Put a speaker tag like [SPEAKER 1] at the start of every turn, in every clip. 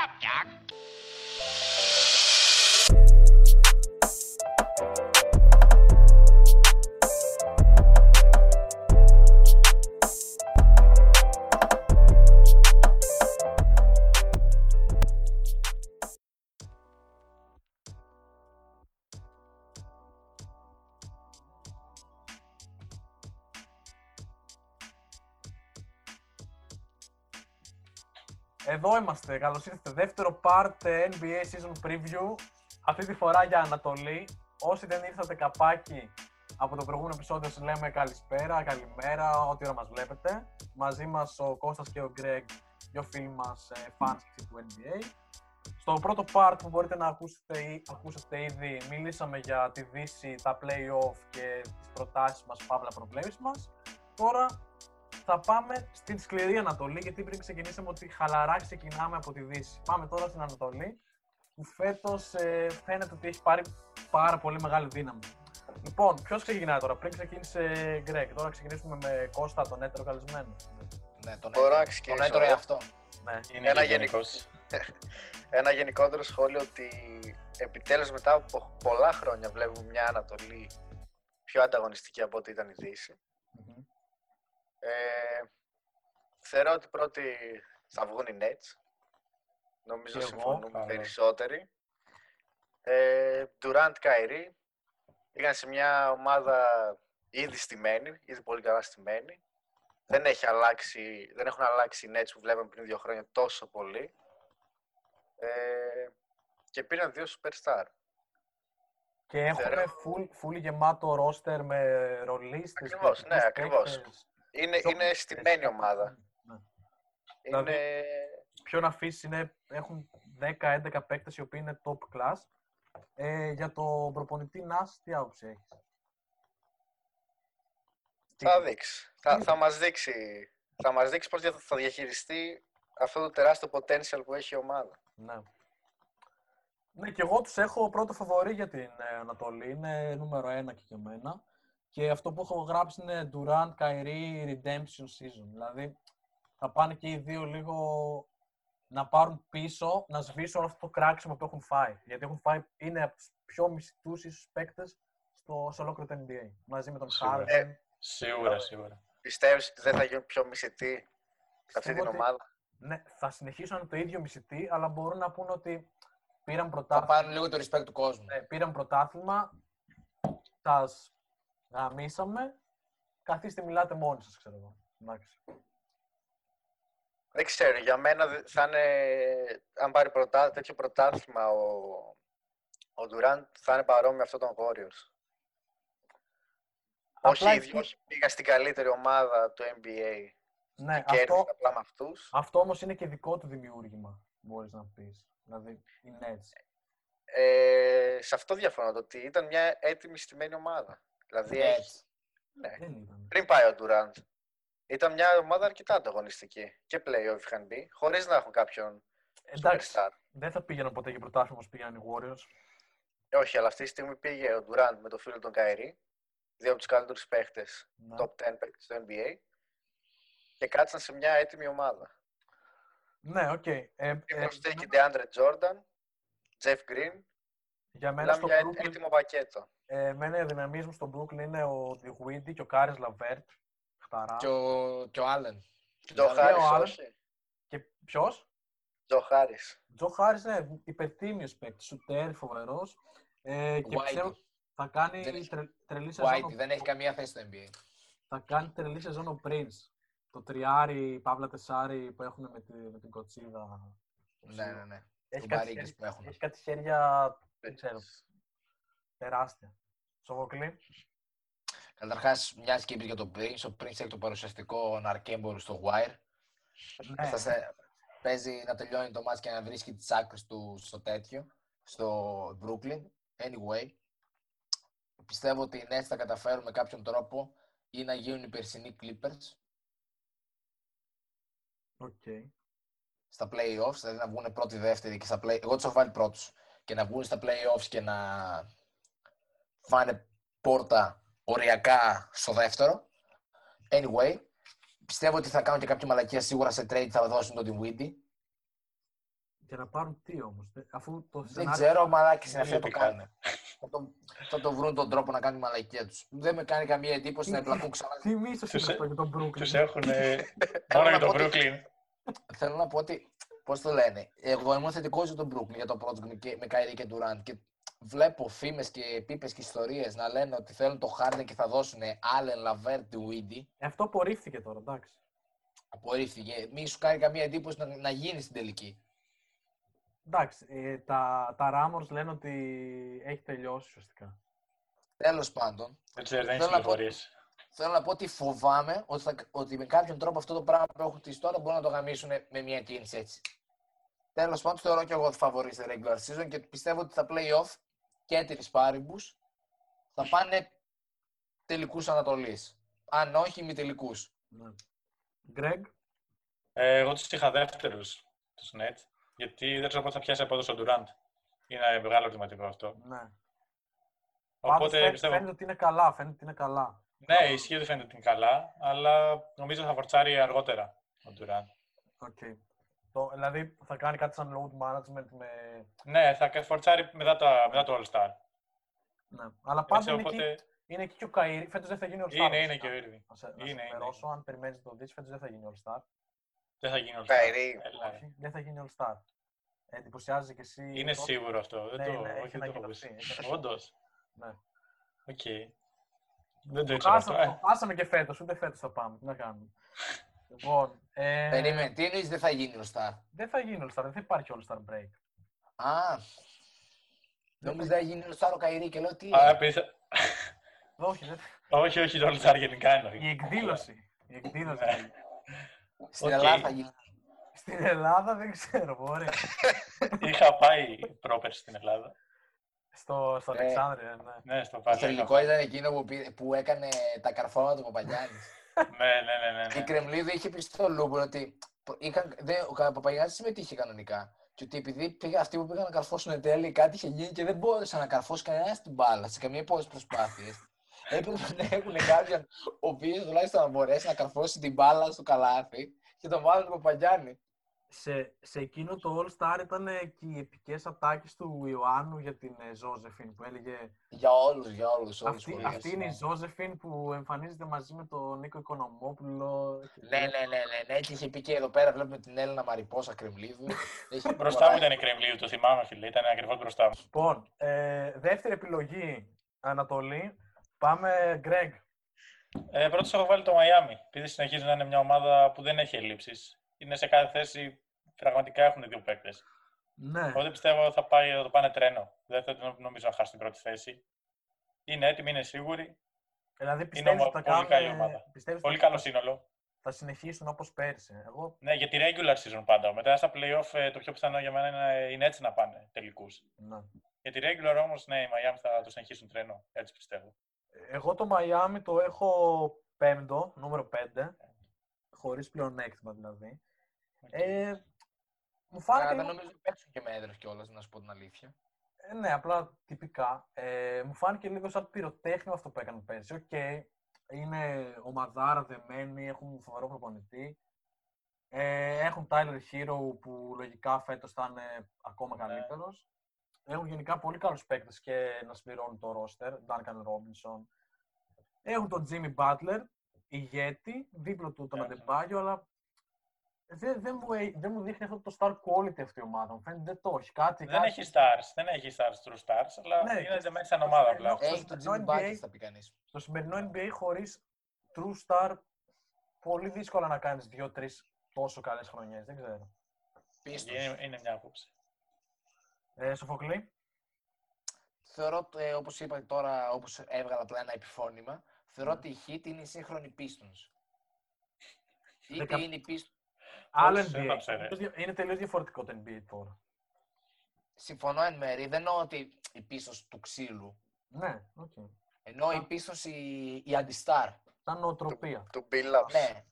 [SPEAKER 1] chạp chạc.
[SPEAKER 2] Εδώ είμαστε. Καλώς ήρθατε. Δεύτερο part ε, NBA Season Preview. Αυτή τη φορά για Ανατολή. Όσοι δεν ήρθατε καπάκι από το προηγούμενο επεισόδιο, σας λέμε καλησπέρα, καλημέρα, ό,τι ώρα μας βλέπετε. Μαζί μας ο Κώστας και ο Γκρέγκ, δύο φίλοι μας fans του NBA. Στο πρώτο part που μπορείτε να ακούσετε, ή, ακούσετε ήδη, μιλήσαμε για τη Δύση, τα play-off και τις προτάσεις μας, παύλα προβλέψεις μας. Τώρα θα πάμε στην σκληρή Ανατολή, γιατί πριν ξεκινήσαμε ότι χαλαρά ξεκινάμε από τη Δύση. Πάμε τώρα στην Ανατολή, που φέτος ε, φαίνεται ότι έχει πάρει πάρα πολύ μεγάλη δύναμη. Λοιπόν, ποιος ξεκινάει τώρα, πριν ξεκίνησε Γκρέκ, τώρα ξεκινήσουμε με Κώστα, τον έτερο καλεσμένο.
[SPEAKER 3] Ναι, τον
[SPEAKER 4] Μπορώ να
[SPEAKER 3] έτρωγε.
[SPEAKER 4] ξεκινήσω
[SPEAKER 3] Τον έτρωγε
[SPEAKER 4] εγώ.
[SPEAKER 3] αυτό.
[SPEAKER 2] Ναι.
[SPEAKER 5] Είναι
[SPEAKER 4] Ένα
[SPEAKER 5] και
[SPEAKER 4] γενικός.
[SPEAKER 5] γενικός.
[SPEAKER 4] Ένα γενικότερο σχόλιο ότι επιτέλους μετά από πολλά χρόνια βλέπουμε μια Ανατολή πιο ανταγωνιστική από ό,τι ήταν η Δύση.
[SPEAKER 2] Μμμ.
[SPEAKER 4] Ε, θεωρώ ότι πρώτοι θα βγουν οι Nets. Νομίζω
[SPEAKER 2] Και εγώ,
[SPEAKER 4] συμφωνούμε
[SPEAKER 5] καλά.
[SPEAKER 4] περισσότεροι. Ε, Durant, Kyrie πήγαν σε μια ομάδα ήδη στημένη, ήδη πολύ καλά στημένη. Δεν, έχει αλλάξει, δεν έχουν αλλάξει οι Nets που βλέπαμε πριν δύο χρόνια τόσο πολύ. Ε, και πήραν δύο superstar.
[SPEAKER 2] Και έχουμε
[SPEAKER 4] Θεωρώ-
[SPEAKER 2] full, full γεμάτο roster με ρολίστες.
[SPEAKER 4] Ακριβώς, ναι,
[SPEAKER 2] παικτικούς
[SPEAKER 4] ακριβώς.
[SPEAKER 2] Παίκτες.
[SPEAKER 4] Είναι,
[SPEAKER 2] Πιο-
[SPEAKER 4] είναι στημένη ομάδα.
[SPEAKER 2] Ναι.
[SPEAKER 4] Είναι...
[SPEAKER 2] Δηλαδή- Πιο να αφήσεις είναι, έχουν 10-11 παίκτες οι οποίοι είναι top class. Ε, για τον προπονητή Νάς, τι άποψη έχεις;
[SPEAKER 4] Θα δείξεις. Θα, θα μας δείξει. Θα μας δείξει πώς δια- θα διαχειριστεί αυτό το τεράστιο potential που έχει η ομάδα.
[SPEAKER 2] Ναι. Ναι, και εγώ τους έχω πρώτο φαβορή για την ε, Ανατολή. Είναι νούμερο ένα και για μένα. Και αυτό που έχω γράψει είναι Durant, Kyrie, Redemption Season. Δηλαδή, θα πάνε και οι δύο λίγο να πάρουν πίσω, να σβήσουν αυτό το κράξιμο που έχουν φάει. Γιατί έχουν φάει, είναι από τους πιο μισθούς ίσως παίκτες στο, σε ολόκληρο το NBA. Μαζί με τον
[SPEAKER 5] Σίγουρα.
[SPEAKER 2] Harden.
[SPEAKER 5] Σίγουρα, σίγουρα.
[SPEAKER 4] Πιστεύεις ότι δεν θα γίνουν πιο μισητοί σε αυτή
[SPEAKER 2] Πιστεύω
[SPEAKER 4] την
[SPEAKER 2] ότι-
[SPEAKER 4] ομάδα;
[SPEAKER 2] Ναι, θα συνεχίσουν να είναι το ίδιο μισητή, αλλά μπορούν να πούν ότι πήραν
[SPEAKER 3] Θα
[SPEAKER 2] πρωτάθλημα.
[SPEAKER 3] πάρουν λίγο το respect του κόσμου.
[SPEAKER 2] Ναι, πήραν πρωτάθλημα, σας γαμίσαμε, καθίστε μιλάτε μόνοι σας, ξέρω εγώ. Εντάξει.
[SPEAKER 4] Δεν ξέρω, για μένα δε- θα είναι, αν πάρει πρωτά, τέτοιο πρωτάθλημα ο, ο Durant θα είναι παρόμοιο με αυτό των Warriors. Όχι
[SPEAKER 2] Απλά
[SPEAKER 4] ίδιο,
[SPEAKER 2] εκεί-
[SPEAKER 4] όχι πήγα στην καλύτερη ομάδα του NBA
[SPEAKER 2] Ναι,
[SPEAKER 4] και κέρδισε
[SPEAKER 2] αυτό,
[SPEAKER 4] απλά με αυτούς.
[SPEAKER 2] αυτό όμως είναι και δικό του δημιούργημα, μπορείς να πεις. Δηλαδή, οι Nets.
[SPEAKER 4] Ε, σε αυτό διαφωνώ, το ότι ήταν μια έτοιμη στημένη ομάδα. Δηλαδή,
[SPEAKER 3] Ναι,
[SPEAKER 4] έχει-
[SPEAKER 3] έτσι.
[SPEAKER 4] ναι,
[SPEAKER 2] Δεν ήταν.
[SPEAKER 4] πριν πάει ο Durant. Ήταν μια ομάδα αρκετά ανταγωνιστική και play-off είχαν μπει, χωρίς να έχουν κάποιον
[SPEAKER 2] Εντάξει,
[SPEAKER 4] superstar.
[SPEAKER 2] δεν θα πήγαιναν ποτέ για πρωτάθλημα όπως πήγαν οι Warriors.
[SPEAKER 4] Ε, Όχι, αλλά αυτή τη στιγμή πήγε ο Durant με το φίλο τον Καϊρή, δύο από τους καλύτερους παίχτες,
[SPEAKER 2] Ναι.
[SPEAKER 4] top 10 παίχτες στο NBA και κάτσαν σε μια έτοιμη ομάδα.
[SPEAKER 2] Ναι, οκ. Ε, ε,
[SPEAKER 4] Και προσθέτει και
[SPEAKER 2] εμένα-
[SPEAKER 4] DeAndre Jordan, Jeff Green,
[SPEAKER 2] για μένα
[SPEAKER 4] μιλάμε
[SPEAKER 2] στο
[SPEAKER 4] για
[SPEAKER 2] Brooklyn,
[SPEAKER 4] έτοιμο πακέτο.
[SPEAKER 2] Ε, εμένα οι αδυναμίες μου στο Brooklyn είναι ο Digweedy και ο Κάρις Λαβέρτ. Χταρά.
[SPEAKER 3] Και ο, και ο Άλεν.
[SPEAKER 4] Τζο Χάρις,
[SPEAKER 2] ο Allen.
[SPEAKER 4] όχι.
[SPEAKER 2] Και ποιος;
[SPEAKER 4] Τζο Χάρις.
[SPEAKER 2] Τζο Χάρις είναι υπερτίμιος παίκτης, σουτέρ, φοβερός. Ε, και
[SPEAKER 3] Whitey.
[SPEAKER 2] πιστεύω θα κάνει
[SPEAKER 3] Δεν έχει-
[SPEAKER 2] τρε, τρελή σεζόν.
[SPEAKER 3] White,
[SPEAKER 2] ο-
[SPEAKER 3] δεν έχει καμία θέση στο NBA.
[SPEAKER 2] Θα κάνει τρελή σεζόν ο Prince. Το τριάρι, παύλα τεσάρι που έχουν με, τη, με την κοτσίδα.
[SPEAKER 3] Ναι, ναι, ναι.
[SPEAKER 2] Έχει
[SPEAKER 3] Του
[SPEAKER 2] κάτι,
[SPEAKER 3] Μπαρίγκες
[SPEAKER 2] χέρια,
[SPEAKER 3] που έχουν.
[SPEAKER 2] έχει κάτι χέρια, δεν ξέρω, τεράστια. Σοβοκλή.
[SPEAKER 3] Καταρχάς, μια και είπες για τον Prince, ο Prince έχει το παρουσιαστικό Ναρκέμπορ στο Wire.
[SPEAKER 2] Ναι,
[SPEAKER 3] Θα σε- παίζει να τελειώνει το ματς και να βρίσκει τις άκρες του στο τέτοιο, στο Brooklyn. Anyway, πιστεύω ότι οι Nets θα καταφέρουν με κάποιον τρόπο ή να γίνουν οι περσινοί Clippers
[SPEAKER 2] ok.
[SPEAKER 3] στα playoffs, δηλαδή να βγουν πρώτη, δεύτερη και στα play... Εγώ τους έχω βάλει πρώτους. Και να βγουν στα playoffs και να φάνε πόρτα οριακά στο δεύτερο. Anyway, πιστεύω ότι θα κάνουν και κάποια μαλακία σίγουρα σε trade θα δώσουν τον Dinwiddie.
[SPEAKER 2] Και να πάρουν τι όμως; Αφού το
[SPEAKER 3] Δεν
[SPEAKER 2] σενάριο.
[SPEAKER 3] ξέρω, μαλάκι στην
[SPEAKER 1] Δεν
[SPEAKER 3] αρχή το
[SPEAKER 1] είπε
[SPEAKER 3] κάνουν. Θα το, θα το βρουν τον τρόπο να κάνουν τη μαλακία τους. Δεν με κάνει καμία εντύπωση να εμπλακούν ξανά.
[SPEAKER 2] Τι μίσο
[SPEAKER 1] Τους
[SPEAKER 2] είναι
[SPEAKER 1] ε-
[SPEAKER 2] αυτό για τον Brooklyn.
[SPEAKER 1] Τους έχουν. μόνο
[SPEAKER 3] να
[SPEAKER 1] για τον
[SPEAKER 3] πω ότι-
[SPEAKER 1] Brooklyn.
[SPEAKER 3] Θέλω να πω ότι, πώς το λένε, εγώ ήμουν θετικός για τον Brooklyn, για το project και- με Kyrie και Durant και βλέπω φήμες και πίπε και ιστορίες να λένε ότι θέλουν το Harden και θα δώσουν Allen, Lavert, Windy.
[SPEAKER 2] Ε, Αυτό απορρίφθηκε τώρα, εντάξει.
[SPEAKER 3] Απορρίφθηκε. Μη σου κάνει καμία εντύπωση να, να γίνει στην τελική.
[SPEAKER 2] Εντάξει, ε, τα, τα Ramos λένε ότι έχει τελειώσει ουσιαστικά.
[SPEAKER 3] Τέλος πάντων,
[SPEAKER 1] Δεν ξέρω, δεν έχει
[SPEAKER 3] Θέλω να πω-
[SPEAKER 1] πληροφορίε.
[SPEAKER 3] θέλω να πω ότι φοβάμαι ότι, θα, ότι με κάποιον τρόπο αυτό το πράγμα που έχουν χτίσει τώρα μπορούν να το γαμίσουν με μια κίνηση έτσι. Τέλος πάντων, τους θεωρώ και εγώ φαβορή στη regular season και πιστεύω ότι στα playoff και τη πάρυμπου θα πάνε τελικούς Ανατολής. Αν όχι, μη τελικούς.
[SPEAKER 2] Ναι. Greg,
[SPEAKER 1] Ε, εγώ τους είχα δεύτερους τους Nets. Γιατί δεν ξέρω πότε θα πιάσει απόδοση ο Durant. Είναι μεγάλο ερωτηματικό αυτό.
[SPEAKER 2] ναι. Πάντως
[SPEAKER 1] Οπότε
[SPEAKER 2] φαίνεται,
[SPEAKER 1] πιστεύω.
[SPEAKER 2] φαίνεται ότι είναι καλά, φαίνεται ότι είναι καλά.
[SPEAKER 1] Ναι, ισχύει ότι φαίνεται ότι είναι καλά, αλλά νομίζω θα φορτσάρει αργότερα ο Durant.
[SPEAKER 2] Okay. Το, δηλαδή θα κάνει κάτι σαν load management με...
[SPEAKER 1] Ναι, θα φορτσάρει μετά, τα, μετά το All Star.
[SPEAKER 2] Ναι. Αλλά
[SPEAKER 1] Δεν
[SPEAKER 2] πάντα
[SPEAKER 1] ξέρω
[SPEAKER 2] είναι, εκεί,
[SPEAKER 1] πότε.
[SPEAKER 2] είναι εκεί και ο Kyrie. Φέτος δεν θα γίνει All Star.
[SPEAKER 1] Είναι, είναι
[SPEAKER 2] βασικά.
[SPEAKER 1] και ο Irving.
[SPEAKER 2] Να σε, να
[SPEAKER 1] Είναι,
[SPEAKER 2] σε
[SPEAKER 1] είναι.
[SPEAKER 2] ενημερώσω, αν περιμένεις να το δεις, φέτος δεν θα γίνει All Star.
[SPEAKER 1] Δεν θα γίνει All Star.
[SPEAKER 4] Kyrie.
[SPEAKER 1] Έλα, ρε.
[SPEAKER 2] Όχι, δεν θα γίνει All Star. Ε, εντυπωσιάζει και εσύ.
[SPEAKER 1] Είναι
[SPEAKER 2] τόσο.
[SPEAKER 1] σίγουρο αυτό. Δεν
[SPEAKER 2] Ναι,
[SPEAKER 1] το,
[SPEAKER 2] ναι, έχει
[SPEAKER 1] όχι, δεν το έχω
[SPEAKER 2] ανακοινωθεί,
[SPEAKER 1] ακούσει.
[SPEAKER 2] έχει ανακοινωθεί.
[SPEAKER 1] Όντως.
[SPEAKER 2] Ναι.
[SPEAKER 1] Οκ. Δεν το
[SPEAKER 2] Το
[SPEAKER 1] ήξερα αυτό.
[SPEAKER 2] χάσαμε,
[SPEAKER 1] Ε,
[SPEAKER 2] το χάσαμε και φέτος, ούτε φέτος θα πάμε. Τι να κάνουμε. λοιπόν, ε,
[SPEAKER 3] Περίμενε, τι εννοείς δεν θα γίνει ο Star;
[SPEAKER 2] δεν θα γίνει All Star, δεν θα υπάρχει All Star break.
[SPEAKER 3] Α, νόμιζα δεν θα γίνει ο Star ο Καϊρή και λέω τι.
[SPEAKER 1] Α,
[SPEAKER 3] λέει.
[SPEAKER 1] επειδή θα-
[SPEAKER 2] όχι, δεν...
[SPEAKER 1] Όχι, όχι, το All Star γενικά εννοεί.
[SPEAKER 2] η εκδήλωση. Η εκδήλωση.
[SPEAKER 1] Ναι.
[SPEAKER 3] Στην
[SPEAKER 1] οκ.
[SPEAKER 3] Ελλάδα θα γίνει.
[SPEAKER 2] Στην Ελλάδα δεν ξέρω, μπορεί.
[SPEAKER 1] Είχα πάει πρόπερ στην Ελλάδα.
[SPEAKER 2] στο, στο
[SPEAKER 3] Ε,
[SPEAKER 2] Αλεξάνδρεια, ναι.
[SPEAKER 1] Ναι, στο
[SPEAKER 3] Το
[SPEAKER 1] Πάζο.
[SPEAKER 3] θελικό ήταν εκείνο που, πήρε- που έκανε τα καρφώματα του Παπαγιάννης.
[SPEAKER 1] Ναι, ναι, ναι. ναι,
[SPEAKER 3] Η
[SPEAKER 1] ναι.
[SPEAKER 3] Κρεμλίδη είχε πει στο Λούμπον ότι είχαν, δεν, ο Παπαγιάννης συμμετείχε κανονικά. Και ότι επειδή πήγα, αυτοί που πήγαν να καρφώσουν τέλει κάτι είχε γίνει και δεν μπόρεσε να καρφώσει κανένας την μπάλα σε καμία από τι προσπάθειες. Έπρεπε να έχουν κάποιον ο οποίος τουλάχιστον να μπορέσει να καρφώσει την μπάλα στο καλάθι και τον βάλουν τον Παπαγιάννη.
[SPEAKER 2] Σε, σε εκείνο το All Star ήταν και οι επικές ατάκες του Ιωάννου για την ε, Ζώζεφιν που έλεγε
[SPEAKER 3] Για όλους, για όλους.
[SPEAKER 2] αυτή, αυτή είναι η Ζώζεφιν που εμφανίζεται μαζί με τον Νίκο Οικονομόπουλο.
[SPEAKER 3] Ναι, ναι, ναι, ναι, ναι, και είχε πει και εδώ πέρα βλέπουμε την Έλληνα Μαριπόσα Κρεμλίδου. Έχει
[SPEAKER 1] Μπροστά μου ήταν η Κρεμλίου, το θυμάμαι, φίλε. Ήταν ακριβώς μπροστά μου.
[SPEAKER 2] Λοιπόν, ε, δεύτερη επιλογή Ανατολή. Πάμε Greg.
[SPEAKER 1] Ε, Πρώτος έχω βάλει το Miami, επειδή συνεχίζει να είναι μια ομάδα που δεν έχει ελλείψεις. Είναι σε κάθε θέση, πραγματικά έχουν δύο παίκτες.
[SPEAKER 2] Ναι.
[SPEAKER 1] Οπότε πιστεύω θα, πάει, θα το πάνε τρένο. Δεν θα νομίζω να χάσει την πρώτη θέση. Είναι έτοιμοι, είναι σίγουροι.
[SPEAKER 2] Δηλαδή πιστεύεις
[SPEAKER 1] ομα-
[SPEAKER 2] ότι θα
[SPEAKER 1] πολύ καλή
[SPEAKER 2] κάνουν,
[SPEAKER 1] ομάδα.
[SPEAKER 2] πιστεύεις
[SPEAKER 1] Πολύ
[SPEAKER 2] ότι
[SPEAKER 1] καλό σύνολο.
[SPEAKER 2] θα συνεχίσουν όπως πέρσι. Εγώ,
[SPEAKER 1] Ναι, για τη regular season πάντα. Μετά στα playoff ε, το πιο πιθανό για μένα είναι, είναι έτσι να πάνε τελικούς.
[SPEAKER 2] ναι.
[SPEAKER 1] Για τη regular όμως, ναι, οι Miami θα το συνεχίσουν τρένο. Έτσι πιστεύω.
[SPEAKER 2] Εγώ το Miami το έχω πέμπτο, νούμερο 5, χωρίς πλεονέκτημα δηλαδή. Ε, μου φάνηκε
[SPEAKER 3] δεν
[SPEAKER 2] λίγο...
[SPEAKER 3] νομίζω ότι παίξουν και με έδρε κιόλας, να σου πω την αλήθεια.
[SPEAKER 2] Ε, ναι, απλά τυπικά. Ε, μου φάνηκε λίγο σαν πυροτέχνημα αυτό που έκανε πέρσι. Οκ, είναι ομαδάρα δεμένη, έχουν φοβερό προπονητή. Ε, έχουν Tyler Herro που λογικά φέτος θα είναι ακόμα
[SPEAKER 1] Ναι.
[SPEAKER 2] καλύτερος. Έχουν γενικά πολύ καλούς παίκτες και να συμπληρώνουν το roster. Duncan Robinson. Έχουν τον Jimmy Butler, ηγέτη, δίπλα του τον
[SPEAKER 1] Έχουν.
[SPEAKER 2] Adebayo, αλλά δεν, δεν, μου, έ- δεν μου δείχνει αυτό το star quality αυτή η ομάδα. Μου φαίνεται δεν το έχει. Κάτι,
[SPEAKER 1] Δεν
[SPEAKER 2] κάτι-
[SPEAKER 1] έχει stars, δεν έχει stars, true stars, αλλά
[SPEAKER 2] Ναι,
[SPEAKER 1] είναι
[SPEAKER 2] και
[SPEAKER 1] δεμένη
[SPEAKER 2] στο
[SPEAKER 1] σαν ομάδα
[SPEAKER 2] σημερινό-
[SPEAKER 1] απλά.
[SPEAKER 2] στο
[SPEAKER 3] Έχει τον
[SPEAKER 2] σημερινό
[SPEAKER 3] Jimmy
[SPEAKER 2] NBA
[SPEAKER 3] Buckets, θα πει κανείς.
[SPEAKER 2] στο σημερινό NBA χωρίς true star πολύ δύσκολα να κάνεις δύο-τρεις τόσο καλές χρονιές. Δεν ξέρω.
[SPEAKER 3] Πίστος.
[SPEAKER 1] Είναι, είναι μια άποψη.
[SPEAKER 2] Ε, Σοφοκλή;
[SPEAKER 3] Θεωρώ, ε, όπως είπα τώρα, όπως έβγαλα απλά ένα επιφώνημα, θεωρώ ότι η Heat είναι η σύγχρονη Pistons. Είτε
[SPEAKER 2] Δεκα-
[SPEAKER 3] είναι η Pistons,
[SPEAKER 2] Άλλο
[SPEAKER 1] Όχι, δεν
[SPEAKER 2] NBA.
[SPEAKER 1] θα ξέρω.
[SPEAKER 2] Είναι τελείως διαφορετικό το NBA τώρα.
[SPEAKER 3] συμφωνώ εν μέρη, δεν εννοώ ότι η Pistons του ξύλου.
[SPEAKER 2] Ναι, οκ.
[SPEAKER 3] Εννοώ η Pistons η, η anti-star.
[SPEAKER 2] Σαν νοοτροπία.
[SPEAKER 4] Του Billups.
[SPEAKER 3] Ναι.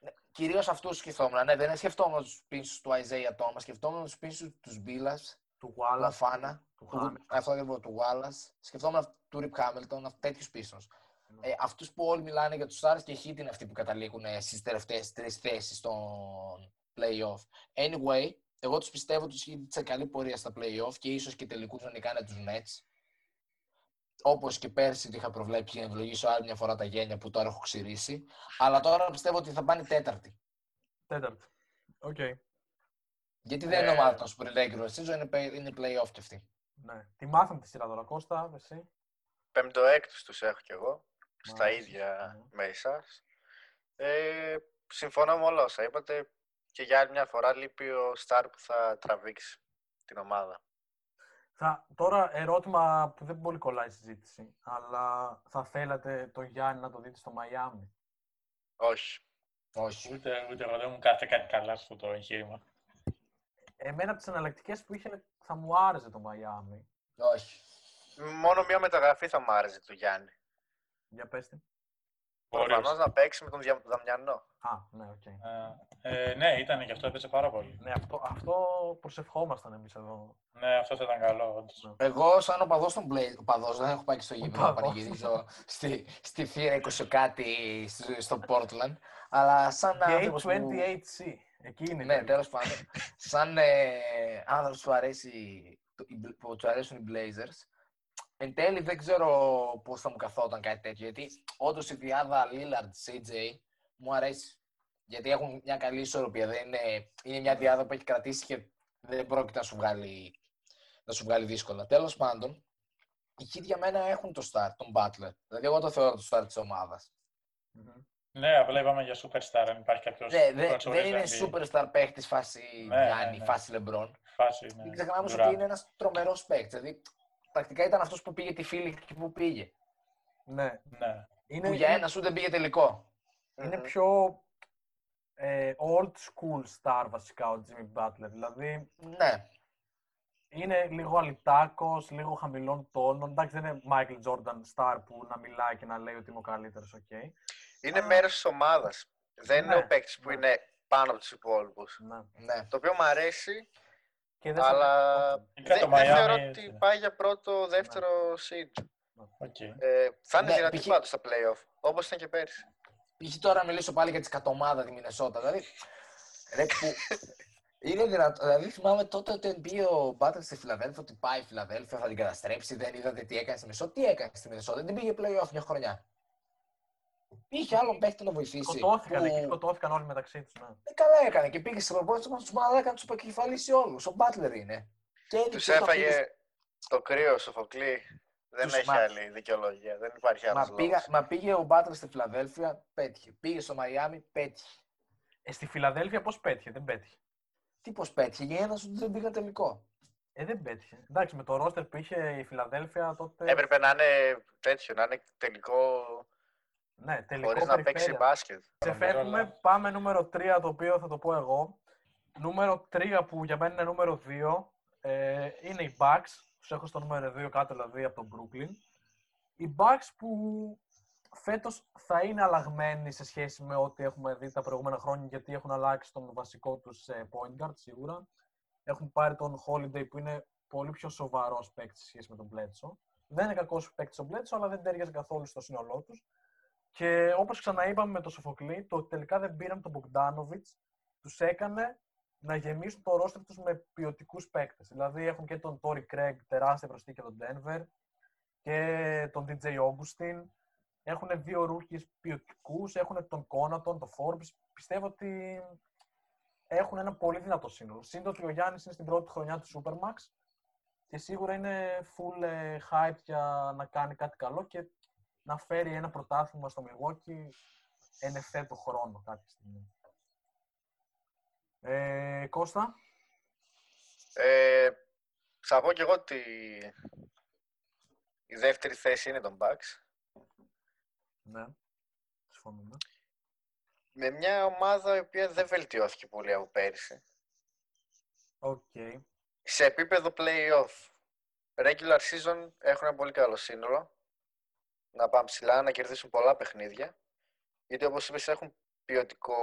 [SPEAKER 3] ναι. Κυρίως αυτού σκεφτόμουν. Ναι, δεν σκεφτόμουν τους Pistons του Isaiah Thomas, σκεφτόμουν τους Pistons του Billups,
[SPEAKER 2] Του
[SPEAKER 3] του
[SPEAKER 2] Wallace.
[SPEAKER 3] Αφάνα,
[SPEAKER 2] Του
[SPEAKER 3] του,
[SPEAKER 2] Hamilton.
[SPEAKER 3] αυτό ακριβώς του Wallace. Σκεφτόμουν αυτ- του Rip Hamilton, τέτοιους Pistons.
[SPEAKER 2] Ναι.
[SPEAKER 3] Ε, αυτούς που όλοι μιλάνε για τους Stars και Heat είναι αυτοί που καταλήγουν στις τελευταίες τρεις θέσεις των playoff. Anyway, Εγώ τους πιστεύω ότι έχει σε καλή πορεία στα play-off και ίσως και τελικούς να νικάνε τους Nets. Όπως και πέρσι ότι είχα προβλέψει να ευλογήσω άλλη μια φορά τα γένια που τώρα έχω ξυρίσει. Αλλά τώρα πιστεύω ότι θα πάνε τέταρτη.
[SPEAKER 2] Τέταρτη. Οκ.
[SPEAKER 3] Γιατί δεν
[SPEAKER 1] Ε,
[SPEAKER 3] είναι ομάδα των Super Regular season, είναι, play- είναι play-off κι αυτή.
[SPEAKER 2] Ναι. Τι μάθαμε τη σειρά τώρα, Κώστα, εσύ.
[SPEAKER 4] Πέμπτο-έκτος τους έχω κι εγώ, στα
[SPEAKER 2] Μάλιστα.
[SPEAKER 4] ίδια
[SPEAKER 2] Ναι.
[SPEAKER 4] με εσάς. Ε, συμφωνώ με όλα όσα είπατε και για άλλη μια φορά λείπει ο Σταρ που θα τραβήξει την ομάδα.
[SPEAKER 2] Θα, τώρα ερώτημα που δεν πολύ κολλάει η συζήτηση, αλλά θα θέλατε το Γιάννη να το δείτε στο Μαϊάμι;
[SPEAKER 4] Όχι.
[SPEAKER 3] Όχι.
[SPEAKER 1] Ούτε, ούτε εγώ δεν μου κάθε κάτι καλά αυτό το εγχείρημα.
[SPEAKER 2] Εμένα από τις εναλλακτικές που είχε θα μου άρεσε το Μαϊάμι.
[SPEAKER 3] Όχι.
[SPEAKER 4] Μόνο μια μεταγραφή θα μου άρεσε του Γιάννη.
[SPEAKER 2] Για πέστε.
[SPEAKER 1] Μπορείς.
[SPEAKER 4] Προφανώ να παίξει με τον Δια- Δαμιανό.
[SPEAKER 2] Α, ναι, οκ.
[SPEAKER 1] Ε, ε, ναι, ήταν και αυτό έπαιζε πάρα πολύ.
[SPEAKER 2] Ναι, αυτό, αυτό προσευχόμασταν εμείς εδώ.
[SPEAKER 1] Ναι, αυτό θα ήταν καλό. όντως.
[SPEAKER 2] Ναι.
[SPEAKER 3] Εγώ, σαν οπαδό των Blazers, οπαδός, δεν έχω πάει και στο γήπεδο να
[SPEAKER 2] Οπαδός.
[SPEAKER 3] πανηγυρίζω στη, στη θύρα 20 κάτι στο, στο Portland. Αλλά σαν
[SPEAKER 2] Gate
[SPEAKER 3] άνθρωπος που...
[SPEAKER 2] 28C. Εκεί είναι. η
[SPEAKER 3] Ναι,
[SPEAKER 2] τέλεια.
[SPEAKER 3] τέλο πάντων. Σαν ε, άνθρωπος που, αρέσει, το- οι Bl- που του αρέσουν οι Blazers, εν τέλει δεν ξέρω πώς θα μου καθόταν κάτι τέτοιο. Γιατί όντως η διάδα Lillard, CJ μου αρέσει. Γιατί έχουν μια καλή ισορροπία. Δεν είναι, είναι μια διάδα που έχει κρατήσει και δεν πρόκειται να σου βγάλει, να σου βγάλει δύσκολα. Τέλος πάντων, οι Heat για μένα έχουν το start, τον Butler. Δηλαδή, εγώ το θεωρώ το start της ομάδας.
[SPEAKER 2] Μμμ.
[SPEAKER 1] Ναι, απλά είπαμε για superstar, αν υπάρχει κάποιος.
[SPEAKER 3] Ναι, δεν, δεν είναι superstar παίχτης φάση
[SPEAKER 1] Ναι, ναι,
[SPEAKER 3] Γιάννη,
[SPEAKER 1] ναι.
[SPEAKER 3] φάση LeBron.
[SPEAKER 1] Φάση, ναι.
[SPEAKER 3] Μην ξεχνάμε όμως
[SPEAKER 1] Durant.
[SPEAKER 3] ότι είναι ένας τρομερός παίκτης. Δηλαδή, πρακτικά ήταν αυτός που πήγε τη Philly εκεί που πήγε.
[SPEAKER 2] Ναι.
[SPEAKER 1] Ναι.
[SPEAKER 2] Είναι,
[SPEAKER 3] Που για ένα σουτ δεν πήγε τελικό.
[SPEAKER 2] είναι
[SPEAKER 4] Μμμ.
[SPEAKER 2] πιο ε, old school star βασικά ο Jimmy Butler. Δηλαδή
[SPEAKER 3] Ναι.
[SPEAKER 2] είναι λίγο αλητάκος, λίγο χαμηλών τόνων. Εντάξει, δεν είναι Michael Jordan star που να μιλάει και να λέει ότι είμαι ο καλύτερος, οκ.
[SPEAKER 4] Είναι
[SPEAKER 2] Α.
[SPEAKER 4] μέρος της ομάδας. Δεν είναι
[SPEAKER 2] Ναι,
[SPEAKER 4] ο παίκτης που
[SPEAKER 2] ναι.
[SPEAKER 4] είναι πάνω από τους υπόλοιπους.
[SPEAKER 2] Ναι.
[SPEAKER 3] ναι.
[SPEAKER 4] Το οποίο μου αρέσει,
[SPEAKER 2] Και δεν σε
[SPEAKER 4] αλλά
[SPEAKER 2] απαιτεί
[SPEAKER 1] Ειδικά
[SPEAKER 4] δεν,
[SPEAKER 1] το
[SPEAKER 4] δεν
[SPEAKER 1] Miami,
[SPEAKER 4] θεωρώ
[SPEAKER 1] έτσι.
[SPEAKER 4] ότι πάει για πρώτο, δεύτερο seed.
[SPEAKER 1] Οκ.
[SPEAKER 4] Ε, θα είναι
[SPEAKER 3] Ναι,
[SPEAKER 4] δυνατή
[SPEAKER 3] π.χ.
[SPEAKER 4] πάντως στα playoff, όπως ήταν και πέρσι.
[SPEAKER 3] Π.χ. τώρα να μιλήσω πάλι για τη κατομάδα τη Μινεσότα. Δηλαδή, ρε, που... Είναι δυνατό. Δηλαδή, θυμάμαι τότε ότι μπήκε ο Μπάτλερ στη Φιλαδέλφια, ότι πάει η Φιλαδέλφια, θα την καταστρέψει. Δεν είδατε τι έκανε στη Μινεσότα. Τι έκανε στη Μινεσότα, δεν πήγε playoff μια χρονιά. Είχε άλλον παίχτη να βοηθήσει.
[SPEAKER 2] Σκοτώθηκαν
[SPEAKER 3] που-
[SPEAKER 2] εκεί, σκοτώθηκαν όλοι μεταξύ τους. Ναι.
[SPEAKER 3] Ε, καλά έκανε και πήγε σε προπόνηση τους μαλάκα να τους επικεφαλίσει όλους. Ο Μπάτλερ είναι. Και είναι
[SPEAKER 4] Τους
[SPEAKER 3] και στο αφήνει-
[SPEAKER 4] έφαγε το κρύο ο Σοφοκλή. Δεν
[SPEAKER 3] Τους
[SPEAKER 4] έχει
[SPEAKER 3] μα-
[SPEAKER 4] άλλη δικαιολογία. Δεν υπάρχει άλλος
[SPEAKER 3] Μα, πήγα,
[SPEAKER 4] λόγος.
[SPEAKER 3] μα πήγε ο Μπάτλερ στη Φιλαδέλφια, πέτυχε. Πήγε στο Μαϊάμι, πέτυχε.
[SPEAKER 2] Ε, στη Φιλαδέλφια πώς πέτυχε, δεν πέτυχε.
[SPEAKER 3] Τι πώς πέτυχε, για ένας σου δεν πήγα τελικό.
[SPEAKER 2] Ε, δεν πέτυχε. Εντάξει, με το ρόστερ που είχε η Φιλαδέλφια τότε.
[SPEAKER 4] Έπρεπε να είναι τέτοιο, να είναι τελικό
[SPEAKER 2] Ναι, τελικό
[SPEAKER 4] χωρίς να παίξει
[SPEAKER 2] περιφέρεια.
[SPEAKER 4] μπάσκετ.
[SPEAKER 2] Ξεφεύγουμε,
[SPEAKER 1] Ρόλα.
[SPEAKER 2] πάμε νούμερο 3, το οποίο θα το πω εγώ. Νούμερο 3 που για μένα είναι νούμερο 2 ε, είναι οι Bucks. Τους έχω στο νούμερο 2 κάτω δηλαδή από τον Brooklyn. Οι Bucks που φέτος θα είναι αλλαγμένοι σε σχέση με ό,τι έχουμε δει τα προηγούμενα χρόνια γιατί έχουν αλλάξει τον βασικό τους ε, point guard σίγουρα. Έχουν πάρει τον Holiday που είναι πολύ πιο σοβαρός παίκτης σε σχέση με τον Bledsoe. Δεν είναι κακός παίκτης ο Bledsoe, αλλά δεν ταιριάζει καθόλου στο σύνολό τους. Και όπως ξαναείπαμε με το Σοφοκλή, το ότι τελικά δεν πήραν τον Bogdanovic τους έκανε να γεμίσουν το ρόστερ τους με ποιοτικούς παίκτες. Δηλαδή έχουν και τον Tory Craig, τεράστια προσθήκη από τον Denver, και τον DJ Augustin. Έχουν δύο ρούκες ποιοτικούς, έχουν τον Conaton, τον Forbes. Πιστεύω ότι έχουν ένα πολύ δυνατό σύνολο. Σύντομα ότι ο Γιάννης είναι στην πρώτη χρονιά του Supermax και σίγουρα είναι full ε, hype για να κάνει κάτι καλό και να φέρει ένα πρωτάθλημα στο Milwaukee εν ευθέτω χρόνο κάποια στιγμή. Ε, Κώστα,
[SPEAKER 4] Ε, θα πω και εγώ ότι η δεύτερη θέση είναι τον Bucks.
[SPEAKER 2] ναι, συμφωνούμε.
[SPEAKER 4] Με μια ομάδα η οποία δεν βελτιώθηκε πολύ από πέρυσι.
[SPEAKER 2] Οκ.
[SPEAKER 4] Σε επίπεδο play-off. Regular season έχουν ένα πολύ καλό σύνολο. Να πάνε ψηλά, να κερδίσουν πολλά παιχνίδια. Γιατί όπως είπες έχουν ποιοτικό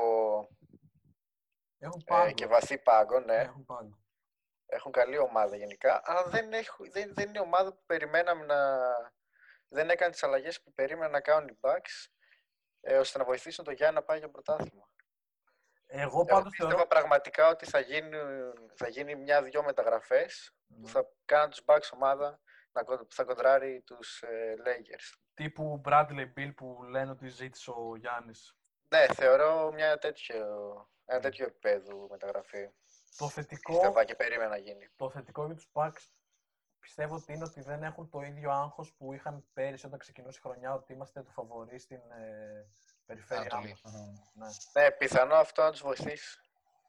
[SPEAKER 2] Έχουν
[SPEAKER 4] ε,
[SPEAKER 2] πάγκο.
[SPEAKER 4] και βαθύ πάγκο, ναι.
[SPEAKER 2] Έχουν πάγκο.
[SPEAKER 4] Έχουν καλή ομάδα γενικά, αλλά δεν, έχουν, δεν, δεν είναι ομάδα που περιμέναμε να... Δεν έκανε τις αλλαγές που περίμεναν να κάνουν οι Bucks, ε, ώστε να βοηθήσουν τον Γιάννη να πάει για πρωτάθλημα.
[SPEAKER 2] Εγώ
[SPEAKER 4] Εγώ
[SPEAKER 2] πάντως
[SPEAKER 4] πίστευα
[SPEAKER 2] θεωρώ...
[SPEAKER 4] πραγματικά ότι θα γίνει, θα γίνει μια-δυο μεταγραφές που
[SPEAKER 2] Ναι.
[SPEAKER 4] θα κάνουν τους Bucks ομάδα να, κον- που θα κοντράρει τους ε, Lakers.
[SPEAKER 2] τύπου Bradley Bill που λένε ότι ζήτησε ο Γιάννης.
[SPEAKER 4] Ναι, θεωρώ μια τέτοιο, ένα
[SPEAKER 2] Mm.
[SPEAKER 4] τέτοιο επίπεδο μεταγραφή.
[SPEAKER 2] Το θετικό,
[SPEAKER 4] Πίστευα και περίμενα να γίνει.
[SPEAKER 2] το θετικό για τους Bucks πιστεύω ότι είναι ότι δεν έχουν το ίδιο άγχος που είχαν πέρυσι όταν ξεκινούσε η χρονιά ότι είμαστε το φαβορί στην ε, περιφέρειά
[SPEAKER 3] Ανατολή.
[SPEAKER 2] μας. Ναι.
[SPEAKER 4] Ναι, πιθανό αυτό να τους βοηθήσει.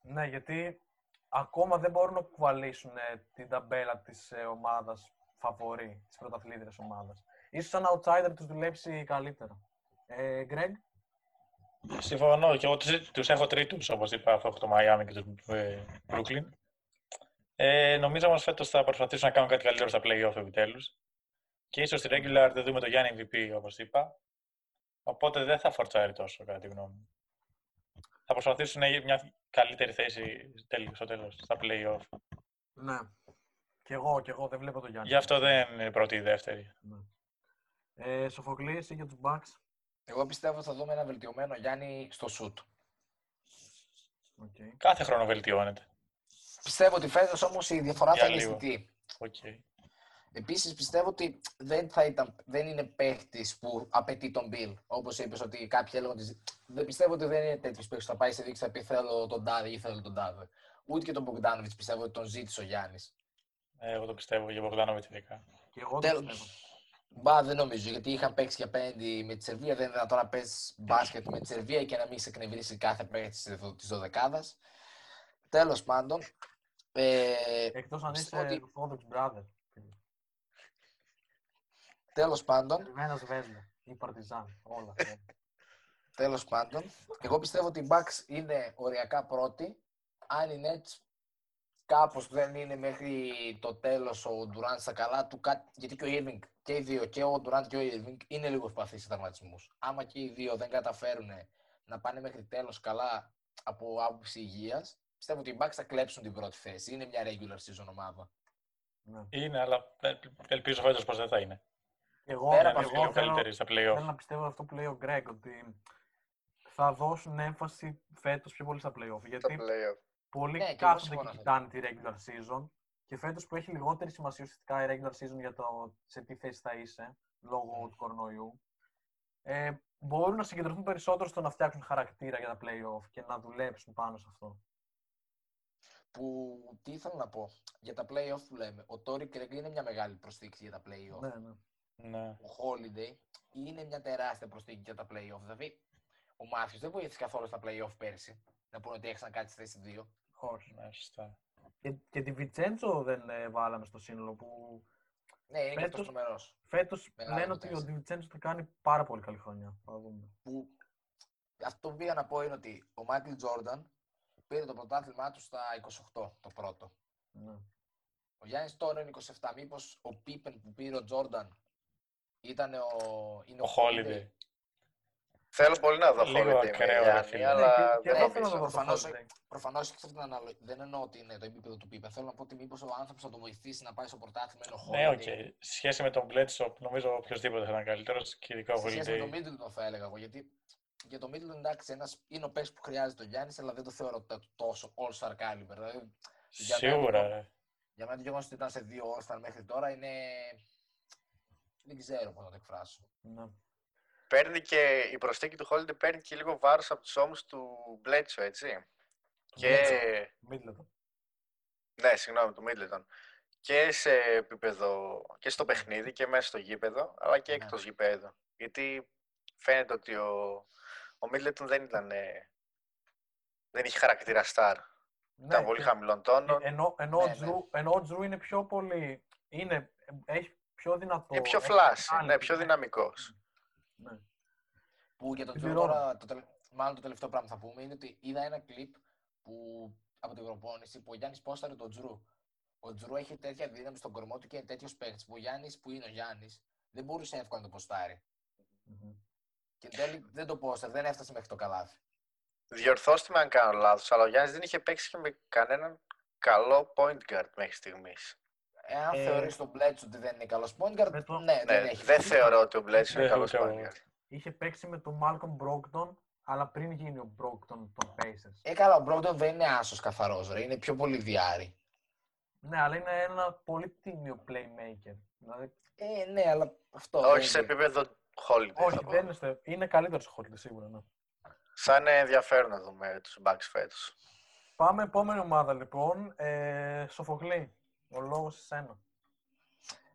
[SPEAKER 2] ναι, γιατί ακόμα δεν μπορούν να κουβαλήσουν ε, την ταμπέλα της ε, ομάδας φαβορή, της πρωταθλήτριας ομάδας. Ίσως σαν outsider τους δουλέψει καλύτερα. Ε, Greg,
[SPEAKER 1] Συμφωνώ και εγώ τους, τους έχω τρίτους, όπως είπα, αυτό το Miami και το ε, Brooklyn. Ε, νομίζω όμως φέτος θα προσπαθήσουν να κάνουν κάτι καλύτερο στα play-off επιτέλους. Και ίσως στη regular δεν δούμε το Γιάννη MVP, όπως είπα. Οπότε δεν θα φορτσάρει τόσο, κατά τη γνώμη μου. Θα προσπαθήσουν να γίνει μια καλύτερη θέση τέλει- στο τέλος, στα play-off.
[SPEAKER 2] ναι. Κι εγώ, κι εγώ δεν βλέπω το Γιάννη.
[SPEAKER 1] Γι' αυτό δεν είναι πρώτη ή δεύτερη.
[SPEAKER 2] Ναι. Ε, Σοφοκλής, εσύ για τους Bucks;
[SPEAKER 3] Εγώ πιστεύω ότι θα δούμε ένα βελτιωμένο Γιάννη στο σουτ.
[SPEAKER 2] Okay.
[SPEAKER 1] Κάθε χρόνο βελτιώνεται.
[SPEAKER 3] Πιστεύω ότι φέτος όμως η διαφορά
[SPEAKER 1] Για
[SPEAKER 3] θα είναι
[SPEAKER 1] λίγο.
[SPEAKER 3] αισθητή.
[SPEAKER 1] Οκ.
[SPEAKER 3] Επίσης πιστεύω ότι δεν, θα ήταν, δεν είναι παίχτης που απαιτεί τον Bill. Όπως είπες ότι κάποιοι έλεγαν ότι δεν πιστεύω ότι δεν είναι τέτοιος παίχτης που θα πάει σε δείξη θα πει θέλω τον Τάδε ή θέλω τον Τάδε. Ούτε και τον Μπογκδάνοβιτς πιστεύω ότι τον ζήτησε ο Γιάννης.
[SPEAKER 1] Ε, εγώ το πιστεύω για Μπογδάνοβιτς ειδικά.
[SPEAKER 2] Και εγώ το
[SPEAKER 3] Τέλος.
[SPEAKER 2] πιστεύω.
[SPEAKER 3] Μπα, δεν νομίζω, γιατί είχαν παίξει και απέναντι με τη Σερβία. Δεν είναι δυνατόν να παίζει μπάσκετ με τη Σερβία και να μην σε εκνευρίσει κάθε παίκτη της δωδεκάδας. Τέλος πάντων, ε,
[SPEAKER 2] Εκτός αν είσαι
[SPEAKER 3] πιστεύω ότι-
[SPEAKER 2] Orthodox brother.
[SPEAKER 3] τέλος πάντων,
[SPEAKER 2] Ερμένας Βέσλα ή Παρτιζάν. Όλα. ναι.
[SPEAKER 3] τέλος πάντων, εγώ πιστεύω ότι οι Bucks είναι οριακά πρώτοι. Αν οι Nets κάπως δεν είναι μέχρι το τέλος ο Durant στα καλά του, κά- γιατί και ο Irving και οι δύο, και ο Durant και ο Irving είναι λίγο ευπαθείς σε τραυματισμούς. Άμα και οι δύο δεν καταφέρουν να πάνε μέχρι τέλος καλά από άποψη υγείας, πιστεύω ότι οι Bucks θα κλέψουν την πρώτη θέση. Είναι μια regular season ομάδα.
[SPEAKER 2] ναι.
[SPEAKER 1] Είναι, αλλά ε, ελπίζω φέτος πως δεν θα είναι.
[SPEAKER 2] Εγώ,
[SPEAKER 3] Πέρα
[SPEAKER 1] Να
[SPEAKER 3] από
[SPEAKER 1] είναι
[SPEAKER 3] αυτό,
[SPEAKER 1] λίγο
[SPEAKER 2] θέλω,
[SPEAKER 1] καλύτερη στα
[SPEAKER 2] θέλω
[SPEAKER 1] play-off.
[SPEAKER 2] να πιστεύω αυτό που λέει ο Γκρέγκ, ότι θα δώσουν έμφαση φέτος πιο πολύ στα play-off.
[SPEAKER 4] Τα
[SPEAKER 2] Γιατί
[SPEAKER 4] playoff.
[SPEAKER 2] Πολλοί
[SPEAKER 3] Ναι, και εγώ
[SPEAKER 2] κάθονται
[SPEAKER 3] συμφωνώ
[SPEAKER 2] και
[SPEAKER 3] αυτό.
[SPEAKER 2] κοιτάνε τη regular season και φέτος που έχει λιγότερη σημασία ουσιαστικά η regular season για το σε τι θέση θα είσαι λόγω του κορονοϊού, ε, μπορούν να συγκεντρωθούν περισσότερο στο να φτιάξουν χαρακτήρα για τα play-off και να δουλέψουν πάνω σε αυτό.
[SPEAKER 3] Που τι ήθελα να πω για τα playoff που λέμε. Ο Τόρι Κρέγκ είναι μια μεγάλη προσθήκη για τα playoff.
[SPEAKER 2] Ναι, ναι.
[SPEAKER 1] Ναι.
[SPEAKER 3] Ο Holiday είναι μια τεράστια προσθήκη για τα playoff. Δηλαδή, ο Μάθιος δεν βοήθησε καθόλου στα playoff πέρσι. Να πούνε ότι έχασαν κάτι στη θέση 2.
[SPEAKER 2] Όχι.
[SPEAKER 1] Ναι, σωστά.
[SPEAKER 2] Και, και τη Βιτσέντσο δεν ε, βάλαμε στο σύνολο που
[SPEAKER 3] Ναι, είναι και
[SPEAKER 2] Φέτος-
[SPEAKER 3] αυτός τρομερός.
[SPEAKER 2] φέτος
[SPEAKER 3] Μεγάλο
[SPEAKER 2] λένε ότι ο
[SPEAKER 3] τέσσερα.
[SPEAKER 2] Τη Βιτσέντσο θα κάνει πάρα πολύ καλή χρονιά. Θα δούμε.
[SPEAKER 3] Που αυτό που πήγα να πω είναι ότι ο Μάικλ Τζόρνταν πήρε το πρωτάθλημά του στα 28 το πρώτο.
[SPEAKER 2] Ναι.
[SPEAKER 3] Ο Γιάννης τώρα είναι 27. Μήπως ο Πίπεν που πήρε ο Τζόρνταν ήταν ο, είναι
[SPEAKER 1] Ο Holiday.
[SPEAKER 4] Θέλω πολύ να δω
[SPEAKER 1] Λίγο
[SPEAKER 4] Holiday με
[SPEAKER 1] ακραίο, ρε
[SPEAKER 4] Γιάννη,
[SPEAKER 1] φίλε.
[SPEAKER 4] αλλά
[SPEAKER 2] Ναι, και, και
[SPEAKER 4] δεν
[SPEAKER 2] εγώ θέλω να
[SPEAKER 4] νομίζω.
[SPEAKER 2] το δω το
[SPEAKER 3] Προφανώς,
[SPEAKER 2] Holiday.
[SPEAKER 3] Προφανώς έχεις αυτή την αναλογία. Δεν εννοώ ότι είναι το επίπεδο του Πίπεν. Θέλω να πω ότι μήπως ο άνθρωπος θα τον βοηθήσει να πάει στο πρωτάθλημα. Είναι ο
[SPEAKER 1] Ναι, οκ.
[SPEAKER 3] Holiday.
[SPEAKER 1] Σχέση με τον Bledsoe, νομίζω οποιοδήποτε θα ήταν καλύτερος και ειδικά ο
[SPEAKER 3] Σε σχέση με τον
[SPEAKER 1] Holiday.
[SPEAKER 3] Middleton θα έλεγα εγώ. Γιατί για τον Middleton εντάξει, ένας, είναι ο παίκτης που χρειάζεται ο Γιάννης, αλλά δεν το θεωρώ τα- τόσο all-star caliber. Δηλαδή, για μένα
[SPEAKER 1] Σίγουρα,
[SPEAKER 3] το-
[SPEAKER 1] ρε.
[SPEAKER 3] για μένα το γεγονός ότι ήταν σε δύο all-star μέχρι τώρα είναι. Δεν ξέρω πώς να το εκφράσω.
[SPEAKER 2] Ναι.
[SPEAKER 4] Παίρνει και η προσθήκη του Holiday παίρνει και λίγο βάρος από τους ώμους του Bledsoe, έτσι. Και,
[SPEAKER 2] Middleton.
[SPEAKER 4] ναι, συγγνώμη, του Middleton. Και σε επίπεδο, και στο παιχνίδι και μέσα στο γήπεδο, αλλά και
[SPEAKER 3] Ναι.
[SPEAKER 4] εκτός γήπεδο. Γιατί φαίνεται ότι ο, ο Middleton δεν ήταν, ε, δεν είχε χαρακτήρα star. Ήταν
[SPEAKER 2] Ναι,
[SPEAKER 4] πολύ
[SPEAKER 2] και-
[SPEAKER 4] χαμηλών τόνων.
[SPEAKER 2] Ενώ, ενώ, ο
[SPEAKER 3] Ναι, ναι.
[SPEAKER 2] Τζρου, ενώ ο Τζρου είναι πιο πολύ. Είναι, έχει πιο δυνατό.
[SPEAKER 4] Είναι πιο
[SPEAKER 2] έχει
[SPEAKER 4] φλάση,
[SPEAKER 2] άλλη,
[SPEAKER 4] ναι, πιο
[SPEAKER 2] ναι.
[SPEAKER 4] δυναμικός.
[SPEAKER 2] Ναι.
[SPEAKER 3] Που για τον
[SPEAKER 2] Την
[SPEAKER 3] Τζο
[SPEAKER 2] πληρώνω.
[SPEAKER 3] τώρα, το, τελε- μάλλον το τελευταίο πράγμα που θα πούμε είναι ότι είδα ένα κλιπ που, από την προπόνηση που ο Γιάννης πόσταρε τον Τζρου. Ο Τζρου έχει τέτοια δύναμη στον κορμό του και είναι τέτοιος παίκτης που ο Γιάννης που είναι ο Γιάννης δεν μπορούσε εύκολα να το ποστάρει.
[SPEAKER 2] Μμμ.
[SPEAKER 3] Και εν τέλει δεν το πόσταρε, δεν έφτασε μέχρι το καλάθι.
[SPEAKER 4] Διορθώστε με αν κάνω λάθος, αλλά ο Γιάννης δεν είχε παίξει και με κανέναν καλό point guard μέχρι στιγμής.
[SPEAKER 3] Εάν
[SPEAKER 2] Ε,
[SPEAKER 3] θεωρείς τον Μπλέτσο ότι δεν είναι καλός point guard,
[SPEAKER 2] με το-
[SPEAKER 3] ναι, δεν
[SPEAKER 4] Ναι,
[SPEAKER 3] έχει.
[SPEAKER 4] δεν θεωρώ ότι ο Bledsoe είναι
[SPEAKER 1] Δεν
[SPEAKER 4] καλός
[SPEAKER 1] ούτε
[SPEAKER 4] point
[SPEAKER 1] εγώ.
[SPEAKER 4] guard.
[SPEAKER 2] Είχε παίξει με τον Malcolm Brogdon αλλά πριν γίνει ο Brock των, των Pacers.
[SPEAKER 3] Ε, καλά, ο Μπρόγκτον δεν είναι άσος καθαρός, ρε. Είναι πιο πολύ διάρρη.
[SPEAKER 2] Ναι, αλλά είναι ένα πολύ τίμιο playmaker. Δηλαδή,
[SPEAKER 3] Ε, ναι, αλλά αυτό.
[SPEAKER 4] Όχι
[SPEAKER 3] δεν
[SPEAKER 4] σε
[SPEAKER 3] είναι.
[SPEAKER 4] επίπεδο holiday.
[SPEAKER 2] όχι,
[SPEAKER 4] θα πω.
[SPEAKER 2] δεν είναι, στο- είναι καλύτερος σε Holiday σίγουρα. Ναι.
[SPEAKER 4] Θα είναι ενδιαφέρον να δούμε τους Bucks φέτος.
[SPEAKER 2] Πάμε επόμενη ομάδα λοιπόν. Ε, Σοφοκλή, ο λόγος σε σένα.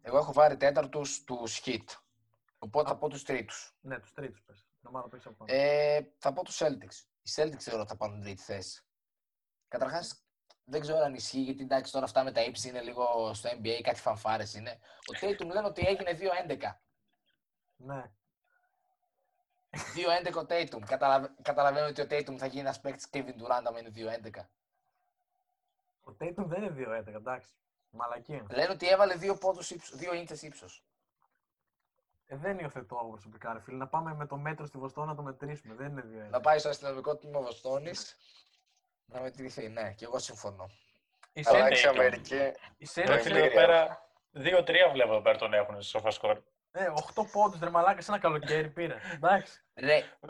[SPEAKER 3] Εγώ έχω βάλει τέταρτους τους Heat. Οπότε θα πω τους τρίτους.
[SPEAKER 2] Ναι, τους τρίτους πες. Την ομάδα που έχεις από πάνω.
[SPEAKER 3] Ε, θα πω τους Celtics. Οι Celtics θεωρώ ότι θα πάρουν την τρίτη θέση. Καταρχάς, δεν ξέρω αν ισχύει, γιατί εντάξει τώρα αυτά με τα ύψη είναι λίγο στο NBA, κάτι φανφάρες είναι. Ο Tatum λένε ότι έγινε 2-11.
[SPEAKER 2] Ναι.
[SPEAKER 3] 2-11 ο Tatum. Καταλαβα... Καταλαβαίνω ότι ο Tatum θα γίνει ένας παίκτης Kevin Durant άμα είναι 2-11.
[SPEAKER 2] Ο Tatum δεν είναι 2-11, εντάξει. Μαλακία.
[SPEAKER 3] Λένε ότι έβαλε δύο πόντους ύψος, δύο ίντσες ύψος.
[SPEAKER 2] Ε, δεν υιοθετώ εγώ προσωπικά, ρε φίλε. Να πάμε με το μέτρο στη Βοστόνη να το μετρήσουμε. Δεν είναι 2-11.
[SPEAKER 3] Να πάει στο αστυνομικό τμήμα Βοστόνης να μετρηθεί. Ναι, και εγώ συμφωνώ.
[SPEAKER 2] Οι
[SPEAKER 1] Αλλά
[SPEAKER 4] Αλλάξει
[SPEAKER 1] Tatum.
[SPEAKER 4] Αμερική.
[SPEAKER 2] Οι
[SPEAKER 1] Ρε
[SPEAKER 2] Celtics,
[SPEAKER 1] φίλε, εδώ πέρα 2-3 βλέπω εδώ πέρα τον έχουν στο σοφά σκορ.
[SPEAKER 2] ε, 8 πόντους, ρε μαλάκα, σε ένα καλοκαίρι πήρε. Εντάξει.
[SPEAKER 3] Ρε,
[SPEAKER 4] 15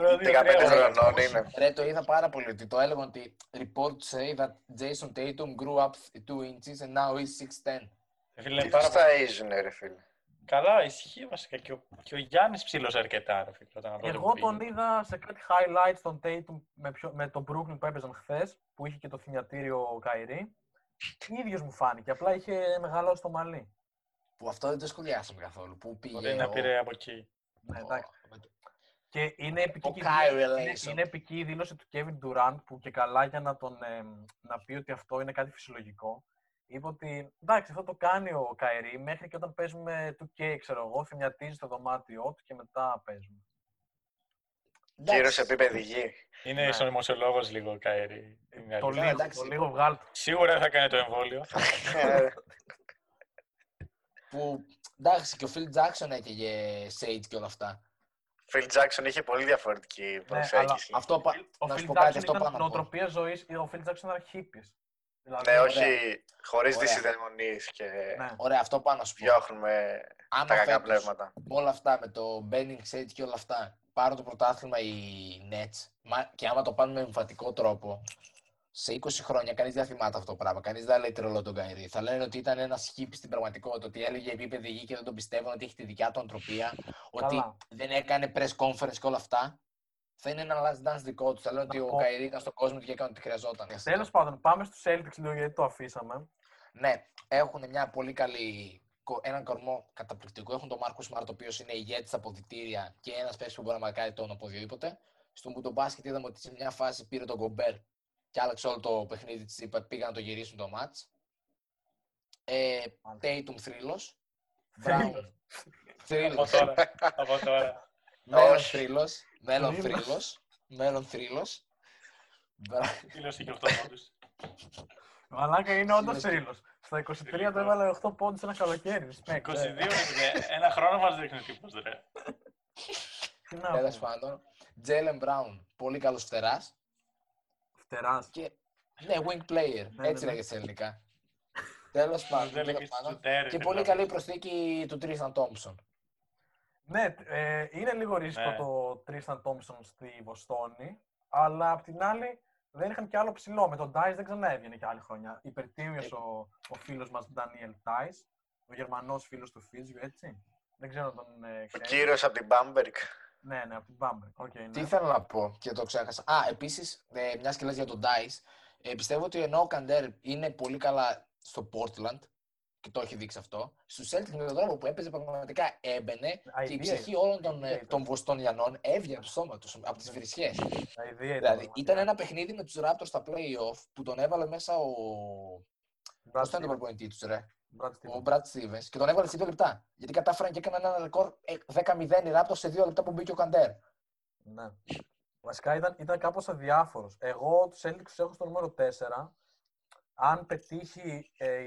[SPEAKER 4] χρονών είναι.
[SPEAKER 3] Ρε, το είδα πάρα πολύ ότι το έλεγαν ότι reports say that Jason Tatum grew up 2 inches and now he's 6'10.
[SPEAKER 1] Φίλε,
[SPEAKER 4] Τι
[SPEAKER 1] πάρα
[SPEAKER 4] τους
[SPEAKER 1] πολύ.
[SPEAKER 4] ταΐζουνε ρε φίλε.
[SPEAKER 1] Καλά, ισχύει βασικά. Και ο, και ο Γιάννης ψήλωσε αρκετά, ρε φίλε. Όταν τότε
[SPEAKER 2] Εγώ
[SPEAKER 1] που
[SPEAKER 2] τον
[SPEAKER 1] πήγε.
[SPEAKER 2] είδα σε κάτι highlights των Tatum με, ποιο, με τον Brooklyn που έπαιζαν χθες, που είχε και το θυμιατήριο ο Καϊρή. ίδιος μου φάνηκε, απλά είχε μεγαλώσει το μαλλί.
[SPEAKER 3] Που αυτό δεν το σχολιάσαμε καθόλου. Που πήγε.
[SPEAKER 1] Μπορεί να
[SPEAKER 3] ο-
[SPEAKER 1] πήρε από εκεί.
[SPEAKER 2] Ναι,
[SPEAKER 3] ο-
[SPEAKER 2] εντάξει.
[SPEAKER 3] με το-
[SPEAKER 2] Και είναι επική,
[SPEAKER 3] Ο
[SPEAKER 2] και η
[SPEAKER 3] Kyrie
[SPEAKER 2] δήλωση- είναι,
[SPEAKER 3] Relation.
[SPEAKER 2] είναι επική η δήλωση του Kevin Durant που και καλά για να, τον, εμ, να πει ότι αυτό είναι κάτι φυσιολογικό. Είπε ότι εντάξει, αυτό το κάνει ο Καϊρή μέχρι και όταν παίζουμε 2K, ξέρω εγώ, θυμιατίζει στο δωμάτιό του και μετά παίζουμε.
[SPEAKER 4] Κύριο
[SPEAKER 3] Εντάξει.
[SPEAKER 4] σε επίπεδη γη.
[SPEAKER 1] Είναι
[SPEAKER 2] Ναι.
[SPEAKER 1] συνωμοσιολόγος λίγο, Καέρι. Είναι
[SPEAKER 2] το
[SPEAKER 1] αλήθεια.
[SPEAKER 2] λίγο,
[SPEAKER 3] εντάξει.
[SPEAKER 2] το λίγο βγάλτο.
[SPEAKER 1] Σίγουρα δεν θα κάνει το εμβόλιο.
[SPEAKER 3] Που εντάξει, και ο Phil Jackson έκαιγε Sage και όλα αυτά.
[SPEAKER 4] Φιλ Τζάξον είχε πολύ διαφορετική προσέγγιση.
[SPEAKER 3] Αυτό πα...
[SPEAKER 2] Ο
[SPEAKER 3] να
[SPEAKER 2] Phil
[SPEAKER 3] σου πω κάτι,
[SPEAKER 2] Jackson
[SPEAKER 3] αυτό
[SPEAKER 2] ήταν
[SPEAKER 3] πάνω από.
[SPEAKER 2] νοοτροπία ζωής, ο Phil Jackson ήταν hippies. Δηλαδή,
[SPEAKER 4] Ναι,
[SPEAKER 3] ωραία.
[SPEAKER 4] όχι χωρίς
[SPEAKER 3] Ωραία.
[SPEAKER 4] δυσυδαιμονίες και
[SPEAKER 2] ναι.
[SPEAKER 3] Ωραία, αυτό πάνω να σου πω.
[SPEAKER 4] διώχνουμε
[SPEAKER 3] Άμα
[SPEAKER 4] τα κακά
[SPEAKER 3] φέτος,
[SPEAKER 4] πνεύματα.
[SPEAKER 3] με όλα αυτά, με το Benning Sage και όλα αυτά, πάρουν το πρωτάθλημα οι Nets μα- και άμα το πάνε με εμφατικό τρόπο, σε 20 χρόνια κανείς δεν θα θυμάται αυτό το πράγμα. Κανείς δεν θα λέει τρελό τον Καϊρή. Θα λένε ότι ήταν ένας χίπη στην πραγματικότητα, ότι έλεγε επίπεδη γη και δεν τον πιστεύουν, ότι έχει τη δικιά του ανθρωπία, ότι
[SPEAKER 2] Καλά.
[SPEAKER 3] δεν έκανε press conference και όλα αυτά. Θα είναι ένα last dance δικό τους. Θα λένε ότι
[SPEAKER 2] Να
[SPEAKER 3] ο
[SPEAKER 2] πω-
[SPEAKER 3] Καϊρή ήταν στον κόσμο του και έκανε ό,τι χρειαζόταν.
[SPEAKER 2] Τέλος πάντων, πάμε στους Celtics λίγο γιατί το αφήσαμε.
[SPEAKER 3] Ναι, έχουν μια πολύ καλή. κο- Έναν κορμό καταπληκτικό. Έχουν τον Μάρκο Σμαρτ, ο οποίος είναι ηγέτης στα αποδητήρια και ένας παίκτης που μπορεί να μαρκάρει τον από οποιοδήποτε. Στο μου το μπάσκετ είδαμε ότι σε μια φάση πήρε τον Γκομπέρ και άλλαξε όλο το παιχνίδι της. Είπα πήγαν να το γυρίσουν το match. Ε, Tatum θρύλος. Brown.
[SPEAKER 1] Από
[SPEAKER 3] Θρύλος.
[SPEAKER 1] τώρα. Από τώρα.
[SPEAKER 3] Μέλλον
[SPEAKER 4] Όχι.
[SPEAKER 3] θρύλος. Μέλλον
[SPEAKER 2] Θρύλος.
[SPEAKER 3] θρύλος. Μέλλον θρύλος.
[SPEAKER 1] Φίλος είχε 8 πόντους.
[SPEAKER 2] Μαλάκα είναι όντως
[SPEAKER 3] Φίλος.
[SPEAKER 2] θρύλος. Στα 23 το έβαλε 8 πόντους ένα καλοκαίρι. Respect.
[SPEAKER 1] 22
[SPEAKER 2] ε.
[SPEAKER 1] είναι. Ένα χρόνο μας δείχνει τύπος, ρε.
[SPEAKER 2] Τι να
[SPEAKER 3] Τέλος
[SPEAKER 2] πούμε.
[SPEAKER 3] πάντων. Τζέλεν Μπράουν. Πολύ καλός φτεράς.
[SPEAKER 2] Φτεράς.
[SPEAKER 3] Και ναι, wing player.
[SPEAKER 2] Ναι,
[SPEAKER 3] έτσι
[SPEAKER 2] ναι,
[SPEAKER 3] λέγεται σε ελληνικά. Τέλος πάντων.
[SPEAKER 1] Δεν
[SPEAKER 3] τέλος
[SPEAKER 1] λέγεις
[SPEAKER 3] πάντων.
[SPEAKER 1] σουτέρ,
[SPEAKER 3] Και
[SPEAKER 1] ρε,
[SPEAKER 3] πολύ
[SPEAKER 1] δηλαδή.
[SPEAKER 3] καλή προσθήκη του Τρίσταν Τόμψον.
[SPEAKER 2] Ναι, ε, είναι λίγο ρίσκο
[SPEAKER 1] Ναι.
[SPEAKER 2] το Tristan Thompson στη Βοστόνη, αλλά απ' την άλλη δεν είχαν και άλλο ψηλό. Με τον Dice δεν ξανά έβγαινε και άλλη χρονιά. Υπερτίμιος ο, ο φίλος μας Daniel Dice, ο Γερμανός φίλος του Φίτζιου, έτσι. Δεν ξέρω αν τον ε,
[SPEAKER 4] Ο
[SPEAKER 2] ξέρεις.
[SPEAKER 4] κύριος από την Μπάμπεργκ.
[SPEAKER 2] Ναι, ναι, από την Bamberg. Okay, ναι.
[SPEAKER 3] Τι ήθελα να πω και το ξέχασα. Α, επίσης, ε, μιας και λες για τον Dice, ε, πιστεύω ότι ενώ ο Καντέρ είναι πολύ καλά στο Portland και το έχει δείξει αυτό, στου Celtics με τον τρόπο που έπαιζε πραγματικά έμπαινε και η
[SPEAKER 2] Idea
[SPEAKER 3] ψυχή
[SPEAKER 2] ήταν.
[SPEAKER 3] όλων των, ε,
[SPEAKER 2] Idea
[SPEAKER 3] των Βοστονιανών έβγαινε από το στόμα τους, από τις βρισιέ.
[SPEAKER 2] Τα ιδέα ήταν.
[SPEAKER 3] δηλαδή, ήταν ένα παιχνίδι με τους Raptors στα playoff που τον έβαλε μέσα ο.
[SPEAKER 2] Brad
[SPEAKER 3] Πώς ήταν το
[SPEAKER 2] Stevens.
[SPEAKER 3] προπονητή τους, ρε;
[SPEAKER 2] Brad
[SPEAKER 3] Ο
[SPEAKER 2] Stevens.
[SPEAKER 3] Brad Stevens και τον έβαλε σε δύο λεπτά. Γιατί κατάφεραν και έκαναν ένα ρεκόρ ε, 10-0 οι Raptors σε δύο λεπτά που μπήκε ο Καντέρ.
[SPEAKER 2] Ναι. Βασικά ήταν, ήταν κάπως αδιάφορος. Εγώ τους Celtics τους έχω στο νούμερο 4. Αν πετύχει ε,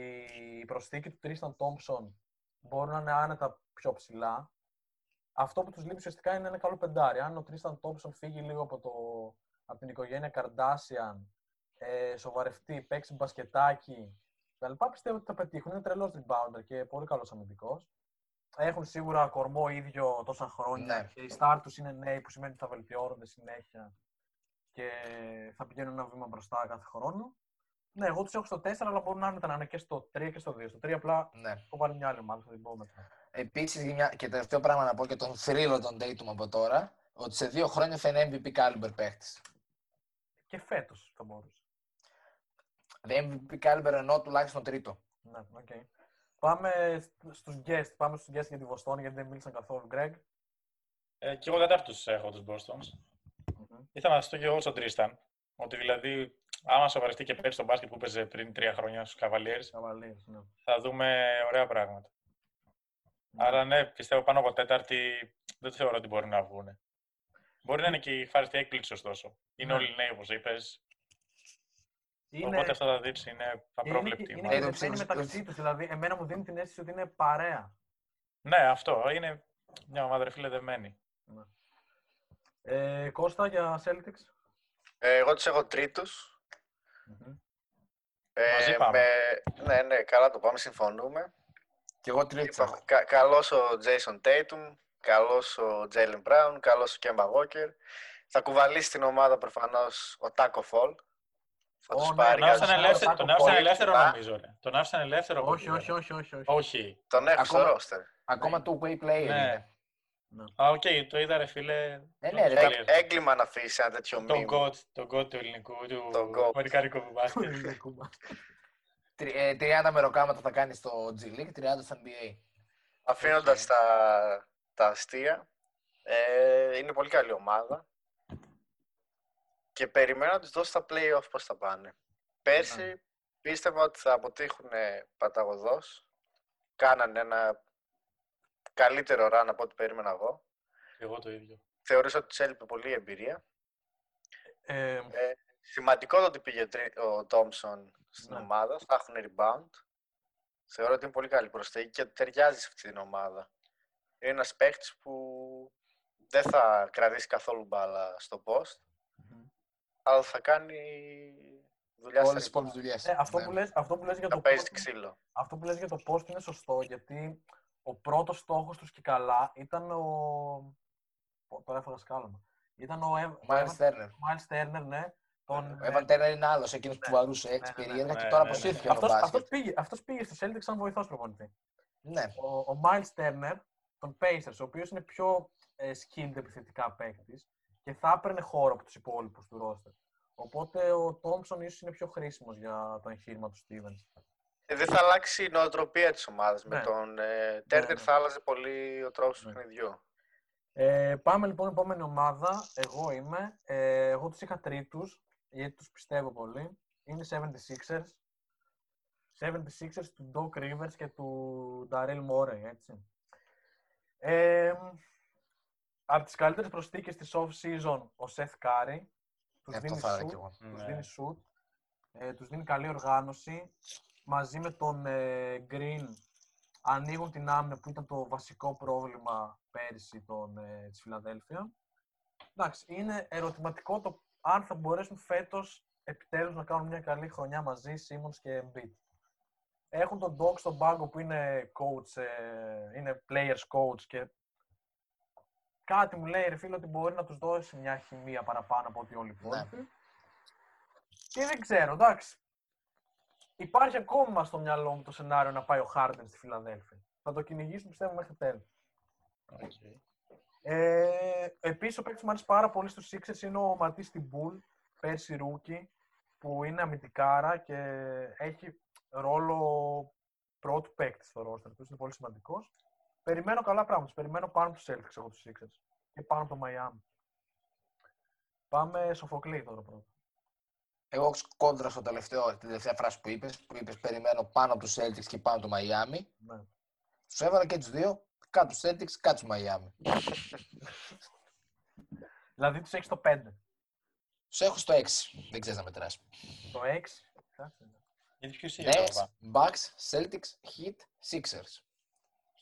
[SPEAKER 2] η προσθήκη του Tristan Thompson, μπορούν να είναι άνετα πιο ψηλά. Αυτό που τους λείπει ουσιαστικά είναι ένα καλό πεντάρι. Αν ο Tristan Thompson φύγει λίγο από, το, από την οικογένεια Kardashian, ε, σοβαρευτεί, παίξει μπασκετάκι κτλ. Πιστεύω ότι θα πετύχουν. Είναι τρελός rebounder και πολύ καλός αμυντικός. Έχουν σίγουρα κορμό ίδιο τόσα χρόνια
[SPEAKER 3] Ναι.
[SPEAKER 2] και οι start τους είναι νέοι που σημαίνει ότι θα βελτιώνονται συνέχεια και θα πηγαίνουν ένα βήμα μπροστά κάθε χρόνο. Ναι, εγώ τους έχω στο 4, αλλά μπορούν άνετα να είναι και στο 3 και στο 2. Στο 3 απλά
[SPEAKER 3] Ναι.
[SPEAKER 2] έχω βάλει μια άλλη ομάδα, θα την πω μετά.
[SPEAKER 3] Επίσης, και τελευταίο πράγμα να πω και τον θρύλο των Dayton από τώρα, ότι σε δύο χρόνια θα είναι MVP caliber παίχτη.
[SPEAKER 2] Και φέτος θα μπορούσε.
[SPEAKER 3] MVP caliber εννοώ τουλάχιστον τρίτο.
[SPEAKER 2] Ναι, οκ. Πάμε στους Celtics. Πάμε στους Celtics για τη Βοστόνη, γιατί δεν μίλησαν καθόλου. Greg.
[SPEAKER 1] Ε, και εγώ τέταρτος έχω τους Bostons. Ήθελα να σας το και εγώ στον Τρίσταν. Ότι δηλαδή, άμα σοβαρευτεί και παίξει το μπάσκετ που έπαιζε πριν τρία χρόνια στους Cavaliers,
[SPEAKER 2] Cavaliers, ναι.
[SPEAKER 1] θα δούμε ωραία πράγματα. Άρα ναι, πιστεύω πάνω από τέταρτη δεν θεωρώ ότι μπορεί να βγουν. Μπορεί να είναι και η ευχάριστη έκπληξη ωστόσο. Είναι
[SPEAKER 2] Ναι.
[SPEAKER 1] όλοι νέοι όπως είπες.
[SPEAKER 2] Είναι,
[SPEAKER 1] Οπότε αυτό θα δείξει, είναι
[SPEAKER 2] είναι,
[SPEAKER 1] απρόβλεπτη.
[SPEAKER 2] και-
[SPEAKER 1] η
[SPEAKER 2] είναι
[SPEAKER 1] ομάδα.
[SPEAKER 2] και
[SPEAKER 3] Ε,
[SPEAKER 2] δεμένοι
[SPEAKER 3] το
[SPEAKER 2] μεταξύ
[SPEAKER 3] ψήφισμα-
[SPEAKER 2] τους. Δηλαδή, εμένα μου δίνει την αίσθηση ότι είναι παρέα.
[SPEAKER 1] Ναι, αυτό. Είναι μια ομάδα ρε φίλε δεμένη.
[SPEAKER 2] Ε, Κώστα για Celtics;
[SPEAKER 4] Ε, εγώ τους έχω τρίτους. Ε,
[SPEAKER 1] Μαζί πάμε.
[SPEAKER 4] με- Ναι, ναι, καλά το πάμε, συμφωνούμε.
[SPEAKER 3] Και εγώ τρίτος.
[SPEAKER 4] Είπα, κα, καλός ο Jason Tatum, καλός ο Jalen Brown, καλός ο Kemba Walker. Θα κουβαλήσει την ομάδα προφανώς ο Tacko Fall. Θα
[SPEAKER 2] Ω,
[SPEAKER 4] τους
[SPEAKER 2] ναι,
[SPEAKER 4] πάρει
[SPEAKER 1] Τον
[SPEAKER 2] για
[SPEAKER 1] άφησαν
[SPEAKER 2] τους
[SPEAKER 4] για-
[SPEAKER 1] ελεύθερο,
[SPEAKER 2] Tacko
[SPEAKER 1] τον άφησαν
[SPEAKER 2] Fall,
[SPEAKER 1] ελεύθερο
[SPEAKER 4] α.
[SPEAKER 1] νομίζω. Ρε. Τον άφησαν ελεύθερο. από
[SPEAKER 2] όχι,
[SPEAKER 1] εκεί,
[SPEAKER 2] όχι,
[SPEAKER 1] ρε.
[SPEAKER 2] όχι, όχι, όχι.
[SPEAKER 1] Όχι.
[SPEAKER 4] Τον έχω στο
[SPEAKER 3] Ακόμα-
[SPEAKER 4] roster.
[SPEAKER 3] Ακόμα two-way player
[SPEAKER 1] Ναι.
[SPEAKER 3] είναι.
[SPEAKER 1] Α, οκ, το είδα ρε φίλε.
[SPEAKER 3] Ναι,
[SPEAKER 1] το
[SPEAKER 3] ναι, ρε,
[SPEAKER 1] Ιταλίας.
[SPEAKER 4] Έ- Έγκλημα να αφήσεις ένα τέτοιο
[SPEAKER 1] Το
[SPEAKER 4] meme.
[SPEAKER 1] GOAT, το GOAT του ελληνικού,
[SPEAKER 4] Το
[SPEAKER 1] του
[SPEAKER 4] GOAT.
[SPEAKER 1] αμερικάνικου μπάσκετ.
[SPEAKER 3] Τρι- ε, 30 μεροκάματα θα κάνεις στο G League, 30 στο NBA.
[SPEAKER 4] Αφήνοντας
[SPEAKER 1] Οκ.
[SPEAKER 4] τα, τα αστεία, ε, είναι πολύ καλή ομάδα. Και περιμένω να τους δω στα play-off πώς θα πάνε. Πέρσι πίστευα ότι θα αποτύχουν παταγωδώς. Κάνανε ένα καλύτερο run από ό,τι περίμενα εγώ.
[SPEAKER 1] Και εγώ το ίδιο.
[SPEAKER 4] Θεωρούσα ότι τους έλειπε πολύ η εμπειρία.
[SPEAKER 2] Ε,
[SPEAKER 4] Σημαντικό το ότι πήγε ο Τρι- ο Τόμψον στην
[SPEAKER 2] Ναι.
[SPEAKER 4] ομάδα. Θα έχουν rebound. Θεωρώ ότι είναι πολύ καλή προσθήκη και ταιριάζει σε αυτή την ομάδα. Είναι ένας παίχτης που δεν θα κρατήσει καθόλου μπάλα στο post, αλλά θα κάνει δουλειά
[SPEAKER 3] Όλες τις
[SPEAKER 4] στα
[SPEAKER 3] υπόλοιπες
[SPEAKER 4] rebound.
[SPEAKER 3] δουλειές.
[SPEAKER 2] ναι, αυτό, που λες, αυτό που λες για
[SPEAKER 4] Θα
[SPEAKER 2] το
[SPEAKER 4] παίζει
[SPEAKER 2] post,
[SPEAKER 4] ξύλο.
[SPEAKER 2] αυτό που λες για το post είναι σωστό, γιατί ο πρώτος στόχος τους και καλά ήταν ο... Πω, Τώρα έφαγα σκάλωμα. Ήταν ο Ev-
[SPEAKER 3] Μάιλ
[SPEAKER 2] Evan-
[SPEAKER 3] Στέρνερ.
[SPEAKER 2] Miles Turner, ναι. Τον,
[SPEAKER 3] Ο Evan Turner είναι άλλος, εκείνος που
[SPEAKER 2] Ναι.
[SPEAKER 3] βαρούσε
[SPEAKER 2] Ναι,
[SPEAKER 3] έτσι
[SPEAKER 2] ναι, ναι.
[SPEAKER 3] περίεργα και
[SPEAKER 1] Ναι,
[SPEAKER 3] τώρα
[SPEAKER 1] ναι, ναι.
[SPEAKER 3] αποσύρθηκε από το
[SPEAKER 2] αυτός, αυτός,
[SPEAKER 3] μπάσκετ.
[SPEAKER 2] πήγε, αυτός πήγε στη Celtics σαν βοηθός προπονητή.
[SPEAKER 3] Ναι,
[SPEAKER 2] Ο, ο Miles Turner, τον Pacers, ο οποίος είναι πιο ε, skilled επιθετικά παίκτης και θα έπαιρνε χώρο από τους υπόλοιπους του roster. Οπότε ο Thompson ίσως είναι πιο χρήσιμος για το εγχείρημα του Stevens.
[SPEAKER 4] Ε, δεν θα αλλάξει η νοοτροπία της ομάδας.
[SPEAKER 2] Ναι.
[SPEAKER 4] Με τον ε, Turner
[SPEAKER 2] ναι.
[SPEAKER 4] θα άλλαζε πολύ ο τρόπος του
[SPEAKER 2] Ναι.
[SPEAKER 4] παιχνιδιού.
[SPEAKER 2] Ε, πάμε λοιπόν επόμενη ομάδα. Εγώ είμαι. Ε, εγώ τους είχα τρίτους, γιατί τους πιστεύω πολύ. Είναι οι 76ers. 76ers του Doc Rivers και του Daryl Morey, έτσι. Ε, από τις καλύτερες προσθήκες της off-season, ο Seth Curry. Τους
[SPEAKER 3] αυτό
[SPEAKER 2] δίνει
[SPEAKER 3] θα έλεγα
[SPEAKER 2] shoot,
[SPEAKER 3] κι εγώ.
[SPEAKER 2] τους
[SPEAKER 1] Ναι.
[SPEAKER 2] δίνει shoot. Ε, τους δίνει καλή οργάνωση. Μαζί με τον ε, Green ανοίγουν την άμυνα που ήταν το βασικό πρόβλημα πέρυσι των, ε, της Φιλαδέλφια. Εντάξει, είναι ερωτηματικό το αν θα μπορέσουν φέτος επιτέλους να κάνουν μια καλή χρονιά μαζί, Simmons και Embiid. Έχουν τον Doc στον πάγκο που είναι coach, ε, είναι players coach και κάτι μου λέει ρε φίλε ότι μπορεί να τους δώσει μια χημεία παραπάνω από ό,τι όλοι οι υπόλοιποι. Και δεν ξέρω, εντάξει. Υπάρχει ακόμα στο μυαλό μου το σενάριο να πάει ο Harden στη Φιλαδέλφια. Θα το κυνηγήσουν πιστεύω μέχρι τέλος.
[SPEAKER 1] Οκ.
[SPEAKER 2] Ε, Επίσης, ο παίκτης που μου αρέσει πάρα πολύ στους Sixers είναι ο Matisse Thybulle, πέρσι rookie, που είναι αμυντικάρα και έχει ρόλο πρώτου παίκτη στο roster του. Είναι πολύ σημαντικός. Περιμένω καλά πράγματα. Περιμένω πάνω από τους Celtics εγώ τους Sixers και πάνω από το Miami. Πάμε Σοφοκλή τώρα πρώτα.
[SPEAKER 3] Εγώ κόντρα στο τελευταίο, την τελευταία φράση που είπες, που είπες περιμένω πάνω από τους Celtics και πάνω από το Miami.
[SPEAKER 2] Ναι.
[SPEAKER 3] Τους έβαλα και τους δύο, κάτω τους Celtics, κάτω τους Miami.
[SPEAKER 2] Δηλαδή τους έχεις το 5.
[SPEAKER 3] Τους έχω στο 6. Δεν ξέρεις να μετράς.
[SPEAKER 2] Το 6. Κάτσε.
[SPEAKER 1] Γιατί ποιος είπε
[SPEAKER 3] Nets,
[SPEAKER 1] τώρα.
[SPEAKER 3] Bucks, Celtics, Heat, Sixers.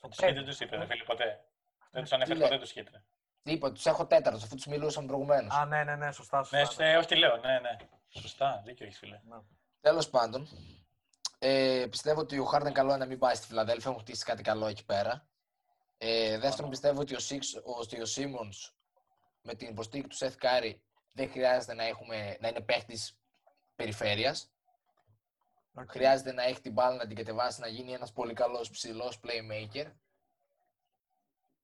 [SPEAKER 2] Στο
[SPEAKER 1] Τους Heat
[SPEAKER 2] 5.
[SPEAKER 1] δεν τους είπε, δεν φίλε, ποτέ. Δεν τους ανέφερε
[SPEAKER 3] λέει.
[SPEAKER 1] ποτέ τους Heat. ρε.
[SPEAKER 3] Είπα, τους έχω τέταρτος, αφού τους μιλούσαμε προηγουμένως.
[SPEAKER 2] Α, ναι, ναι, ναι, σωστά. σωστά
[SPEAKER 1] Ναι,
[SPEAKER 2] ναι.
[SPEAKER 1] ναι, όχι τι λέω, ναι, ναι. Σωστά, δίκιο έχεις φίλε.
[SPEAKER 2] Ναι.
[SPEAKER 3] Τέλος πάντων, ε, πιστεύω ότι ο Χάρντεν καλό είναι να μην πάει στη Φιλαδέλφια. Έχουν χτίσει κάτι καλό εκεί πέρα. Ε, δεύτερον, πιστεύω ότι ο, Six, ο, ότι ο Simmons με την υποστήριξη του Seth Curry δεν χρειάζεται να, έχουμε, να είναι παίχτης περιφέρειας.
[SPEAKER 2] Οκ.
[SPEAKER 3] Χρειάζεται να έχει την μπάλα να την κατεβάσει, να γίνει ένας πολύ καλός ψηλός playmaker.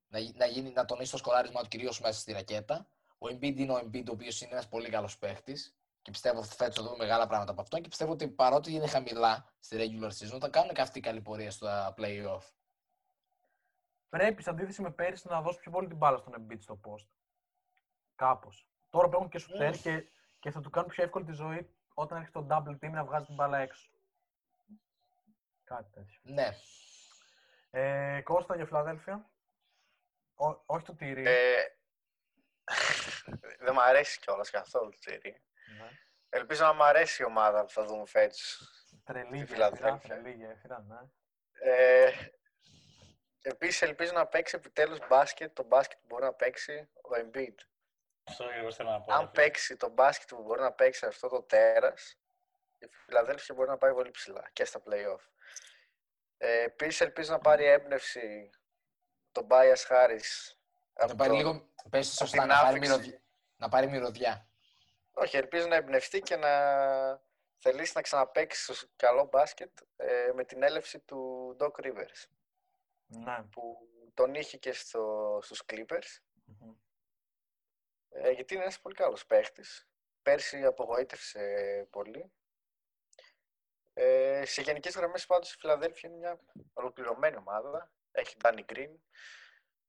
[SPEAKER 3] Να, γι- να, γίνει, να τονίσει το σκοράρισμα του κυρίως μέσα στη ρακέτα. Ο Embiid είναι ο Embiid, ο οποίος είναι ένας πολύ καλός παίχτης. Και πιστεύω ότι φέτος θα δούμε μεγάλα πράγματα από αυτόν. Και πιστεύω ότι παρότι είναι χαμηλά στη regular season, θα κάνουν και αυτή καλή πορεία στα playoff.
[SPEAKER 2] Πρέπει σε αντίθεση με πέρυσι να δώσει πιο πολύ την μπάλα στον Embiid στο post. Κάπως. Τώρα που έχουν και σουτέρ
[SPEAKER 3] Μμμ.
[SPEAKER 2] και, και θα του κάνουν πιο εύκολη τη ζωή όταν έρχεται το double team να βγάζει την μπάλα έξω. Κάτι τέτοιο.
[SPEAKER 3] Ναι.
[SPEAKER 2] Ε, Κώστα για Φιλαδέλφια. Ό- όχι το τυρί.
[SPEAKER 4] Ε, δεν μ' αρέσει κιόλας καθόλου το Τζέρι.
[SPEAKER 2] Ναι.
[SPEAKER 4] Ελπίζω να μ' αρέσει η ομάδα που θα δούμε φέτος.
[SPEAKER 2] Τρελή
[SPEAKER 4] στη
[SPEAKER 2] γέφυρα.
[SPEAKER 4] Φιλαδέλφια.
[SPEAKER 2] Τρελή γέφυρα, ναι.
[SPEAKER 4] Ε, επίσης ελπίζω να παίξει επιτέλους μπάσκετ, το μπάσκετ που μπορεί να παίξει ο Embiid.
[SPEAKER 1] Αυτό ακριβώς θέλω να πω.
[SPEAKER 4] Αν
[SPEAKER 1] ρε φίλε.
[SPEAKER 4] παίξει το μπάσκετ που μπορεί να παίξει αυτό το τέρας, η Φιλαδέλφια μπορεί να πάει πολύ ψηλά και στα play-off. Ε, επίσης ελπίζω να πάρει έμπνευση τον Μπάιας Χάρης.
[SPEAKER 3] Να
[SPEAKER 4] από
[SPEAKER 3] πάρει
[SPEAKER 4] το-
[SPEAKER 3] λίγο, πες
[SPEAKER 4] απ'
[SPEAKER 3] σωστά,
[SPEAKER 4] την
[SPEAKER 3] να πάρει,
[SPEAKER 4] άφηξη.
[SPEAKER 3] μυρωδιά, να πάρει μυρωδιά.
[SPEAKER 4] Όχι, ελπίζω να εμπνευστεί και να θελήσει να ξαναπαίξει στο καλό μπάσκετ ε, με την έλευση του Doc Rivers
[SPEAKER 2] ναι.
[SPEAKER 4] που τον είχε και στο, στους Clippers
[SPEAKER 2] Μμμ.
[SPEAKER 4] ε, γιατί είναι ένας πολύ καλός παίχτης. Πέρσι απογοήτευσε πολύ. Ε, σε γενικές γραμμές πάντως η Φιλαδέλφια είναι μια ολοκληρωμένη ομάδα. Έχει Danny Green,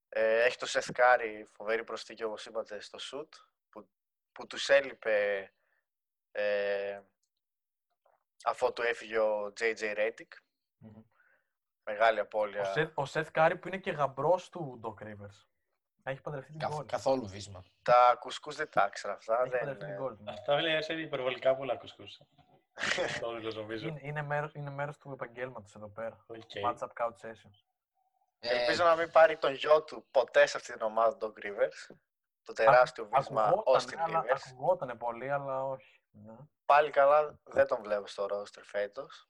[SPEAKER 4] ε, έχει το Seth Curry, φοβερή προσθήκη όπως είπατε στο shoot που, που τους έλειπε ε, αφού του έφυγε ο JJ Redick.
[SPEAKER 2] Μμμ.
[SPEAKER 4] Μεγάλη
[SPEAKER 2] Ο,
[SPEAKER 4] απώλεια.
[SPEAKER 2] Σεθ, ο Σεθ Κάρι που είναι και γαμπρός του Doc Rivers. Έχει παντρευτεί την
[SPEAKER 3] Καθ-
[SPEAKER 2] κόρη.
[SPEAKER 3] καθόλου βίσμα.
[SPEAKER 4] Τα κους κους δεν τα ήξερα αυτά.
[SPEAKER 2] Έχει
[SPEAKER 4] Δεν,
[SPEAKER 2] παντρευτεί την
[SPEAKER 4] ε,
[SPEAKER 2] κόρη. ναι.
[SPEAKER 1] Αυτά λέει σε υπερβολικά πολλά κους κους. Αυτό νομίζω.
[SPEAKER 2] Είναι, είναι, μέρος, είναι μέρος του επαγγέλματος εδώ πέρα.
[SPEAKER 1] Οκ.
[SPEAKER 2] WhatsApp Couch Sessions.
[SPEAKER 3] Ε,
[SPEAKER 4] Ελπίζω να μην πάρει τον γιο του ποτέ σε αυτή την ομάδα τον Rivers. Το τεράστιο βίσμα
[SPEAKER 2] Ακουγότανε,
[SPEAKER 4] Austin
[SPEAKER 2] αλλά,
[SPEAKER 4] Rivers.
[SPEAKER 2] ακουγότανε πολύ, αλλά όχι. Ναι.
[SPEAKER 4] Πάλι καλά δεν τον βλέπω στο roster φέτος.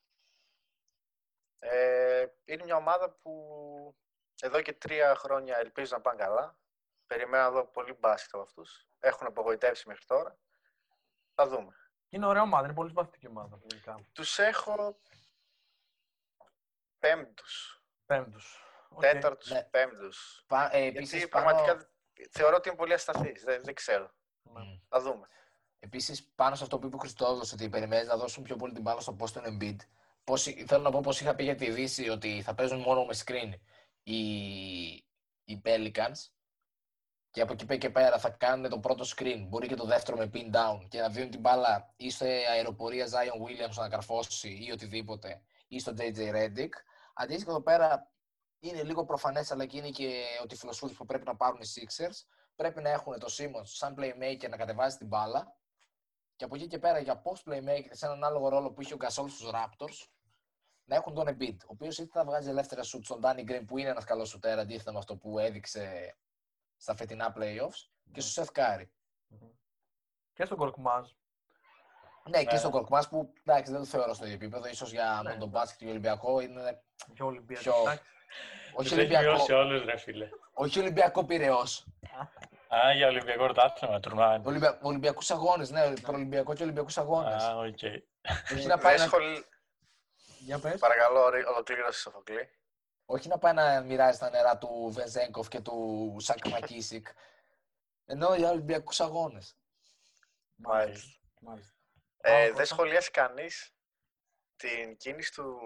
[SPEAKER 4] Ε, είναι μια ομάδα που εδώ και τρία χρόνια ελπίζω να πάνε καλά. Περιμένω να δω πολύ μπάσκετ από αυτούς. Έχουν απογοητεύσει μέχρι τώρα. Θα δούμε.
[SPEAKER 2] Είναι ωραία ομάδα, είναι πολύ συμπαθητική ομάδα. Λογικά.
[SPEAKER 4] Τους έχω πέμπτους,
[SPEAKER 2] Πέμπτους. Οκ.
[SPEAKER 4] τέταρτους,
[SPEAKER 3] Ναι.
[SPEAKER 4] πέμπτους.
[SPEAKER 3] πα- ε,
[SPEAKER 4] Γιατί
[SPEAKER 3] επίσης,
[SPEAKER 4] πραγματικά
[SPEAKER 3] πάνω,
[SPEAKER 4] θεωρώ ότι είναι πολύ ασταθής. Δεν, δεν ξέρω.
[SPEAKER 2] Ναι.
[SPEAKER 3] Μμ.
[SPEAKER 4] Θα δούμε.
[SPEAKER 3] επίσης, πάνω σε αυτό που είπε ο Χριστόδουλος, ότι περιμένεις να δώσουν πιο πολύ την μπάλα στο post του Embiid. Πώς, θέλω να πω πως είχα πει για τη Δύση ότι θα παίζουν μόνο με screen οι, οι Pelicans και από εκεί και πέρα θα κάνουν το πρώτο screen, μπορεί και το δεύτερο με pin down και να δίνουν την μπάλα ή σε αεροπορία Zion Williams να καρφώσει ή οτιδήποτε ή στο JJ Redick. Αντίστοιχα εδώ πέρα είναι λίγο προφανές αλλά και είναι και ο τυφλοσούτης που πρέπει να πάρουν οι Sixers. Πρέπει να έχουν το Simmons σαν playmaker να κατεβάζει την μπάλα και από εκεί και πέρα για post playmaker σε έναν άλλο ρόλο που είχε ο Gasol στους Raptors να έχουν τον Embiid, ο οποίος είτε θα βγάζει ελεύθερα shoot στον Danny Green που είναι ένας καλός σουτέρ αντίθετα με αυτό που έδειξε στα φετινά playoffs και στο Seth Curry.
[SPEAKER 2] Μμμ. Και στον Κορκμάζ.
[SPEAKER 3] Ναι, και
[SPEAKER 1] Ναι.
[SPEAKER 3] στον Κορκμάς που εντάξει, δεν το θεωρώ στο ίδιο επίπεδο. Ίσως για
[SPEAKER 2] Ναι,
[SPEAKER 3] με τον
[SPEAKER 2] ναι.
[SPEAKER 3] μπάσκετ και Ολυμπιακό είναι.
[SPEAKER 2] Και Ολυμπιακός.
[SPEAKER 3] Ποιο;
[SPEAKER 2] εντάξει.
[SPEAKER 3] Όχι
[SPEAKER 1] Τους έχει
[SPEAKER 3] Ολυμπιακό,
[SPEAKER 1] μειώσει όλους ρε φίλε.
[SPEAKER 3] όχι Ολυμπιακό Πυραιός.
[SPEAKER 1] Α, για Ολυμπιακό πρωτάθλημα, τουρνουά.
[SPEAKER 3] Ολυμπια... Ολυμπιακούς αγώνες, ναι, προολυμπιακό και Ολυμπιακούς αγώνες.
[SPEAKER 1] Α, οκ.
[SPEAKER 3] όχι, να πάει
[SPEAKER 4] Δεν
[SPEAKER 3] να...
[SPEAKER 4] σχολ...
[SPEAKER 2] Για πες.
[SPEAKER 4] Παρακαλώ, ρε, ολοκλήρωση Σοφοκλή.
[SPEAKER 3] Όχι να πάει να μοιράζει τα νερά του Βεζένκοφ και του Σακ ΜακΚίσικ. Ενώ για Ολυμπιακούς αγώνες.
[SPEAKER 4] Μάλιστα.
[SPEAKER 2] Μάλιστα.
[SPEAKER 4] Ε,
[SPEAKER 2] Πάμε,
[SPEAKER 4] δεν
[SPEAKER 2] Κώστα.
[SPEAKER 4] σχολίασε κανείς την κίνηση του,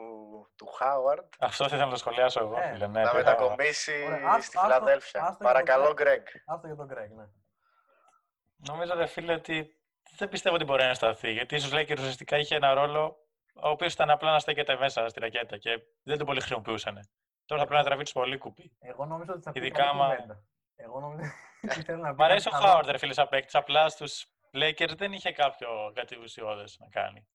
[SPEAKER 4] του Χάουαρντ;
[SPEAKER 1] Αυτό θα ήθελα να το σχολιάσω εγώ,
[SPEAKER 2] Ε,
[SPEAKER 1] φίλε. Ναι,
[SPEAKER 4] να
[SPEAKER 1] τι
[SPEAKER 4] μετακομίσει
[SPEAKER 2] Ωραία, άστο-
[SPEAKER 4] στη
[SPEAKER 2] άστο-
[SPEAKER 4] Φιλαδέλφια.
[SPEAKER 2] άστο για
[SPEAKER 4] Παρακαλώ,
[SPEAKER 2] το
[SPEAKER 4] Γκρέγκ.
[SPEAKER 2] Αυτό για τον Γκρέγκ, ναι.
[SPEAKER 1] Νομίζω, ρε φίλε, ότι δεν πιστεύω ότι μπορεί να σταθεί. Γιατί ίσως λέει και ουσιαστικά είχε ένα ρόλο ο οποίος ήταν απλά να στέκεται μέσα στη ρακέτα και δεν τον πολύ χρησιμοποιούσαν. Τώρα θα πρέπει να τραβήξει πολύ κουπί.
[SPEAKER 2] Εγώ νομίζω ότι θα πει
[SPEAKER 1] Ειδικά
[SPEAKER 2] καλή
[SPEAKER 1] άμα-
[SPEAKER 2] κουβέντα. Εγώ νομίζω ότι θέλει να πει
[SPEAKER 1] Μ' αρέσει ο
[SPEAKER 2] κάτι καλό.
[SPEAKER 1] Χάουαρντ, ρε φίλε, σαν παίκτης. Απλά στους Lakers δεν είχε κάποιο κάτι ουσιώδες να κάνει.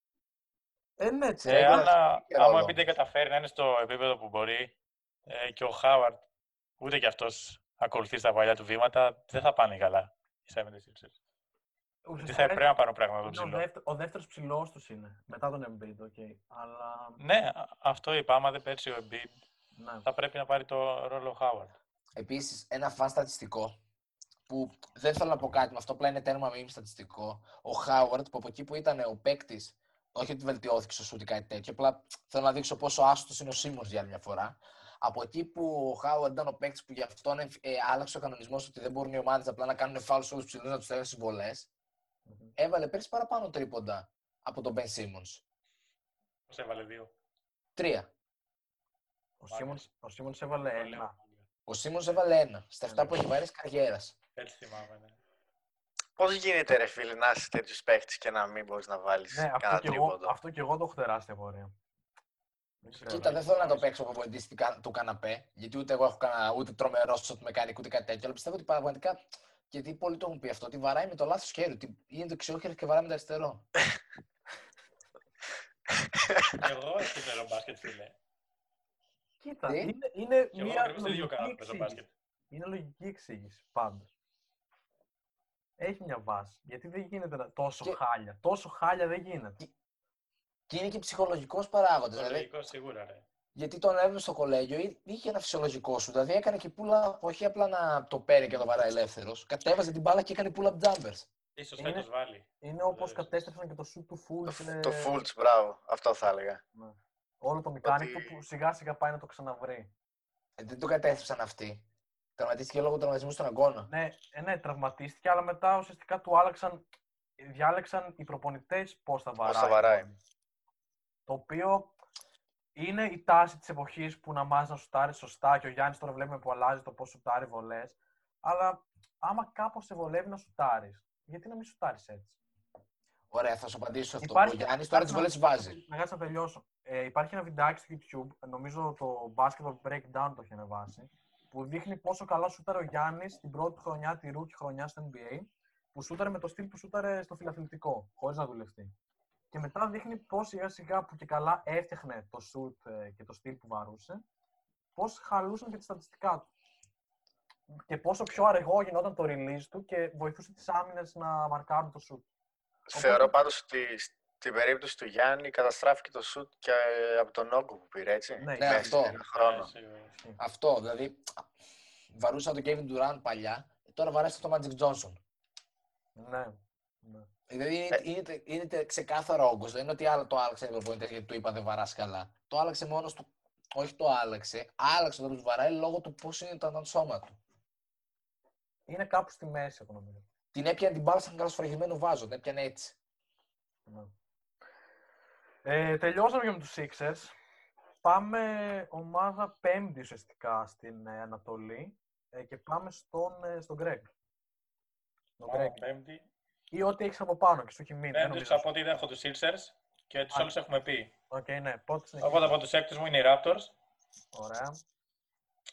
[SPEAKER 2] Ε, ναι, έτσι.
[SPEAKER 3] Ε,
[SPEAKER 1] Ε,
[SPEAKER 3] εγώ-
[SPEAKER 1] αν α-
[SPEAKER 3] και
[SPEAKER 1] άμα
[SPEAKER 3] ρόλο.
[SPEAKER 1] επειδή καταφέρει να είναι στο επίπεδο που μπορεί ε, και ο Χάουαρντ ούτε κι αυτός ακολουθεί στα παλιά του βήματα, δεν θα πάνε καλά οι 76ers. Γιατί
[SPEAKER 2] Ουσιαστικά
[SPEAKER 1] θα πρέπει να πάρουν πράγματα από
[SPEAKER 2] είναι
[SPEAKER 1] τον
[SPEAKER 2] ο,
[SPEAKER 1] ψηλό.
[SPEAKER 2] δεύτερο, ο δεύτερος ψηλός τους είναι. Μετά τον Embiid, οκ. Αλλά,
[SPEAKER 1] Ναι, α- αυτό είπα. Άμα δεν πέρσει ο Embiid,
[SPEAKER 2] ναι.
[SPEAKER 1] θα πρέπει να πάρει το ρόλο ο Χάουαρντ.
[SPEAKER 3] Επίσης, ένα fun στατιστικό. που δεν θέλω να πω κάτι με αυτό, απλά είναι τέρμα μήνυμα στατιστικό. Ο Χάουαρντ, που από εκεί που ήταν ο παίκτης, όχι ότι βελτιώθηκε στο σούτ ή κάτι τέτοιο, απλά θέλω να δείξω πόσο άστο είναι ο Σίμονς για άλλη μια φορά. Από εκεί που ο Χάουαρντ ήταν ο παίκτης που γι' αυτόν ε, άλλαξε ο κανονισμός ότι δεν μπορούν οι ομάδες απλά να κάνουν φάουλ σε όλου του ψηλούς να τους στέλνουν στι βολέ, έβαλε πέρσι παραπάνω τρίποντα από τον Ben Simmons.
[SPEAKER 1] Πώς έβαλε δύο.
[SPEAKER 3] Τρία.
[SPEAKER 2] Ο Σίμονς, ο Σίμονς έβαλε
[SPEAKER 1] Λέω,
[SPEAKER 2] ένα.
[SPEAKER 3] Ο Σίμον έβαλε ένα. Στα 7 που έχει βάλει καριέρας.
[SPEAKER 1] Έτσι θυμάμαι, ναι.
[SPEAKER 4] Πώς γίνεται, ρε φίλε, να είσαι τέτοιος παίχτης και να μην μπορείς να βάλεις
[SPEAKER 2] Ναι, αυτό
[SPEAKER 4] κανένα
[SPEAKER 2] και, εγώ,
[SPEAKER 4] τρίποντο;
[SPEAKER 2] αυτό και εγώ το έχω τεράστια πορεία. Δεν ξέρω.
[SPEAKER 3] Κοίτα, δεν θέλω να το παίξω από πολιτή του καναπέ, γιατί ούτε εγώ έχω κανένα ούτε τρομερό σωτ μεκάνικ ούτε κάτι τέτοιο. Αλλά πιστεύω ότι πραγματικά. Γιατί πολλοί το έχουν πει αυτό, ότι βαράει με το λάθος χέρι. Ότι είναι δεξιόχερη και βαράει με το αριστερό.
[SPEAKER 1] Εγώ έτσι παίζω μπάσκετ, φίλε.
[SPEAKER 2] Κοίτα,
[SPEAKER 3] Τι;
[SPEAKER 2] είναι, είναι
[SPEAKER 1] Και εγώ
[SPEAKER 2] μια
[SPEAKER 1] ακριβώς το ίδιο
[SPEAKER 2] λογική
[SPEAKER 1] κάνω, παίζω μπάσκετ.
[SPEAKER 2] εξήγηση. Είναι λογική εξήγηση, πάντως. Έχει μια βάση. Γιατί δεν γίνεται να- τόσο
[SPEAKER 3] Και-
[SPEAKER 2] χάλια. Τόσο χάλια δεν γίνεται.
[SPEAKER 3] Και είναι και ψυχολογικός παράγοντας.
[SPEAKER 1] Το
[SPEAKER 3] Δηλαδή,
[SPEAKER 1] λογικό σίγουρα, ρε.
[SPEAKER 3] γιατί τον έβλεπε στο κολέγιο, ή- είχε ένα φυσιολογικό σου. Δηλαδή έκανε και πουλα, όχι απλά να το παίρνει και το βαράει ελεύθερος. Κατέβαζε την μπάλα και έκανε pull-up jumpers.
[SPEAKER 1] Ίσως
[SPEAKER 2] Είναι-
[SPEAKER 1] φέτος βάλει.
[SPEAKER 2] Είναι όπως
[SPEAKER 1] Βέβαια.
[SPEAKER 2] κατέστρεψαν και το shoot του full.
[SPEAKER 4] Το,
[SPEAKER 2] είναι-
[SPEAKER 4] το Fultz, μπράβο. Αυτό θα έλεγα.
[SPEAKER 2] Ναι. Όλο το μηχάνικο
[SPEAKER 4] Ότι-
[SPEAKER 2] που σιγά σιγά πάει να το ξαναβρει.
[SPEAKER 3] Ε, δεν το κατέστρεψαν αυτοί. Τραυματίστηκε λόγω τραυματισμού στον αγώνα.
[SPEAKER 2] Ναι, ε, ναι, τραυματίστηκε, αλλά μετά ουσιαστικά του άλλαξαν, διάλεξαν οι προπονητές πώς θα βαράει.
[SPEAKER 4] θα βαράει.
[SPEAKER 2] Το οποίο είναι η τάση της εποχής που να μάθει να σουτάρεις σωστά και ο Γιάννης τώρα βλέπουμε που αλλάζει το πώς σουτάρει βολές. Αλλά άμα κάπως σε βολεύει να σουτάρεις, γιατί να μην σουτάρεις έτσι;
[SPEAKER 3] Ωραία, θα σου απαντήσω σε αυτό.
[SPEAKER 2] Υπάρχει-
[SPEAKER 3] Ο Γιάννης τώρα τις βολές βάζει.
[SPEAKER 2] Να κάτσε να τελειώσω. Ε, υπάρχει ένα βιντεάκι στο YouTube, νομίζω το Basketball Breakdown το έχει ανεβάσει, που δείχνει πόσο καλά σούταρε ο Γιάννης την πρώτη χρονιά, τη rookie χρονιά στο NBA, που σούταρε με το στυλ που σούταρε στο φιλαθλητικό, χωρίς να δουλευτεί. Και μετά δείχνει πώς σιγά σιγά που και καλά έφτιαχνε το σουτ ε, και το στυλ που βαρούσε, πώς χαλούσαν και τα στατιστικά του. Και πόσο πιο αργό γινόταν το release του και βοηθούσε τις άμυνες να μαρκάρουν το σουτ.
[SPEAKER 4] Θεωρώ πάντως ότι στην περίπτωση του Γιάννη καταστράφηκε το σουτ και από τον όγκο που πήρε, έτσι.
[SPEAKER 2] Ναι,
[SPEAKER 3] Ναι,
[SPEAKER 4] Μέσα
[SPEAKER 3] αυτό.
[SPEAKER 4] σε ένα χρόνο.
[SPEAKER 1] Ναι, σίγουρα.
[SPEAKER 3] Αυτό, δηλαδή. Βαρούσαν τον Kevin Durant παλιά, τώρα βαρέσει τον Magic Johnson.
[SPEAKER 2] Ναι. ναι.
[SPEAKER 3] Δηλαδή είναι, είναι, είναι ξεκάθαρο όγκος. Δεν είναι ότι άλλο το άλλαξε οι προπονητέ γιατί του είπα δεν βαράς καλά. Το άλλαξε μόνος του. Όχι το άλλαξε. Άλλαξε το τους βαράει λόγω του πώς είναι το, το σώμα του.
[SPEAKER 2] Είναι κάπου στη μέση, εγώ νομίζω.
[SPEAKER 3] Την έπιανε την μπάλα σαν καλοσφραγισμένο βάζο. Την έπιανε έτσι.
[SPEAKER 2] Ναι. Ε, τελειώσαμε και με τους Sixers. Πάμε ομάδα πέμπτη ουσιαστικά στην ε, Ανατολή ε, και πάμε στον, ε, στον Greg. Τον
[SPEAKER 1] Μόνο
[SPEAKER 2] Greg.
[SPEAKER 1] Πέμπτη.
[SPEAKER 2] Ή ό,τι έχεις από πάνω και σου έχει μείνει. δεν
[SPEAKER 1] Πέμπτος
[SPEAKER 2] νομίζω.
[SPEAKER 1] από ό,τι δεν έχω τους Sixers και τους
[SPEAKER 2] Α.
[SPEAKER 1] άλλους έχουμε πει.
[SPEAKER 2] Οκ, ναι. Πότε συνεχίζεις.
[SPEAKER 1] Οπότε από τους έκτους μου είναι οι Raptors.
[SPEAKER 2] Ωραία.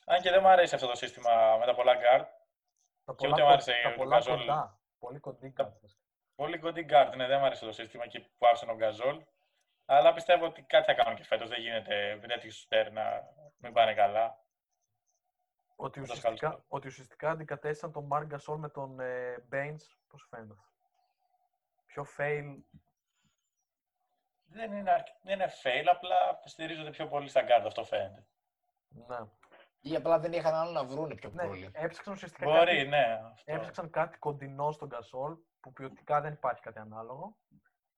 [SPEAKER 1] Αν και δεν μου αρέσει αυτό το σύστημα με τα πολλά guard.
[SPEAKER 2] Τα
[SPEAKER 1] Και
[SPEAKER 2] πολλά,
[SPEAKER 1] ούτε μου
[SPEAKER 2] κο-
[SPEAKER 1] άρεσε
[SPEAKER 2] τα
[SPEAKER 1] ο
[SPEAKER 2] πολλά
[SPEAKER 1] Gasol.
[SPEAKER 2] κοντά. Πολύ κοντοί guards.
[SPEAKER 1] Πολύ κοντή guard, ναι, δεν μου άρεσε το σύστημα και που άφησε ο Γκαζόλ. Αλλά πιστεύω ότι κάτι θα κάνουν και φέτος. Δεν γίνεται με τέτοιους σουτέρ να μην πάνε καλά.
[SPEAKER 2] Ότι
[SPEAKER 1] Ούτως
[SPEAKER 2] ουσιαστικά,
[SPEAKER 1] καλώς.
[SPEAKER 2] ότι ουσιαστικά αντικατέστησαν τον Marc Gasol με τον ε, Baines. Πώς σου φαίνεται αυτό; Πιο fail.
[SPEAKER 1] Δεν είναι, αρκε- δεν είναι fail, απλά στηρίζονται πιο πολύ στα guard, αυτό φαίνεται.
[SPEAKER 2] Ναι.
[SPEAKER 3] Ή απλά δεν είχαν άλλο να βρούνε πιο
[SPEAKER 2] ναι.
[SPEAKER 3] πολύ.
[SPEAKER 2] Έψαξαν ουσιαστικά
[SPEAKER 1] Μπορεί,
[SPEAKER 2] κάτι-
[SPEAKER 1] ναι. Αυτό.
[SPEAKER 2] Έψαξαν κάτι κοντινό στον Gasol, που ποιοτικά δεν υπάρχει κάτι ανάλογο.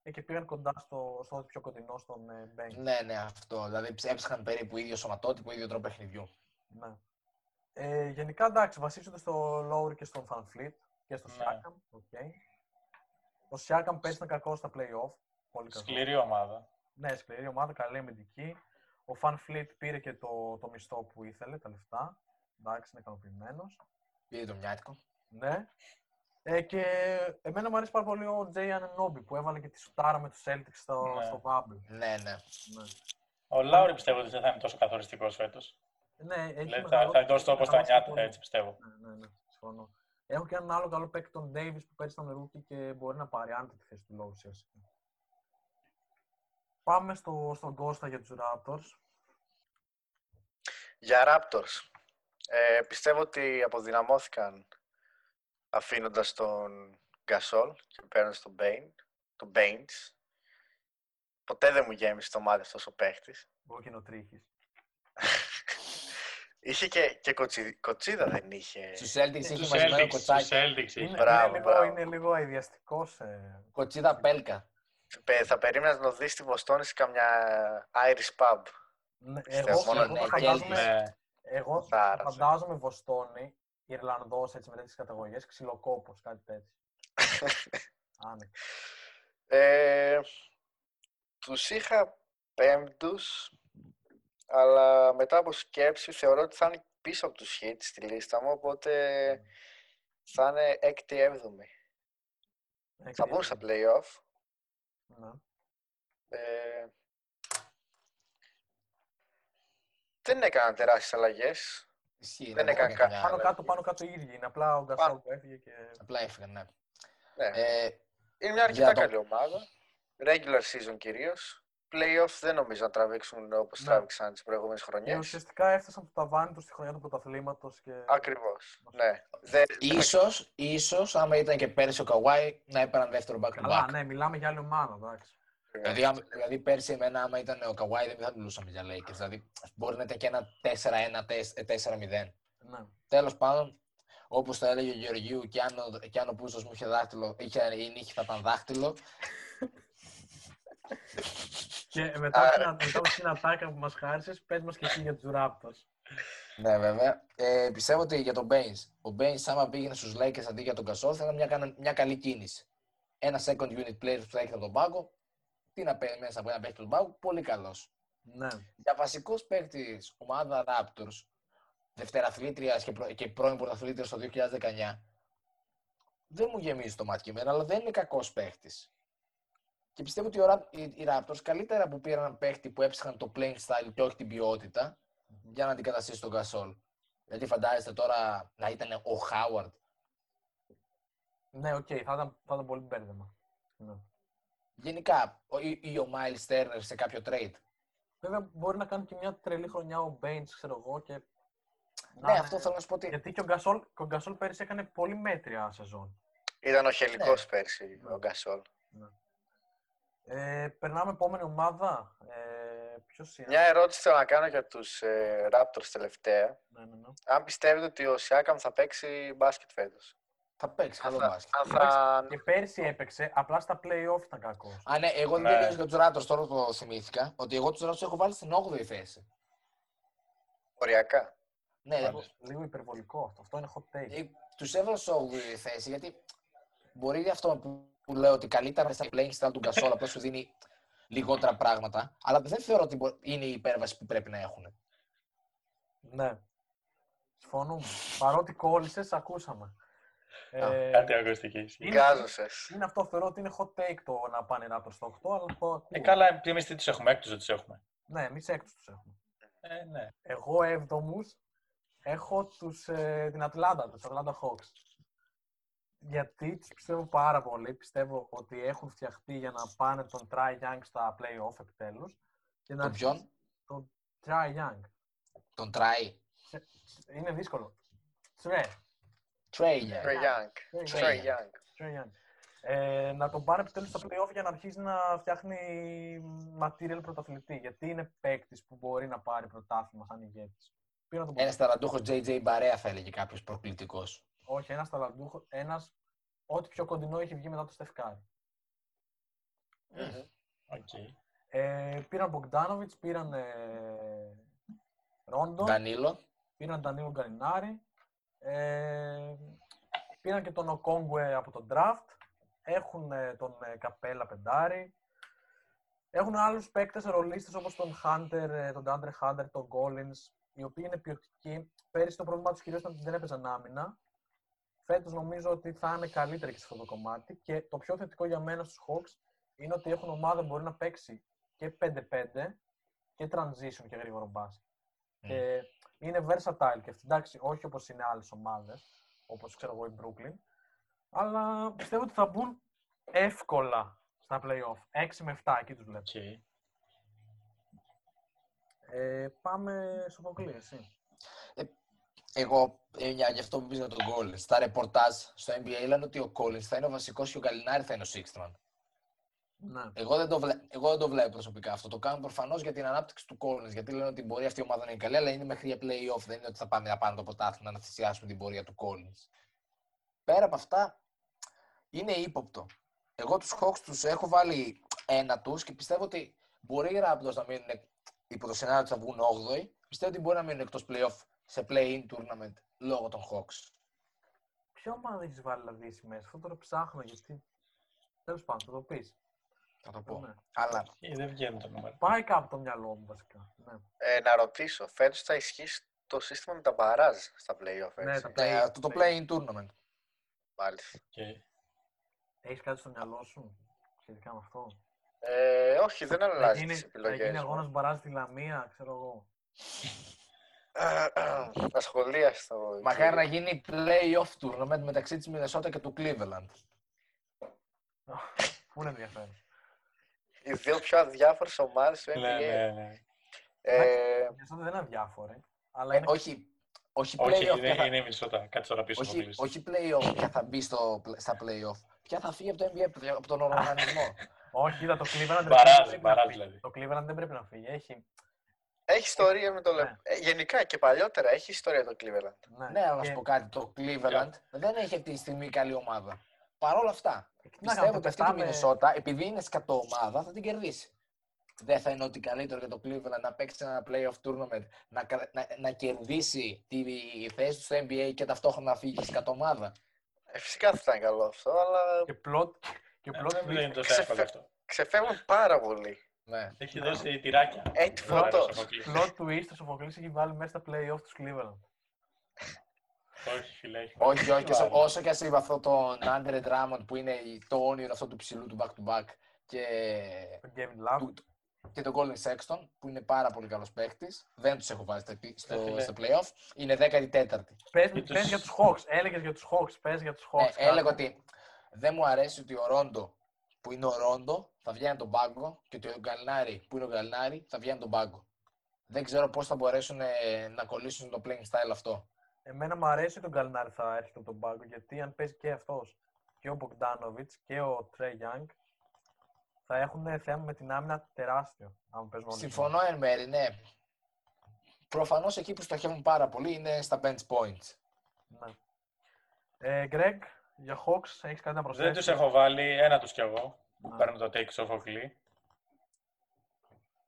[SPEAKER 2] Ε, και πήγαν κοντά στο, στο πιο κοντινό στον ε, Baines.
[SPEAKER 3] Ναι, ναι, αυτό. Δηλαδή έψαχναν περίπου ίδιο σωματότυπο, ίδιο τρόπο παιχνιδιού.
[SPEAKER 2] Ναι. Ε, γενικά εντάξει, βασίζονται στο Lowry και στον Van Fleet και στο
[SPEAKER 1] Ναι.
[SPEAKER 2] Siakam. Okay. Ο Siakam πέρσι ήταν κακός στα play-off. Πολύ κακός.
[SPEAKER 1] Σκληρή ομάδα.
[SPEAKER 2] Ναι, σκληρή ομάδα, καλή αμυντική. Ο Van Fleet πήρε και το, το μισθό που ήθελε, τα λεφτά. Εντάξει, είναι ικανοποιημένος.
[SPEAKER 3] Πήρε το μοιάτικο.
[SPEAKER 2] Ναι. Ε, και εμένα μου αρέσει πάρα πολύ ο Jay Ananobi που έβαλε και τη σουτάρα με τους Celtics στο,
[SPEAKER 1] Ναι.
[SPEAKER 2] στο Bubble.
[SPEAKER 3] Ναι, ναι.
[SPEAKER 2] Ναι.
[SPEAKER 1] Ο Λάουρι πιστεύω ότι δεν θα είναι τόσο καθοριστικός φέτος.
[SPEAKER 2] Ναι, έχει
[SPEAKER 1] Δηλαδή θα,
[SPEAKER 2] μεγαλώσει-
[SPEAKER 1] θα δώσει το όπως τα
[SPEAKER 2] μεγαλώσει
[SPEAKER 1] νιάτα,
[SPEAKER 2] πολύ.
[SPEAKER 1] έτσι πιστεύω.
[SPEAKER 2] Ναι, ναι, ναι, συμφωνώ. Έχω και έναν άλλο καλό παίκτη, τον Davis, που πέρυσι ήταν rookie και μπορεί να πάρει άνετα τη θέση του λόγου ουσιαστικά. Πάμε στο, στον Κώστα για τους Raptors.
[SPEAKER 4] Για Raptors. Ε, πιστεύω ότι αποδυναμώθηκαν αφήνοντας τον Gasol και παίρνοντας τον Bain, τον Baines. Ποτέ δεν μου γέμισε το μάτι αυτός ο παίχτης.
[SPEAKER 2] Εγώ και είναι ο Τρίχης.
[SPEAKER 4] Είχε και, και κοτσι, κοτσίδα, δεν είχε.
[SPEAKER 3] Στους Celtics είχε
[SPEAKER 1] Στους
[SPEAKER 3] μαζεμένο
[SPEAKER 1] Celtics, στους
[SPEAKER 3] κοτσάκι.
[SPEAKER 1] Celtics
[SPEAKER 2] Είναι,
[SPEAKER 1] είχε.
[SPEAKER 4] Μπράβο,
[SPEAKER 2] είναι, λίγο,
[SPEAKER 4] μπράβο.
[SPEAKER 2] είναι λίγο αειδιαστικός. Ε.
[SPEAKER 3] Κοτσίδα πέλκα.
[SPEAKER 4] Πε- Θα περίμενα να το δεις στη Βοστόνη σε καμιά Irish pub.
[SPEAKER 2] Ναι,
[SPEAKER 4] Πιστεύω,
[SPEAKER 2] εγώ,
[SPEAKER 4] μόνο
[SPEAKER 2] εγώ,
[SPEAKER 3] ναι,
[SPEAKER 2] το
[SPEAKER 3] και
[SPEAKER 2] φαντάζομαι,
[SPEAKER 1] Ναι.
[SPEAKER 2] εγώ
[SPEAKER 4] Θα άραζε.
[SPEAKER 2] φαντάζομαι Βοστόνη, Ιρλανδός έτσι με τέτοιες καταγωγές, ξυλοκόπος, κάτι τέτοιο. Άντε.
[SPEAKER 4] Ε, τους είχα πέμπτους, αλλά μετά από σκέψη θεωρώ ότι θα είναι πίσω από τους hits στη λίστα μου, οπότε θα είναι έκτη έβδομη. Θα μπουν στα play-off.
[SPEAKER 2] Ναι.
[SPEAKER 4] Ε, δεν έκαναν τεράστιες αλλαγές.
[SPEAKER 3] Ισχύει,
[SPEAKER 4] Δεν
[SPEAKER 3] ναι,
[SPEAKER 4] έκανε
[SPEAKER 3] έκανε
[SPEAKER 4] κα-
[SPEAKER 3] καμιά
[SPEAKER 2] Πάνω
[SPEAKER 3] αλλαγή.
[SPEAKER 2] κάτω, πάνω κάτω οι ίδιοι είναι. Απλά ο Γκασόλ
[SPEAKER 4] Πάνω.
[SPEAKER 2] που έφυγε και...
[SPEAKER 3] Απλά έφυγαν, ναι.
[SPEAKER 4] Ναι.
[SPEAKER 3] Ε,
[SPEAKER 4] Είναι μια αρκετά
[SPEAKER 3] για το-
[SPEAKER 4] καλή ομάδα. Regular season κυρίως. Playoff δεν νομίζω να τραβήξουν όπως
[SPEAKER 2] Ναι.
[SPEAKER 4] τράβηξαν τις προηγούμενες
[SPEAKER 2] Και
[SPEAKER 4] χρονιές.
[SPEAKER 2] ουσιαστικά έφτασαν το ταβάνι τους στη χρονιά του πρωταθλήματος και...
[SPEAKER 4] Ακριβώς. Ναι. Δεν,
[SPEAKER 3] ίσως, ίσως, άμα ήταν και πέρσι ο Καουάι, να έπαιρναν δεύτερο back to
[SPEAKER 2] Καλά,
[SPEAKER 3] back.
[SPEAKER 2] ναι, μιλάμε για άλλη ομάδα, εντάξει.
[SPEAKER 3] Δηλαδή, άμα- δηλαδή πέρσι εμένα άμα ήταν ο Καουάι δεν θα μιλούσαμε για Lakers. Δηλαδή μπορεί να ήταν και ένα 4-1, 4-0.
[SPEAKER 2] Ναι.
[SPEAKER 3] Τέλος πάντων, όπως το έλεγε ο Γεωργίου, και αν ο, και αν ο Πούστος μου είχε δάχτυλο, είχε, η νύχη θα ήταν δάχτυλο.
[SPEAKER 2] Και μετά,
[SPEAKER 4] Άρα.
[SPEAKER 2] από την- μετά από την ατάκα που μας χάρισες, πες μας και εσύ για τους Raptors.
[SPEAKER 3] ναι, βέβαια. Ε, πιστεύω ότι για τον Baines. Ο Baines, άμα πήγαινε στους Lakers αντί για τον Κασόλ, θα ήταν μια, κάνα- μια καλή κίνηση. Ένα second unit player που θα έχει από τον πάγκο, τι να παίρνει μέσα από ένα παίκτη του πάγκου, πολύ καλός.
[SPEAKER 2] Ναι.
[SPEAKER 3] Για βασικός παίκτη ομάδα Raptors, δευτεραθλήτριας και, προ, και πρώην πρωταθλήτρια το 2019, δεν μου γεμίζει το μάτι και εμένα, αλλά δεν είναι κακός παίκτης. Και πιστεύω ότι ο Rap- οι, οι Raptors καλύτερα που πήραν έναν παίκτη που έψαχναν το playing style και όχι την ποιότητα για να αντικαταστήσει τον Gasol. Γιατί φαντάζεστε τώρα να ήταν ο Howard.
[SPEAKER 2] Ναι, οκ, θα, ήταν, θα ήταν πολύ μπέρδεμα. Ναι.
[SPEAKER 3] Γενικά, ο, ή, ή ο Myles Turner σε κάποιο trade.
[SPEAKER 2] Βέβαια, μπορεί να κάνει και μια τρελή χρονιά ο Baines, ξέρω εγώ, και...
[SPEAKER 3] Ναι, αυτό θέλω να σου πω ότι
[SPEAKER 2] Γιατί και ο Γκασόλ, και ο Γκασόλ πέρυσι έκανε πολύ μέτρια σεζόν.
[SPEAKER 4] Ήταν ο χελικός
[SPEAKER 3] Ναι.
[SPEAKER 4] πέρσι ο Γκασόλ.
[SPEAKER 2] Ε, περνάμε επόμενη ομάδα. Ε, ποιος είναι;
[SPEAKER 4] Μια ερώτηση θέλω να κάνω για τους ε, Raptors τελευταία.
[SPEAKER 2] Ναι, ναι, ναι.
[SPEAKER 4] Αν πιστεύετε ότι ο Σιάκαμ θα παίξει μπάσκετ φέτος;
[SPEAKER 3] θα παίξει
[SPEAKER 4] Αν
[SPEAKER 3] καλό
[SPEAKER 4] θα,
[SPEAKER 3] μπάσκετ.
[SPEAKER 4] αν θα,
[SPEAKER 2] Και πέρυσι έπαιξε, απλά στα play-off ήταν κακός.
[SPEAKER 3] Α, ναι, εγώ δεν
[SPEAKER 1] Ναι.
[SPEAKER 3] τελείωσα για τους Raptors, τώρα το θυμήθηκα. Ότι εγώ τους Raptors έχω βάλει στην 8η θέση.
[SPEAKER 4] οριακά.
[SPEAKER 3] Ναι,
[SPEAKER 2] Λίγο, λίγο υπερβολικό αυτό. Αυτό είναι hot take.
[SPEAKER 3] ε, τους έβαλα στην 8η θέση γιατί μπορεί αυτό που, που λέω ότι καλύτερα στα playing style του Γκασόλ απλώς σου δίνει λιγότερα πράγματα. Αλλά δεν θεωρώ ότι μπο- είναι η υπέρβαση που πρέπει να έχουν.
[SPEAKER 2] Ναι. Συμφωνούμε. Παρότι κόλλησες, ακούσαμε. Ε,
[SPEAKER 1] Κάτι ακουστική. ισχύει.
[SPEAKER 2] Είναι-
[SPEAKER 4] Γκάζωσες.
[SPEAKER 2] είναι αυτό, θεωρώ ότι είναι hot take το να πάνε οι Raptors στο 8, αλλά το ακούω.
[SPEAKER 1] Ε, καλά, εμείς τι τους έχουμε, έκτους δεν τους έχουμε.
[SPEAKER 2] Ναι, εμείς έκτους τους έχουμε.
[SPEAKER 1] Ε, ναι.
[SPEAKER 2] Εγώ έβδομους έχω τους, ε, την Ατλάντα, τους Atlanta Hawks. Γιατί τους πιστεύω πάρα πολύ. Πιστεύω ότι έχουν φτιαχτεί για να πάνε τον Trae Young στα play-off επιτέλους. Και να
[SPEAKER 3] Τον ποιον;
[SPEAKER 2] Τον Try Young.
[SPEAKER 3] Τον Try.
[SPEAKER 2] Είναι δύσκολο. Trey.
[SPEAKER 3] Trey.
[SPEAKER 4] Trey
[SPEAKER 3] yeah.
[SPEAKER 4] Young.
[SPEAKER 2] Trey
[SPEAKER 3] Trey
[SPEAKER 4] Trey
[SPEAKER 3] Young.
[SPEAKER 4] Young.
[SPEAKER 2] Trey Young. Ε, να τον πάρει επιτέλους στα play-off για να αρχίσει να φτιάχνει material πρωταθλητή. Γιατί είναι παίκτης που μπορεί να πάρει πρωτάθλημα σαν ηγέτης. Πήρα τον
[SPEAKER 3] Ένας ταραντούχος JJ Μπαρέα θα έλεγε κάποιος προκλητικός.
[SPEAKER 2] Όχι, ένας ταλαντούχο, ένας ό,τι πιο κοντινό έχει βγει μετά το Στεφκάρη.
[SPEAKER 4] Μμμ.
[SPEAKER 1] Οκ.
[SPEAKER 2] Ε, πήραν Μπογκντάνοβιτς, πήραν ε, Ρόντο,
[SPEAKER 3] Ντανίλο.
[SPEAKER 2] πήραν Ντανίλο Γκαλινάρι, ε, πήραν και τον Οκόνγκου από τον draft, έχουν ε, τον ε, Καπέλα πεντάρι, έχουν άλλους παίκτες ρολίστες όπως τον Hunter, ε, τον Ντεάντρε Hunter, τον Collins, οι οποίοι είναι ποιοτικοί. Πέρυσι το πρόβλημά τους κυρίως ήταν ότι δεν έπαιζαν άμυνα. Φέτος νομίζω ότι θα είναι καλύτεροι και σε αυτό το κομμάτι. Και το πιο θετικό για μένα στους Hawks είναι ότι έχουν ομάδα που μπορεί να παίξει και 5-5 και transition και γρήγορο μπάσκετ.
[SPEAKER 3] Μμ.
[SPEAKER 2] Και είναι versatile και αυτή. Εντάξει, όχι όπως είναι άλλες ομάδες, όπως ξέρω εγώ η Brooklyn. Αλλά πιστεύω ότι θα μπουν εύκολα στα playoff. 6 με 7, εκεί τους βλέπω.
[SPEAKER 1] Οκ.
[SPEAKER 2] Ε, πάμε Σοφοκλή, εσύ.
[SPEAKER 3] Εγώ, ε, για γι' αυτό που πει για τον Collins. Στα ρεπορτάζ στο NBA λένε ότι ο Collins θα είναι ο βασικός και ο Γκαλινάρι θα είναι ο sixth man.
[SPEAKER 2] Ναι.
[SPEAKER 3] Εγώ δεν, το βλέ... Εγώ δεν το βλέπω προσωπικά αυτό. Το κάνουν προφανώς για την ανάπτυξη του Collins. Γιατί λένε ότι μπορεί αυτή η ομάδα να είναι καλή, αλλά είναι μέχρι για playoff. Δεν είναι ότι θα πάμε να πάμε το ποτάθλημα να θυσιάσουμε την πορεία του Collins. Πέρα από αυτά, είναι ύποπτο. Εγώ τους Hawks τους έχω βάλει ένα τους και πιστεύω ότι μπορεί οι Raptors να μείνουν υπό το σενάριο ότι θα βγουν 8η. Πιστεύω ότι μπορεί να μείνουν εκτός playoff σε play-in tournament λόγω των Hawks.
[SPEAKER 2] Ποια ομάδα έχεις βάλει δηλαδή εσύ μέσα, αυτό τώρα ψάχνω γιατί. Τέλος πάντων, θα το πεις.
[SPEAKER 3] Θα το πω.
[SPEAKER 2] Ναι.
[SPEAKER 3] Αλλά
[SPEAKER 1] Ε, Δεν βγαίνει το νούμερο.
[SPEAKER 2] Πάει κάπου το μυαλό μου βασικά. Ναι,
[SPEAKER 4] Ε, να ρωτήσω, φέτος θα ισχύσει το σύστημα με τα μπαράζ στα play-off,
[SPEAKER 2] Ναι,
[SPEAKER 4] έτσι;
[SPEAKER 2] τα
[SPEAKER 3] ε,
[SPEAKER 2] play-
[SPEAKER 3] το, το play-in tournament.
[SPEAKER 4] Μάλιστα.
[SPEAKER 1] Και
[SPEAKER 2] Έχεις κάτι στο μυαλό σου σχετικά με αυτό;
[SPEAKER 4] Ε, όχι, δεν
[SPEAKER 2] Θα
[SPEAKER 4] αλλάζει
[SPEAKER 2] γίνει,
[SPEAKER 4] τις
[SPEAKER 2] θα
[SPEAKER 4] επιλογές
[SPEAKER 2] γίνει αγώνας
[SPEAKER 4] μου.
[SPEAKER 2] μπαράζ στη Λαμία, ξέρω εγώ.
[SPEAKER 4] Τα σχολεία στο...
[SPEAKER 3] Μακάρι να γίνει play-off tournament μεταξύ της Minnesota και του Cleveland.
[SPEAKER 2] Πού είναι ενδιαφέρον.
[SPEAKER 4] Οι δύο πιο αδιάφορες ομάδες του NBA.
[SPEAKER 1] ναι, ναι, ναι.
[SPEAKER 4] Ε,
[SPEAKER 2] Η Μινεσότα δεν είναι αδιάφορη. Αλλά
[SPEAKER 3] Ε,
[SPEAKER 2] είναι...
[SPEAKER 3] όχι, όχι
[SPEAKER 1] Όχι,
[SPEAKER 3] play-off.
[SPEAKER 1] είναι,
[SPEAKER 3] ποια θα-
[SPEAKER 1] είναι η Μινισότα. Κάτσε τώρα πίσω
[SPEAKER 3] όχι,
[SPEAKER 1] από κλείσει.
[SPEAKER 3] όχι play-off ποια θα μπει στο, στα play-off. Ποια θα φύγει από το NBA, από το- από τον οργανισμό.
[SPEAKER 2] όχι, είδα, το Cleveland δεν
[SPEAKER 1] Μπαράζ,
[SPEAKER 2] πρέπει να
[SPEAKER 1] μπαράζ
[SPEAKER 2] φύγει.
[SPEAKER 1] δηλαδή.
[SPEAKER 2] Το Cleveland δεν πρέπει να φύγει. Έχει.
[SPEAKER 4] Έχει ιστορία με το
[SPEAKER 2] Ναι.
[SPEAKER 4] Λε- ε, Γενικά και παλιότερα έχει ιστορία το Cleveland.
[SPEAKER 2] Ναι,
[SPEAKER 3] ναι, αλλά να
[SPEAKER 2] και-
[SPEAKER 3] σου πω κάτι. Το Cleveland δεν έχει αυτή τη στιγμή καλή ομάδα. Παρ' όλα αυτά,
[SPEAKER 2] και τι να
[SPEAKER 3] πιστεύω
[SPEAKER 2] κάνουμε,
[SPEAKER 3] ότι αυτή τη
[SPEAKER 2] πετάμε-
[SPEAKER 3] Minnesota, επειδή είναι σκατό ομάδα, θα την κερδίσει. Δεν θα είναι ότι καλύτερο για το Cleveland να παίξει ένα playoff tournament, να, κα- να, να κερδίσει τη θέση του στο NBA και ταυτόχρονα να φύγει σκατό ομάδα.
[SPEAKER 4] Ε, φυσικά θα ήταν καλό αυτό, αλλά
[SPEAKER 2] Και plot, και
[SPEAKER 1] Ε,
[SPEAKER 2] plot
[SPEAKER 1] Δεν είναι
[SPEAKER 2] twist.
[SPEAKER 1] τόσο
[SPEAKER 4] Ξεφε-
[SPEAKER 1] εύκολο αυτό.
[SPEAKER 4] ξεφεύγουν πάρα πολύ.
[SPEAKER 3] Ναι.
[SPEAKER 1] Έχει δώσει τυράκια.
[SPEAKER 4] Έτσι,
[SPEAKER 1] Ο Άρης
[SPEAKER 4] φωτός.
[SPEAKER 1] Σοφοκλής.
[SPEAKER 2] Plot twist, ο Σοφοκλής έχει βάλει μέσα στα play-off τους Cleveland.
[SPEAKER 1] Όχι, φίλε. έχει
[SPEAKER 3] Όχι, όχι. Όσο,
[SPEAKER 1] Βάλει.
[SPEAKER 3] όσο και ας είπα αυτό τον Άντρε Drummond που είναι η- το όνειρο αυτό του ψηλού του back-to-back και,
[SPEAKER 2] Τον Kevin Love.
[SPEAKER 3] του, και τον Colin Sexton που είναι πάρα πολύ καλός παίκτης. Δεν τους έχω βάλει στο, επί- στο,
[SPEAKER 1] Ε, φίλε.
[SPEAKER 3] στο playoff. Είναι 14η.
[SPEAKER 2] Πες,
[SPEAKER 1] Και
[SPEAKER 2] πες
[SPEAKER 1] τους-
[SPEAKER 2] για τους Hawks. Έλεγες για τους Hawks. Πες για τους Hawks.
[SPEAKER 3] Ναι,
[SPEAKER 2] κάτι.
[SPEAKER 3] έλεγα ότι δεν μου αρέσει ότι ο Ρόντο που είναι ο Ρόντο θα βγαίνει από τον πάγκο και ότι ο Γκαλνάρη που είναι ο Γκαλνάρη θα βγαίνει από τον πάγκο. Δεν ξέρω πώς θα μπορέσουν ε, να κολλήσουν το playing style αυτό.
[SPEAKER 2] Εμένα μου αρέσει τον Καλνάρη θα έρχεται από τον πάγκο γιατί αν παίζει και αυτός και ο Μπογκδάνοβιτ και ο Τρέι Γιάνγκ θα έχουν θέμα με την άμυνα τεράστιο. Αν παίζουν όλοι
[SPEAKER 3] Συμφωνώ εν μέρη, ναι. Προφανώς εκεί που στοχεύουν πάρα πολύ είναι στα bench points.
[SPEAKER 2] Ναι. Ε, Greg, για Hawks έχεις κάτι να προσθέσεις;
[SPEAKER 1] Δεν τους έχω βάλει, ένα τους κι εγώ.
[SPEAKER 2] Ναι.
[SPEAKER 1] Παίρνω το take Σοφοκλή.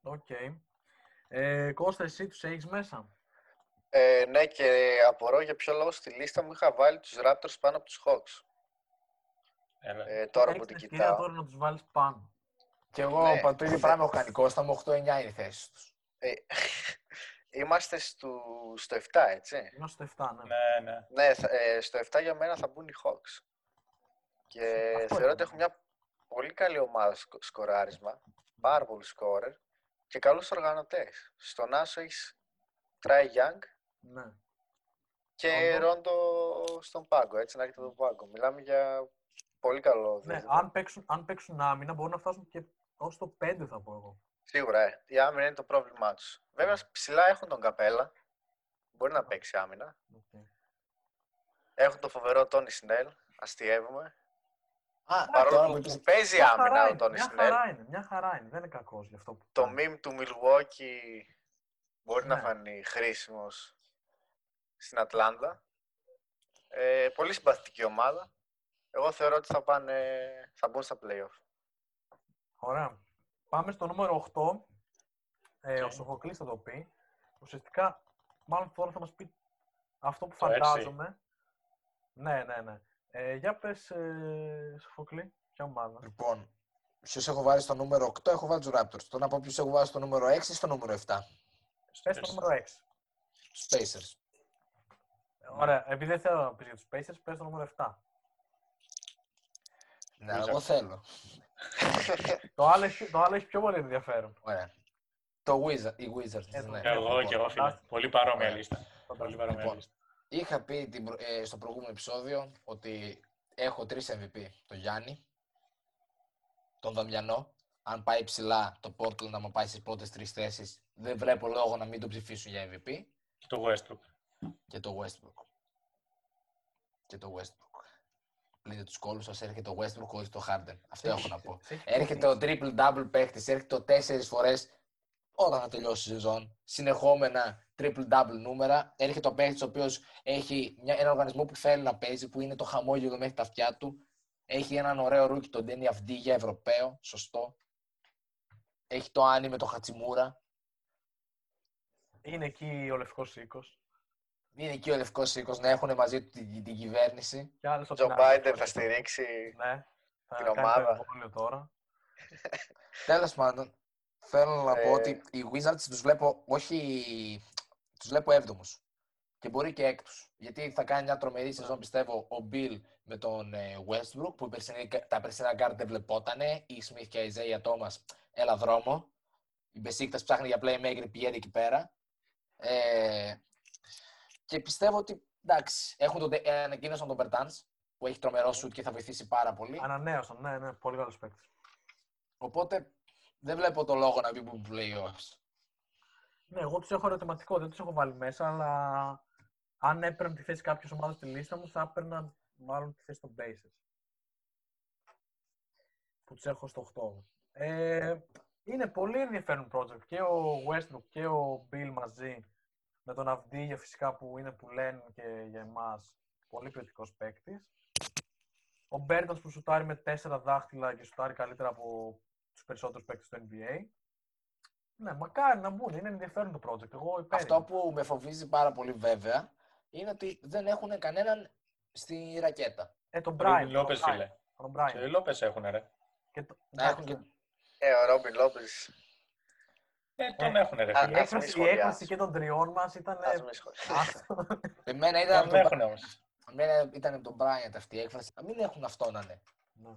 [SPEAKER 2] Οκ. Ε, Κώστα, εσύ τους έχεις μέσα;
[SPEAKER 4] Ε, ναι, και απορώ για ποιο λόγο στη λίστα μου είχα βάλει τους Raptors πάνω από τους Hawks.
[SPEAKER 1] Έλα.
[SPEAKER 4] Ε, τώρα
[SPEAKER 2] έχεις
[SPEAKER 4] που
[SPEAKER 2] την
[SPEAKER 4] την
[SPEAKER 2] ευκαιρία
[SPEAKER 4] κοιτάω.
[SPEAKER 2] τώρα να τους βάλεις πάνω.
[SPEAKER 3] Και εγώ
[SPEAKER 4] Ναι.
[SPEAKER 3] ναι. το ίδιο πράγμα έχω κάνει Κώστα μου, 8-9 είναι η θέση τους.
[SPEAKER 4] Ε, είμαστε στο, στο 7, έτσι.
[SPEAKER 2] Είναι στο 7, ναι.
[SPEAKER 1] Ναι, ναι.
[SPEAKER 4] Ναι, θα- ε, στο 7 για μένα θα μπουν οι Hawks. Και
[SPEAKER 2] Αυτό
[SPEAKER 4] θεωρώ
[SPEAKER 2] ήταν.
[SPEAKER 4] ότι έχουν μια πολύ καλή ομάδα σκο- σκοράρισμα. Πάρα πολύ σκόρερ και καλούς οργανωτές. Στον Άσο έχεις Trae Young
[SPEAKER 2] ναι.
[SPEAKER 4] και
[SPEAKER 2] Ρόντο.
[SPEAKER 4] Ρόντο στον πάγκο, έτσι να έχετε τον πάγκο. Μιλάμε για πολύ καλό
[SPEAKER 2] ναι
[SPEAKER 4] δίδυμο.
[SPEAKER 2] αν, παίξουν, αν παίξουν άμυνα μπορούν να φτάσουν και ως το 5 θα πω εγώ.
[SPEAKER 4] Σίγουρα, ε. η άμυνα είναι το πρόβλημά τους. Βέβαια, ψηλά έχουν τον Καπέλα. Μπορεί να παίξει άμυνα.
[SPEAKER 2] Οκ.
[SPEAKER 4] Έχουν το φοβερό Τόνι Σνέλ. Αστειεύομαι.
[SPEAKER 3] Α,
[SPEAKER 4] Παρόλο
[SPEAKER 3] τώρα
[SPEAKER 4] που
[SPEAKER 3] που είπες-
[SPEAKER 4] παίζει
[SPEAKER 2] Μια
[SPEAKER 4] άμυνα
[SPEAKER 2] χαρά
[SPEAKER 4] ο
[SPEAKER 2] είναι,
[SPEAKER 4] Τόνι
[SPEAKER 2] μια
[SPEAKER 4] Σνέλ.
[SPEAKER 2] χαρά είναι, μια χαρά είναι. Δεν είναι κακός γι' αυτό που
[SPEAKER 4] Το
[SPEAKER 2] κάνει.
[SPEAKER 4] meme του Milwaukee μπορεί να
[SPEAKER 2] Ναι.
[SPEAKER 4] φανεί χρήσιμος στην Ατλάντα. Ε, πολύ συμπαθητική ομάδα. Εγώ θεωρώ ότι θα, πάνε, θα μπουν στα playoff.
[SPEAKER 2] Ωραία. Πάμε στο νούμερο 8. Ε, Ο
[SPEAKER 1] Οκ.
[SPEAKER 2] Σοφοκλής θα το πει. Ουσιαστικά, μάλλον τώρα θα μας πει αυτό που
[SPEAKER 1] Το έξι.
[SPEAKER 2] φαντάζομαι. Ναι, ναι, ναι. Ε, για πες, ε, Σοφοκλή, ποια ομάδα.
[SPEAKER 3] Λοιπόν, ποιου έχω βάλει στο νούμερο 8, έχω βάλει τους Raptors. Τώρα να πω ποιου έχω βάλει στο νούμερο 6 ή στο νούμερο 7.
[SPEAKER 2] Πες το νούμερο 6.
[SPEAKER 3] Τους Pacers.
[SPEAKER 2] Ωραία, επειδή δεν θέλω να πεις για τους Pacers, πες το νούμερο 7.
[SPEAKER 3] Ναι,
[SPEAKER 1] Wizards.
[SPEAKER 3] εγώ θέλω.
[SPEAKER 2] Το, άλλο, έχει- το άλλο έχει πιο πολύ ενδιαφέρον.
[SPEAKER 3] Ωραία. Το Wizard, οι Wizards,
[SPEAKER 2] Ε,
[SPEAKER 3] ναι.
[SPEAKER 1] Και εγώ και εγώ, φίλε.
[SPEAKER 2] Φαντάστηκε.
[SPEAKER 1] Πολύ παρόμοια
[SPEAKER 3] Ωραία.
[SPEAKER 1] λίστα. Πολύ παρόμοια
[SPEAKER 3] Λοιπόν,
[SPEAKER 1] λίστα.
[SPEAKER 3] Είχα πει την προ- ε, στο προηγούμενο επεισόδιο ότι έχω τρεις MVP. Το Γιάννη, τον Δαμιανό. Αν πάει ψηλά το Portland, να μου πάει στις πρώτες τρεις θέσεις, δεν βλέπω λόγο να μην το ψηφίσουν για MVP.
[SPEAKER 1] Και το Westbrook.
[SPEAKER 3] Και το Westbrook. Και το Westbrook. Πλύνετε τους κώλους σας, έρχεται ο Westbrook χωρίς το Harden. Αυτό
[SPEAKER 2] Σε
[SPEAKER 3] έχω
[SPEAKER 2] έχει-
[SPEAKER 3] να πω.
[SPEAKER 2] σε έχει
[SPEAKER 3] Έρχεται ο
[SPEAKER 2] κολλήσει.
[SPEAKER 3] triple-double παίχτης, έρχεται το τέσσερις φορές όταν θα τελειώσει η σεζόν. Συνεχόμενα triple-double νούμερα. Έρχεται ο παίχτης ο οποίος έχει μια, ένα οργανισμό που θέλει να παίζει, που είναι το χαμόγελο μέχρι τα αυτιά του. Έχει έναν ωραίο rookie, τον Ντένι Αβντίγια, Ευρωπαίο, σωστό. Έχει το anime, το Χατσιμούρα.
[SPEAKER 2] Είναι εκεί ο Λευκός Οίκος.
[SPEAKER 3] Είναι εκεί ο Λευκός Οίκος να έχουν μαζί του την, την κυβέρνηση.
[SPEAKER 2] Και άλλος
[SPEAKER 4] Ο
[SPEAKER 2] από
[SPEAKER 4] Τζο
[SPEAKER 2] την άλλη
[SPEAKER 4] Μπάιντεν
[SPEAKER 2] πλευρά.
[SPEAKER 4] θα στηρίξει.
[SPEAKER 2] Ναι. Θα
[SPEAKER 4] την
[SPEAKER 2] κάνει το
[SPEAKER 4] ομάδα.
[SPEAKER 2] εμβόλιο τώρα.
[SPEAKER 3] Τέλος πάντων, θέλω να πω
[SPEAKER 4] Ε.
[SPEAKER 3] ότι οι Wizards τους βλέπω, όχι, τους βλέπω έβδομους. Και μπορεί και έκτους. Γιατί θα κάνει μια τρομερή σεζόν, πιστεύω, ο Bill με τον ε, Westbrook, που η περσινή- τα περσινά guard δεν βλεπότανε. Η Smith και η Isaiah Thomas, έλα δρόμο. Η Μπεσίκτας ψάχνει για playmaker, πηγαίνει εκεί πέρα. Ε, και πιστεύω ότι, εντάξει, έχουν τον, ε, ανακοίνωσαν τον Bertans, που έχει τρομερό shoot και θα βοηθήσει πάρα πολύ.
[SPEAKER 2] Ανανέωσαν, ναι, ναι, πολύ καλός παίκτης.
[SPEAKER 3] Οπότε δεν βλέπω το λόγο να μπει που playoffs.
[SPEAKER 2] Ναι, εγώ τους έχω ερωτηματικό, δεν τους έχω βάλει μέσα, αλλά αν έπαιρνε τη θέση κάποιες ομάδες στη λίστα μου, θα έπαιρνα μάλλον τη θέση των Pacers. Που τους έχω στο 8. Ε, είναι πολύ ενδιαφέρον project και ο Westbrook και ο Bill μαζί με τον Αυδίγια φυσικά που είναι που λένε και για εμάς πολύ ποιοτικός παίκτης. Ο Μπέρτον που σουτάρει με τέσσερα δάχτυλα και σουτάρει καλύτερα από τους περισσότερους παίκτες του NBA. Ναι, μακάρι να μπουν. Είναι ενδιαφέρον το project. Εγώ υπέρ.
[SPEAKER 3] Αυτό που με φοβίζει πάρα πολύ βέβαια είναι ότι δεν έχουν κανέναν στη ρακέτα.
[SPEAKER 2] Ε, τον
[SPEAKER 1] Ρούμπιν
[SPEAKER 2] Brian.
[SPEAKER 1] Λόπε, φίλε.
[SPEAKER 2] Τον
[SPEAKER 1] Και
[SPEAKER 2] Brian.
[SPEAKER 1] Λόπε έχουν, ρε.
[SPEAKER 2] Και το...
[SPEAKER 3] Να έχουν
[SPEAKER 2] εντάξει,
[SPEAKER 3] και...
[SPEAKER 4] Ε, ο Ρόμπιν Λόπε.
[SPEAKER 1] Ε, τον
[SPEAKER 2] Ε,
[SPEAKER 1] έχουν, ρε.
[SPEAKER 4] α,
[SPEAKER 2] Η
[SPEAKER 1] φίλε.
[SPEAKER 4] ας μην
[SPEAKER 2] έκφραση, η
[SPEAKER 4] σχολιάσεις.
[SPEAKER 2] έκφραση και των τριών μας ήταν.
[SPEAKER 4] Α μην σχολιάσεις.
[SPEAKER 2] άστο.
[SPEAKER 3] Εμένα ήταν,
[SPEAKER 1] Τον
[SPEAKER 3] από τον...
[SPEAKER 1] έχουν όμως.
[SPEAKER 3] Εμένα ήταν από τον Bryant αυτή η έκφραση. Να μην έχουν αυτό να είναι.
[SPEAKER 2] Ναι.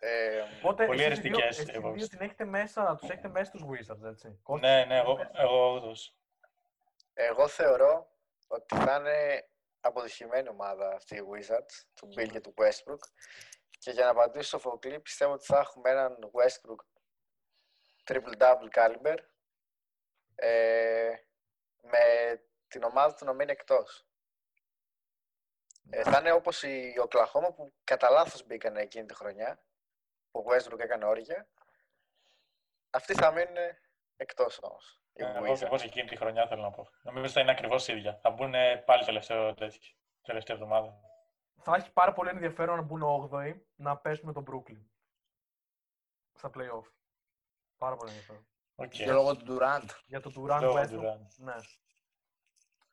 [SPEAKER 4] Ε,
[SPEAKER 2] Οπότε
[SPEAKER 1] Πολύ
[SPEAKER 2] εσείς οι δύο-
[SPEAKER 1] αριστικές
[SPEAKER 2] εσείς οι δύο
[SPEAKER 1] υπόψεις.
[SPEAKER 2] την έχετε μέσα, τους έχετε μέσα τους Wizards, έτσι.
[SPEAKER 1] Ναι, ναι, εγώ, εγώ όντως.
[SPEAKER 4] εγώ θεωρώ ότι θα είναι αποτυχημένη ομάδα αυτή η Wizards, του Bill και του Westbrook. Και για να απαντήσω στο Φοκλή, πιστεύω ότι θα έχουμε έναν Westbrook triple-double caliber ε, με την ομάδα του να μείνει εκτός. Ε, θα είναι όπως η Οκλαχώμα που κατά λάθος μπήκαν εκείνη τη χρονιά, που ο Westbrook έκανε όρια. Αυτοί θα μείνουν εκτός όμως. οι
[SPEAKER 1] Εγώ
[SPEAKER 4] Wizards.
[SPEAKER 1] ακριβώ εκείνη τη χρονιά θέλω να πω. Νομίζω θα είναι ακριβώς ίδια. Θα μπουν πάλι τελευταίο τέτοιο. Τελευταία εβδομάδα.
[SPEAKER 2] Θα έχει πάρα πολύ ενδιαφέρον να μπουν 8η να πέσουν με τον Brooklyn. Στα playoff. Πάρα πολύ ενδιαφέρον.
[SPEAKER 1] Οκ.
[SPEAKER 3] Και λόγω του Durant.
[SPEAKER 2] Για τον Durant
[SPEAKER 1] Λόγω
[SPEAKER 2] Westbrook.
[SPEAKER 1] Durant.
[SPEAKER 2] Ναι.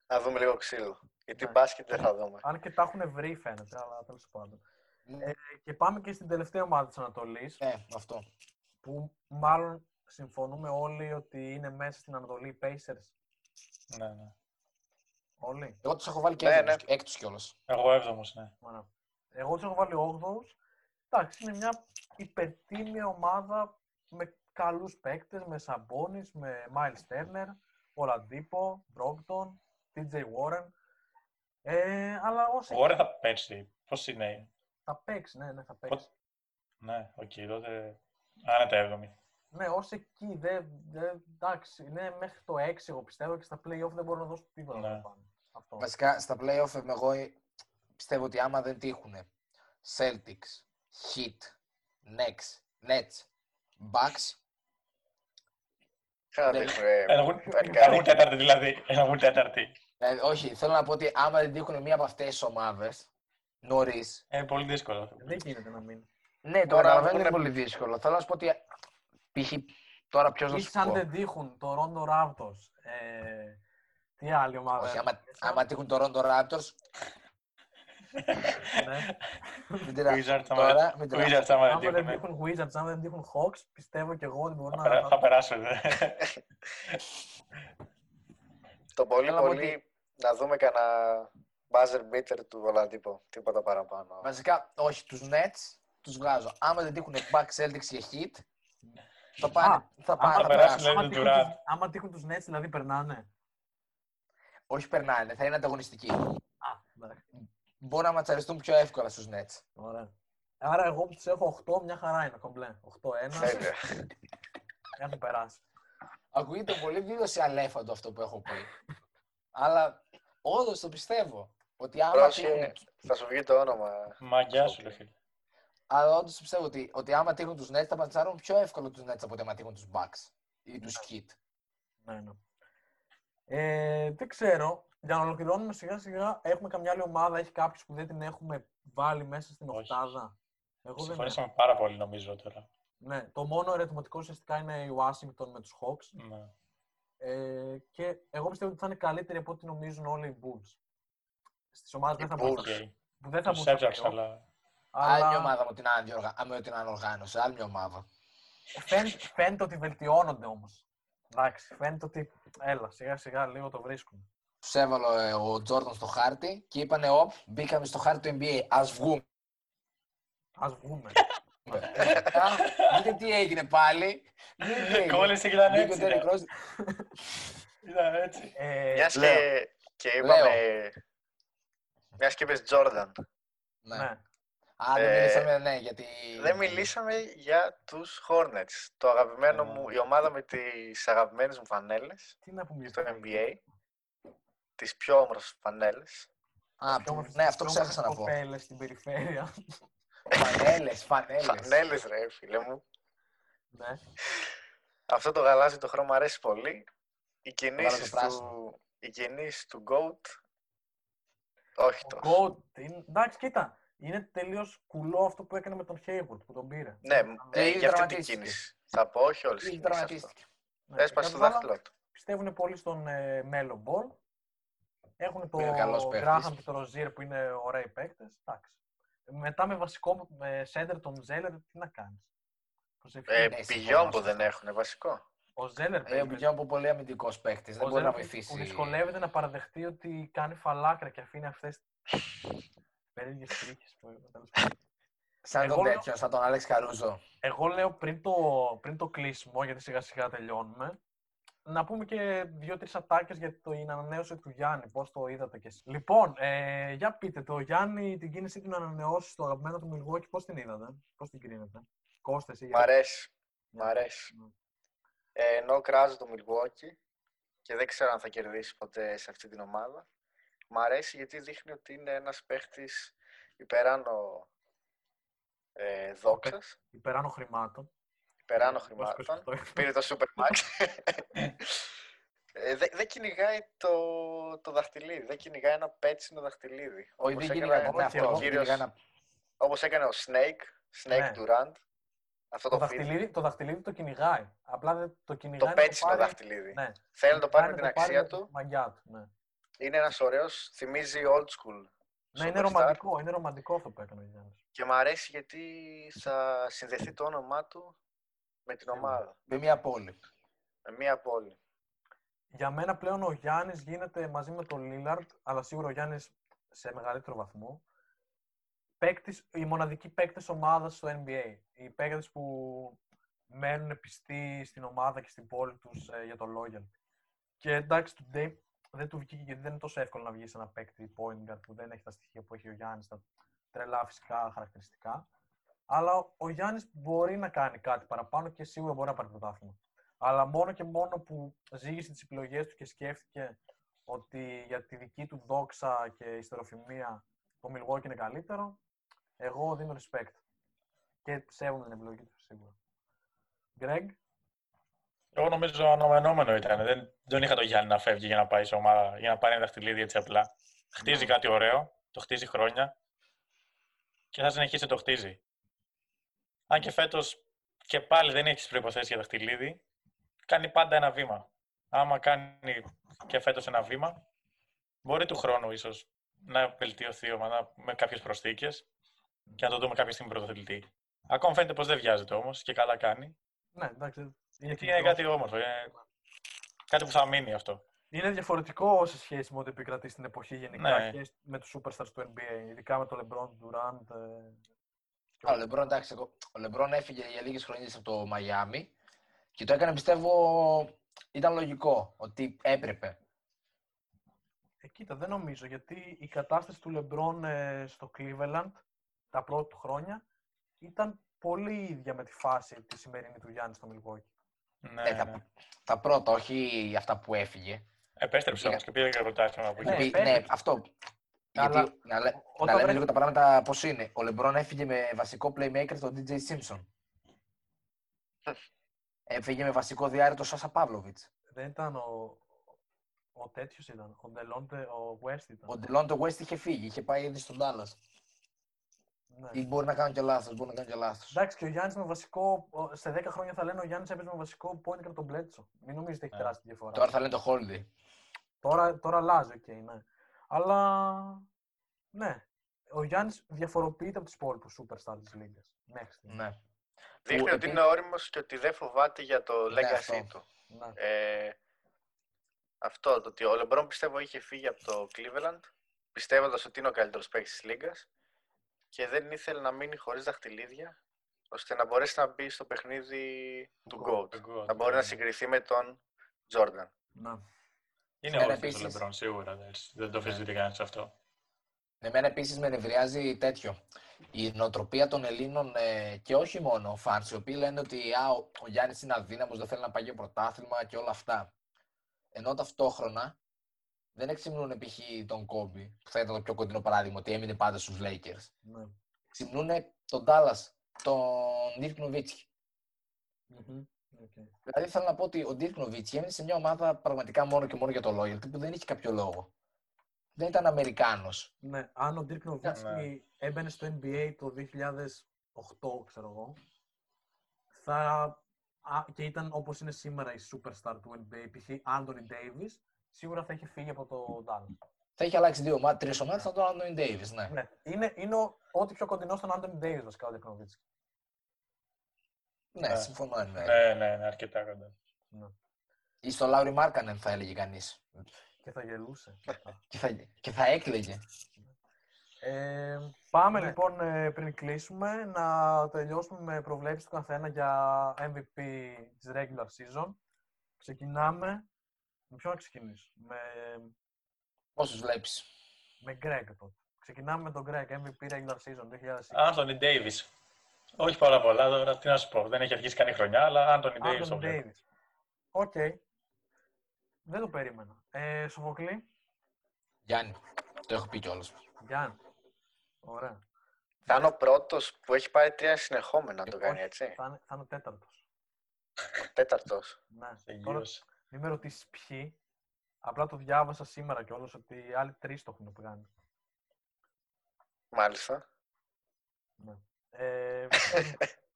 [SPEAKER 4] Να δούμε λίγο ξύλο. Γιατί
[SPEAKER 2] Ναι.
[SPEAKER 4] μπάσκετ δεν θα δούμε.
[SPEAKER 2] Αν και τα έχουν βρει φαίνεται, αλλά τέλος πάντων.
[SPEAKER 3] Ναι,
[SPEAKER 2] Ε, και πάμε και στην τελευταία ομάδα της Ανατολής,
[SPEAKER 3] Ε, αυτό.
[SPEAKER 2] που μάλλον συμφωνούμε όλοι ότι είναι μέσα στην Ανατολή οι Pacers.
[SPEAKER 1] Ναι, ναι.
[SPEAKER 2] Όλοι.
[SPEAKER 3] Εγώ τους έχω βάλει και
[SPEAKER 4] Ναι,
[SPEAKER 3] έβδομους,
[SPEAKER 4] ναι.
[SPEAKER 3] έκτους κιόλας.
[SPEAKER 1] Εγώ έβδομος, ναι.
[SPEAKER 2] Ωραία. Εγώ τους έχω βάλει 8ους. Εντάξει, είναι μια υπερτίμια ομάδα με καλούς παίκτες, με Σαμπόνις, με Miles Turner, Ολαντίπο, Μπρόγκτον, TJ Warren. Ε, αλλά όσοι
[SPEAKER 1] Ο Warren θα πέσει. Πώς είναι;
[SPEAKER 2] θα παίξει, ναι, ναι, θα παίξει.
[SPEAKER 1] Ναι, οκ, τότε άνετα έβδομη.
[SPEAKER 2] Ναι, όσοι εκεί, δεν, δεν, εντάξει, είναι μέχρι το 6 εγώ πιστεύω και στα play-off δεν μπορούν να δώσουν τίποτα
[SPEAKER 1] Ναι.
[SPEAKER 2] παραπάνω. Αυτό.
[SPEAKER 3] Βασικά στα playoff εγώ ε, πιστεύω ότι άμα δεν τύχουν Celtics, Heat, Nets, Nets, Bucks,
[SPEAKER 4] Είχα να
[SPEAKER 3] Δεν-
[SPEAKER 4] δείχνουμε
[SPEAKER 1] Ένα βγουν-
[SPEAKER 4] βαρικά.
[SPEAKER 1] Ένα βγουν τέταρτη δηλαδή. Ένα βγουν τέταρτη.
[SPEAKER 3] ε, όχι, θέλω να πω ότι άμα δεν τύχουν μία από αυτές τις ομάδες νωρίς,
[SPEAKER 1] Είναι πολύ δύσκολο.
[SPEAKER 2] Δεν γίνεται να μην.
[SPEAKER 3] ναι, το
[SPEAKER 4] Τώρα
[SPEAKER 3] καταλαβαίνω είναι
[SPEAKER 4] βγουνε-
[SPEAKER 3] πολύ δύσκολο. Θέλω να σου πω ότι π.χ. τώρα ποιος να
[SPEAKER 2] Ή
[SPEAKER 3] σου
[SPEAKER 2] σαν
[SPEAKER 3] πω.
[SPEAKER 2] δεν τύχουν το Rondo Raptors. Ε, τι άλλη ομάδα.
[SPEAKER 3] Όχι,
[SPEAKER 2] έχουμε
[SPEAKER 3] άμα,
[SPEAKER 2] μέσα;
[SPEAKER 3] άμα τύχουν το Rondo Raptors,
[SPEAKER 2] Ναι.
[SPEAKER 3] μην τυρα-
[SPEAKER 1] Wizards, άμα
[SPEAKER 3] τώρα,
[SPEAKER 1] δεν-
[SPEAKER 3] μην τυρα-
[SPEAKER 1] Wizards, άμα
[SPEAKER 2] Άμα
[SPEAKER 1] δεν
[SPEAKER 2] δεν
[SPEAKER 1] τύχουνε,
[SPEAKER 2] τύχουν Wizards, αν δεν τύχουν Hawks, πιστεύω και εγώ ότι μπορούν
[SPEAKER 1] θα
[SPEAKER 2] να.
[SPEAKER 1] περά- θα περάσουν.
[SPEAKER 4] Το πολύ
[SPEAKER 3] Θέλω να πω
[SPEAKER 4] πολύ να δούμε κανένα buzzer beater του Ολαντίπο. Τίποτα παραπάνω.
[SPEAKER 3] Βασικά, όχι, τους Nets τους βγάζω. Άμα δεν τύχουν Bucks, Celtics και Heat, θα πάνε,
[SPEAKER 2] Α,
[SPEAKER 3] θα πάνε,
[SPEAKER 2] άμα
[SPEAKER 3] θα
[SPEAKER 1] περάσουν,
[SPEAKER 3] περάσουν.
[SPEAKER 1] λέει,
[SPEAKER 2] Άμα
[SPEAKER 1] τον
[SPEAKER 2] τύχουν,
[SPEAKER 1] Durant.
[SPEAKER 2] τους, άμα τύχουν τους Nets, δηλαδή περνάνε.
[SPEAKER 3] Όχι περνάνε, θα είναι ανταγωνιστικοί.
[SPEAKER 2] Α, εντάξει.
[SPEAKER 3] Μπορούν να ματσαριστούν πιο εύκολα στους Nets.
[SPEAKER 2] Ωραία. Άρα εγώ που τους έχω 8, μια χαρά είναι κομπλέ. 8-1,
[SPEAKER 4] Τέλεια.
[SPEAKER 2] έχουν περάσει.
[SPEAKER 3] Ακούγεται πολύ δήλωση αλέφαντο αυτό που έχω πει. Αλλά όντως το πιστεύω. Ότι άμα
[SPEAKER 4] Πρόσεχε.
[SPEAKER 3] τύχουν
[SPEAKER 4] Θα σου βγει το όνομα.
[SPEAKER 1] Μαγκιά σου, ρε φίλε.
[SPEAKER 3] Αλλά όντως πιστεύω ότι, ότι άμα τύχουν τους Nets θα παντσάρουν πιο εύκολο τους Nets από ότι άμα τύχουν τους Bucks ή τους Kit.
[SPEAKER 2] Ναι, ναι. Ε, δεν ξέρω. Για να ολοκληρώνουμε σιγά σιγά, έχουμε καμιά άλλη ομάδα, έχει κάποιου που δεν την έχουμε βάλει μέσα στην
[SPEAKER 1] Όχι.
[SPEAKER 2] οκτάδα; Εγώ δεν έχω.
[SPEAKER 1] Συμφωνήσαμε πάρα πολύ, νομίζω τώρα.
[SPEAKER 2] Ναι, το μόνο ερωτηματικό ουσιαστικά είναι η Washington με τους Hawks.
[SPEAKER 1] Ναι.
[SPEAKER 2] Ε, και εγώ πιστεύω ότι θα είναι καλύτερη από ό,τι νομίζουν όλοι οι Bulls. Στις ομάδες δεν θα
[SPEAKER 4] Οι
[SPEAKER 2] μπουν
[SPEAKER 4] Bulls.
[SPEAKER 2] στα-
[SPEAKER 1] Οκ.
[SPEAKER 2] που δεν θα
[SPEAKER 1] Τους
[SPEAKER 2] μπουν στα
[SPEAKER 1] έψαξα,
[SPEAKER 2] playoff,
[SPEAKER 1] αλλά
[SPEAKER 3] Άλλη μια
[SPEAKER 2] αλλά
[SPEAKER 3] ομάδα με την, ανδιοργα... α, με την ανοργάνωση. Άλλη μια ομάδα.
[SPEAKER 2] φαίνεται, φαίνεται ότι βελτιώνονται όμως. Εντάξει, φαίνεται ότι έλα, σιγά σιγά λίγο το βρίσκουν.
[SPEAKER 3] Τους έβαλε ο Τζόρνταν στο χάρτη και είπανε: Οπ, μπήκαμε στο χάρτη του NBA. Α βγούμε.
[SPEAKER 2] Ας βγούμε.
[SPEAKER 3] Α, Δείτε τι έγινε πάλι. Δείτε τι έγινε.
[SPEAKER 1] Κόλλησε και ήταν
[SPEAKER 3] Μπήκε ο
[SPEAKER 1] έτσι.
[SPEAKER 3] Derrick
[SPEAKER 1] ρε.
[SPEAKER 3] Rose.
[SPEAKER 1] Ήταν έτσι.
[SPEAKER 2] Ε,
[SPEAKER 4] Μιας
[SPEAKER 3] λέω.
[SPEAKER 4] και, και είπαμε... Μιας και είπες Jordan.
[SPEAKER 3] Ναι.
[SPEAKER 2] ναι.
[SPEAKER 3] Α, δεν
[SPEAKER 4] Ε,
[SPEAKER 3] μιλήσαμε, ναι, γιατί.
[SPEAKER 4] Δεν μιλήσαμε για τους Hornets. Το αγαπημένο
[SPEAKER 2] Ε.
[SPEAKER 4] μου, η ομάδα με τις αγαπημένες μου φανέλες
[SPEAKER 2] Τι να πούμε για
[SPEAKER 4] στο
[SPEAKER 2] αυτό.
[SPEAKER 4] NBA. Τις πιο όμορφες φανέλες.
[SPEAKER 3] Α,
[SPEAKER 2] Πιο όμορφες-
[SPEAKER 3] ναι, αυτό
[SPEAKER 2] πιο
[SPEAKER 3] ξέχασα να
[SPEAKER 2] όμορφες
[SPEAKER 3] πω.
[SPEAKER 2] κοπέλες στην περιφέρεια.
[SPEAKER 3] Φανέλες, φανέλες.
[SPEAKER 4] Φανέλες ρε φίλε μου.
[SPEAKER 2] ναι.
[SPEAKER 4] Αυτό το γαλάζιο το χρώμα αρέσει πολύ. Οι κινήσεις
[SPEAKER 3] γαλάζιο πράσινο.
[SPEAKER 4] του, οι κινήσεις του GOAT όχι
[SPEAKER 2] Ο
[SPEAKER 4] τόσο.
[SPEAKER 2] Goat, είναι- εντάξει, κοίτα, είναι τελείως κουλό αυτό που έκανε με τον Hayward που τον πήρε.
[SPEAKER 4] Ναι,
[SPEAKER 3] Και
[SPEAKER 4] ε,
[SPEAKER 3] ήδη
[SPEAKER 4] για αυτή την
[SPEAKER 3] τραυματίστηκε.
[SPEAKER 4] κίνηση. Θα πω όχι όλες τις
[SPEAKER 3] Ήδη
[SPEAKER 4] κινήσεις αυτό.
[SPEAKER 3] τραυματίστηκε.
[SPEAKER 2] Ναι,
[SPEAKER 4] Έσπασε
[SPEAKER 2] και
[SPEAKER 4] το
[SPEAKER 2] απ' την
[SPEAKER 4] δάχτυλό του.
[SPEAKER 2] Πιστεύουν πολύ στον ε, Melo Ball. Έχουν το
[SPEAKER 3] είναι καλός παίκτης.
[SPEAKER 2] Graham και το Rozier που είναι ωραίοι παίκτες. Μετά με βασικό με center τον Zeller, τι να κάνεις.
[SPEAKER 4] Ε,
[SPEAKER 3] Ναι, συμφωνώ
[SPEAKER 4] πηγιόν που
[SPEAKER 3] σε
[SPEAKER 4] δεν
[SPEAKER 3] αυτό.
[SPEAKER 4] έχουν βασικό.
[SPEAKER 2] ο Zeller
[SPEAKER 3] Ε, ο Μπικιόν που πολύ αμυντικός παίκτης. Δεν
[SPEAKER 2] ο
[SPEAKER 3] μπορεί να
[SPEAKER 2] Zeller που-
[SPEAKER 3] βοηθήσει.
[SPEAKER 2] που δυσκολεύεται να παραδεχτεί ότι κάνει φαλάκρα και αφήνει αυτές τι περίεργες τρίχες.
[SPEAKER 3] Σαν
[SPEAKER 2] Εγώ
[SPEAKER 3] τον
[SPEAKER 2] λέω-
[SPEAKER 3] τέτοιο, σαν τον Άλεξ Καρούζο.
[SPEAKER 2] Εγώ λέω πριν το, πριν το κλείσιμο, γιατί σιγά σιγά τελειώνουμε, να πούμε και δύο-τρεις ατάκες για την ανανέωση του Γιάννη. Πώς το είδατε κι εσείς. Λοιπόν, ε, για πείτε, το Γιάννη την κίνησή του να ανανεώσει στο αγαπημένο του Μιλγόκι, πώς την είδατε, πώς την κρίνετε. Κώστε, εσύ.
[SPEAKER 4] Μ' αρέσει. Μ' αρέσει.
[SPEAKER 2] Ναι.
[SPEAKER 4] Ε, ενώ κράζω το Milwaukee και δεν ξέρω αν θα κερδίσει ποτέ σε αυτή την ομάδα. Μ' αρέσει γιατί δείχνει ότι είναι ένας παίχτης υπεράνω ε, δόξας,
[SPEAKER 2] Υπεράνω χρημάτων.
[SPEAKER 4] Υπεράνω
[SPEAKER 2] Πώς
[SPEAKER 4] χρημάτων.
[SPEAKER 2] πες αυτό.
[SPEAKER 4] Πήρε το Supermax. ε, δεν δεν κυνηγάει το, το δαχτυλίδι, δεν κυνηγάει ένα πέτσινο δαχτυλίδι.
[SPEAKER 3] Όχι,
[SPEAKER 4] όπως
[SPEAKER 3] δεν
[SPEAKER 4] έκανε-
[SPEAKER 3] κυνηγάει ναι,
[SPEAKER 2] όχι,
[SPEAKER 3] αυτό.
[SPEAKER 2] εγώ
[SPEAKER 3] δεν
[SPEAKER 4] κύριος-
[SPEAKER 3] κυνηγάει ένα-
[SPEAKER 4] Όπως έκανε ο Snake, Snake
[SPEAKER 2] Ναι.
[SPEAKER 4] Durant. Αυτό
[SPEAKER 2] Το
[SPEAKER 4] το, feed,
[SPEAKER 2] δαχτυλίδι, το δαχτυλίδι το κυνηγάει. Απλά δεν το κυνηγάει.
[SPEAKER 4] το
[SPEAKER 2] να
[SPEAKER 4] πέτσινο
[SPEAKER 2] πάρει-
[SPEAKER 4] δαχτυλίδι.
[SPEAKER 2] Ναι.
[SPEAKER 4] Θέλει να το πάρει με
[SPEAKER 2] Κυνηγάει
[SPEAKER 4] την
[SPEAKER 2] να πάρει
[SPEAKER 4] αξία
[SPEAKER 2] με τη
[SPEAKER 4] του.
[SPEAKER 2] μαγιά του. Ναι.
[SPEAKER 4] Είναι ένας ωραίος, θυμίζει old school.
[SPEAKER 2] Ναι, είναι
[SPEAKER 4] superstar.
[SPEAKER 2] ρομαντικό, είναι ρομαντικό αυτό που έκανε ο Γιάννης.
[SPEAKER 4] Και μου αρέσει γιατί θα συνδεθεί το όνομά του με την ομάδα.
[SPEAKER 3] Με μια πόλη.
[SPEAKER 4] Με μία πόλη.
[SPEAKER 2] Για μένα πλέον ο Γιάννης γίνεται μαζί με τον Λίλαρντ, αλλά σίγουρα ο Γιάννης σε μεγαλύτερο βαθμό, παίκτης, οι μοναδικοί παίκτες ομάδας στο NBA. Οι παίκτες που μένουν πιστοί στην ομάδα και στην πόλη τους ε, για το loyal. Και εντάξει, του Dame δεν του βγήκε γιατί δεν είναι τόσο εύκολο να βγει σε ένα παίκτη point guard που δεν έχει τα στοιχεία που έχει ο Γιάννης, τα τρελά φυσικά χαρακτηριστικά. Αλλά ο Γιάννης μπορεί να κάνει κάτι παραπάνω και σίγουρα μπορεί να πάρει πρωτάθλημα. Αλλά μόνο και μόνο που ζήγησε τις επιλογές του και σκέφτηκε ότι για τη δική του δόξα και ιστεροφημία το Milwaukee είναι καλύτερο, εγώ δίνω respect. Και σέβομαι την επιλογή του σίγουρα. Greg,
[SPEAKER 1] Εγώ νομίζω αναμενόμενο ήταν. Δεν, δεν είχα το Γιάννη να φεύγει για να πάει σε ομάδα, για να πάρει ένα δαχτυλίδι έτσι απλά. Χτίζει
[SPEAKER 2] Ναι.
[SPEAKER 1] κάτι ωραίο, το χτίζει χρόνια και θα συνεχίσει να το χτίζει. Αν και φέτος και πάλι δεν έχεις τι προποθέσει για δαχτυλίδι, κάνει πάντα ένα βήμα. Άμα κάνει και φέτος ένα βήμα, μπορεί του χρόνου ίσως να βελτιωθεί η ομάδα με κάποιες προσθήκες και να το δούμε κάποια στιγμή πρωτοθλητή. Ακόμα φαίνεται πως δεν βιάζεται όμως και καλά κάνει.
[SPEAKER 2] ναι, εντάξει. Είναι,
[SPEAKER 1] Γιατί
[SPEAKER 2] μικρός.
[SPEAKER 1] είναι κάτι όμορφο. Είναι κάτι που θα μείνει αυτό.
[SPEAKER 2] είναι διαφορετικό σε σχέση με ό,τι επικρατεί στην εποχή γενικά
[SPEAKER 1] Ναι.
[SPEAKER 2] και με τους superstars του NBA. Ειδικά με τον LeBron, τον Durant. Ε, και
[SPEAKER 3] Ο
[SPEAKER 2] όλα.
[SPEAKER 3] Λεμπρόν, εντάξει, εγώ- ο Λεμπρόν έφυγε για λίγες χρονιές από το Μαϊάμι και το έκανε, πιστεύω, ήταν λογικό ότι έπρεπε.
[SPEAKER 2] Ε, κοίτα, δεν νομίζω, γιατί η κατάσταση του LeBron ε, στο Cleveland τα πρώτα του χρόνια ήταν πολύ ίδια με τη φάση της σημερινή του Γιάννης στο Milwaukee.
[SPEAKER 1] Ναι,
[SPEAKER 3] Ε,
[SPEAKER 1] ναι.
[SPEAKER 3] τα, τα πρώτα, όχι αυτά που έφυγε.
[SPEAKER 1] Επέστρεψε όμως και πήρε και πρωτάθλημα από εκεί.
[SPEAKER 2] Ναι,
[SPEAKER 3] Επί-
[SPEAKER 2] επέτρεψε.
[SPEAKER 3] ναι, αυτό.
[SPEAKER 2] Αλλά
[SPEAKER 3] Γιατί να, λέ-
[SPEAKER 2] όταν
[SPEAKER 3] να λέμε
[SPEAKER 2] βρε-
[SPEAKER 3] λίγο τα πράγματα πώς είναι. Ο Λεμπρόν έφυγε με βασικό playmaker τον DJ Simpson. Έφυγε με βασικό διάρρη τον Σάσα Παύλοβιτς.
[SPEAKER 2] δεν ήταν ο. Ο τέτοιος ήταν. Ο Delonte, ο West ήταν.
[SPEAKER 3] Ο Ντελόντε West είχε φύγει, είχε πάει ήδη στον Dallas.
[SPEAKER 2] Ναι.
[SPEAKER 3] Ή μπορεί να κάνω και λάθος, μπορεί να κάνω και λάθος.
[SPEAKER 2] Εντάξει, και ο Γιάννης με βασικό. ο- Σε 10 χρόνια θα λένε ο Γιάννης έπαιζε με βασικό point από τον Μπλέτσο. Μην νομίζετε έχει
[SPEAKER 1] Ναι.
[SPEAKER 2] τεράστια διαφορά.
[SPEAKER 3] Τώρα θα λένε το Holiday.
[SPEAKER 2] Τώρα, τώρα αλλάζει, οκ, ναι. Αλλά ναι. Ο Γιάννης διαφοροποιείται από τους υπόλοιπους superstar της Λίγκας. Μέχρι στιγμής.
[SPEAKER 3] Ναι.
[SPEAKER 4] Δείχνει
[SPEAKER 3] Που
[SPEAKER 4] ότι
[SPEAKER 3] επί-
[SPEAKER 4] είναι όριμος και ότι δεν φοβάται για το
[SPEAKER 3] Ναι,
[SPEAKER 4] legacy
[SPEAKER 3] αυτό.
[SPEAKER 4] του.
[SPEAKER 2] Ναι.
[SPEAKER 4] Ε, αυτό, το ότι ο Λεμπρόν πιστεύω είχε φύγει από το Cleveland, πιστεύοντας ότι είναι ο καλύτερος παίκτης της Λίγκας και δεν ήθελε να μείνει χωρίς δαχτυλίδια, ώστε να μπορέσει να μπει στο παιχνίδι του GOAT.
[SPEAKER 1] Το God,
[SPEAKER 4] Να μπορεί να
[SPEAKER 1] ναι.
[SPEAKER 4] συγκριθεί με τον Jordan.
[SPEAKER 2] ναι.
[SPEAKER 1] Είναι
[SPEAKER 3] Εμένα
[SPEAKER 1] όρθιος ο
[SPEAKER 3] επίσης-
[SPEAKER 1] Λεμπρόν, σίγουρα. δεν- Δεν το αφισβητεί κανείς αυτό.
[SPEAKER 3] Εμένα επίσης με νευριάζει τέτοιο. Η νοοτροπία των Ελλήνων ε, και όχι μόνο fans, οι οποίοι λένε ότι α, ο, ο Γιάννης είναι αδύναμος, δεν θέλει να πάει για πρωτάθλημα και όλα αυτά. Ενώ ταυτόχρονα δεν εξυμνούν π.χ. τον Κόμπι, που θα ήταν το πιο κοντινό παράδειγμα, ότι έμεινε πάντα στους Lakers.
[SPEAKER 2] ναι.
[SPEAKER 3] Ξυμνούν τον Dallas, τον Dirk Nowitzki.
[SPEAKER 2] Μμμ. Οκ.
[SPEAKER 3] Δηλαδή θέλω να πω ότι ο Dirk Nowitzki έμεινε σε μια ομάδα πραγματικά μόνο και μόνο για το loyalty που δεν είχε κάποιο λόγο. Δεν ήταν Αμερικάνος.
[SPEAKER 2] Ναι, αν ο Dirk Nowitzki
[SPEAKER 1] Ναι.
[SPEAKER 2] έμπαινε στο NBA το 2008, ξέρω εγώ, θα... α, και ήταν όπως είναι σήμερα η superstar του NBA, π.χ. Anthony Davis, σίγουρα θα είχε φύγει από το Dallas.
[SPEAKER 3] Θα είχε αλλάξει δύο ομάδες, τρεις ομάδες, θα τον Anthony Davis, ναι.
[SPEAKER 2] Ναι, είναι, είναι ο, ό,τι πιο κοντινό στον Anthony Davis βασικά ο Dirk Nowitzki.
[SPEAKER 3] Ναι,
[SPEAKER 1] Ναι.
[SPEAKER 3] συμφωνώ εν μέρει.
[SPEAKER 1] Ναι, ναι, ναι, αρκετά κοντά.
[SPEAKER 2] Ναι.
[SPEAKER 3] Ή στο Λάουρι Μάρκανεν θα έλεγε κανείς.
[SPEAKER 2] Και θα γελούσε. μετά.
[SPEAKER 3] Και θα, και θα έκλαιγε.
[SPEAKER 2] Ε, πάμε
[SPEAKER 3] Ναι.
[SPEAKER 2] λοιπόν ε, πριν κλείσουμε να τελειώσουμε με προβλέψεις του καθένα για MVP της regular season. Ξεκινάμε. Με ποιον να ξεκινήσω; Με,
[SPEAKER 3] Πόσου βλέπεις.
[SPEAKER 2] με Greg τότε. Ξεκινάμε με τον Greg, MVP regular season 2020.
[SPEAKER 1] Άντωνι Ντέιβις. Όχι πάρα πολλά, τώρα τι να σου πω. Δεν έχει αρχίσει καν η χρονιά, αλλά Άντωνι Ντέιβις το
[SPEAKER 2] Anthony
[SPEAKER 1] βλέπω.
[SPEAKER 2] Davis. OK. Δεν το περίμενα. Ε, Σοφοκλή,
[SPEAKER 3] Γιάννη, το έχω πει κιόλας.
[SPEAKER 2] Γιάννη. Ωραία.
[SPEAKER 4] Θα είναι ο πρώτος που έχει πάρει τρία συνεχόμενα να το κάνει,
[SPEAKER 2] Όχι,
[SPEAKER 4] έτσι.
[SPEAKER 2] Θα είναι, θα είναι ο τέταρτος.
[SPEAKER 4] Τέταρτος.
[SPEAKER 2] Ναι. Τώρα,
[SPEAKER 1] Τελείωσε.
[SPEAKER 2] μην με ρωτήσεις ποιοι. Απλά το διάβασα σήμερα κιόλας ότι οι άλλοι τρεις το έχουν κάνει.
[SPEAKER 4] Μάλιστα.
[SPEAKER 2] Ε,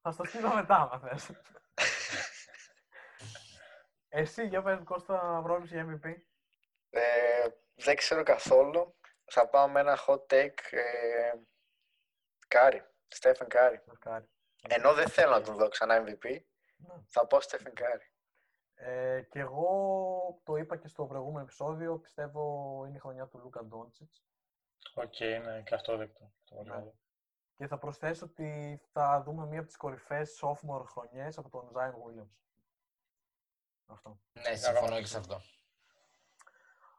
[SPEAKER 2] θα στο στείλω μετά, άμα θες. Εσύ, για πες Κώστα, πρόβλεψη για MVP.
[SPEAKER 4] Ε, δεν ξέρω καθόλου. Θα πάω με ένα hot take. Ε, Κάρι. Στέφεν Κάρι.
[SPEAKER 2] Μαρκάρι.
[SPEAKER 4] Ενώ δεν θέλω να τον δω ξανά MVP,
[SPEAKER 2] Ναι.
[SPEAKER 4] θα πω Στέφεν Κάρι.
[SPEAKER 2] Ε, και εγώ το είπα και στο προηγούμενο επεισόδιο, πιστεύω είναι η χρονιά του Λούκα Ντόντσιτς.
[SPEAKER 1] Οκ, ναι, και αυτό δεκτό. Το πολύ
[SPEAKER 2] Ναι.
[SPEAKER 1] Καλό.
[SPEAKER 2] Και θα προσθέσω ότι θα δούμε μία από τις κορυφαίες sophomore χρονιές από τον Zion Williams. Αυτό.
[SPEAKER 3] Ναι, συμφωνώ και σε αυτό.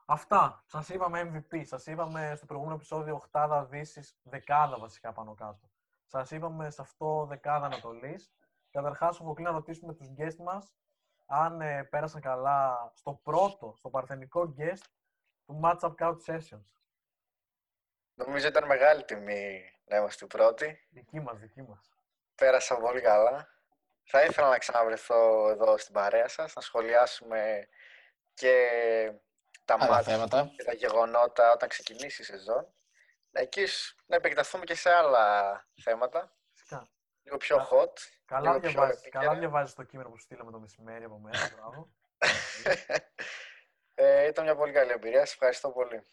[SPEAKER 2] Αυτά. Σας είπαμε MVP. Σας είπαμε στο προηγούμενο επεισόδιο οχτάδα δύσης, δεκάδα βασικά πάνω κάτω. Σας είπαμε σε αυτό δεκάδα Ανατολής. Καταρχάς, ο να ρωτήσουμε τους guest μας αν ε, πέρασαν καλά στο πρώτο, στο παρθενικό guest του Matchup Couch Sessions.
[SPEAKER 4] Νομίζω ήταν μεγάλη τιμή να είμαστε οι πρώτοι.
[SPEAKER 2] Δική μας, δική μας.
[SPEAKER 4] Πέρασα πολύ καλά. Θα ήθελα να ξαναβρεθώ εδώ στην παρέα σας, να σχολιάσουμε και τα
[SPEAKER 3] Άλλα
[SPEAKER 4] μάτια
[SPEAKER 3] θέματα.
[SPEAKER 4] και τα γεγονότα όταν ξεκινήσει η σεζόν. Εκεί να επεκταθούμε και σε άλλα θέματα.
[SPEAKER 2] Φυσικά.
[SPEAKER 4] Λίγο πιο
[SPEAKER 2] Κα-
[SPEAKER 4] hot.
[SPEAKER 2] Καλά
[SPEAKER 4] λίγο πιο
[SPEAKER 2] διαβάζεις,
[SPEAKER 4] επίκαιρα.
[SPEAKER 2] καλά διαβάζεις το κείμενο που σου στείλαμε το μεσημέρι από μέσα. Μπράβο.
[SPEAKER 4] ε, ήταν μια πολύ καλή εμπειρία. Σας ευχαριστώ πολύ.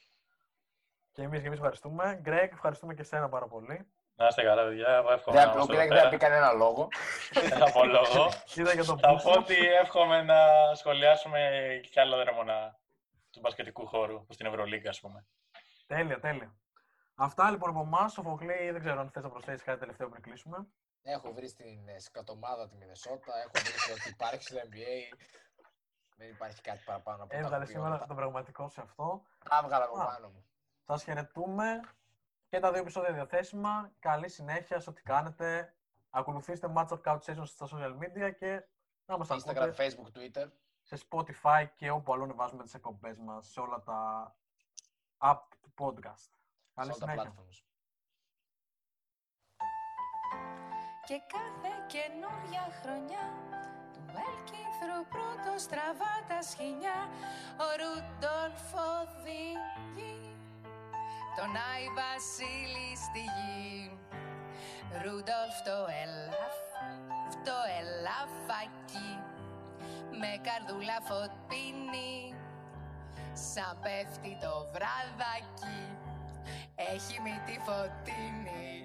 [SPEAKER 2] Και εμείς, και εμείς ευχαριστούμε. Γκρέκ, ευχαριστούμε και εσένα πάρα πολύ.
[SPEAKER 1] Να είστε καλά, παιδιά. Εγώ εύχομαι
[SPEAKER 3] Δεν
[SPEAKER 1] να
[SPEAKER 3] ο
[SPEAKER 1] είμαστε
[SPEAKER 3] Greg
[SPEAKER 1] εδώ
[SPEAKER 3] δεν θα
[SPEAKER 1] πέρα.
[SPEAKER 3] πει κανένα λόγο.
[SPEAKER 1] Δεν θα πω λόγο.
[SPEAKER 2] Κοίτα για τον
[SPEAKER 1] Θα
[SPEAKER 2] Πούσο.
[SPEAKER 1] πω ότι εύχομαι να σχολιάσουμε και άλλα δρόμονα του μπασκετικού χώρου, στην Ευρωλίγκα, ας πούμε.
[SPEAKER 2] Τέλεια, τέλεια. Αυτά λοιπόν από εμάς. Ο Φοκλή, δεν ξέρω αν θες να προσθέσεις κάτι τελευταίο πριν κλείσουμε.
[SPEAKER 3] Έχω βρει στην ε, σκατομάδα τη Μινεσότα, έχω βρει ότι υπάρχει στο NBA. Δεν υπάρχει κάτι παραπάνω από
[SPEAKER 2] Έβγαλες
[SPEAKER 3] τα
[SPEAKER 2] σήμερα
[SPEAKER 3] κουπιώματα.
[SPEAKER 2] το πραγματικό σε αυτό.
[SPEAKER 3] Τα έβγαλα από
[SPEAKER 2] Α.
[SPEAKER 3] πάνω μου.
[SPEAKER 2] Σας χαιρετούμε και τα δύο επεισόδια διαθέσιμα. Καλή συνέχεια σε ό,τι κάνετε. Ακολουθήστε Match of Couch Sessions στα social media και να μας
[SPEAKER 3] Instagram,
[SPEAKER 2] ακούτε
[SPEAKER 3] Facebook, Twitter.
[SPEAKER 2] σε Spotify και όπου αλλού βάζουμε τις εκπομπές μας σε όλα τα app του podcast. Καλή
[SPEAKER 3] σε όλα τα
[SPEAKER 2] συνέχεια.
[SPEAKER 3] platforms.
[SPEAKER 5] Και κάθε καινούρια χρονιά του Έλκυθρου πρώτο στραβά τα σχοινιά ο Ρούντολφ οδηγεί τον Άι Βασίλη στη γη. Ρούντολφ το ελαφ, το ελαφάκι με καρδούλα φωτεινή. Σαν πέφτει το βραδάκι έχει μύτη φωτεινή.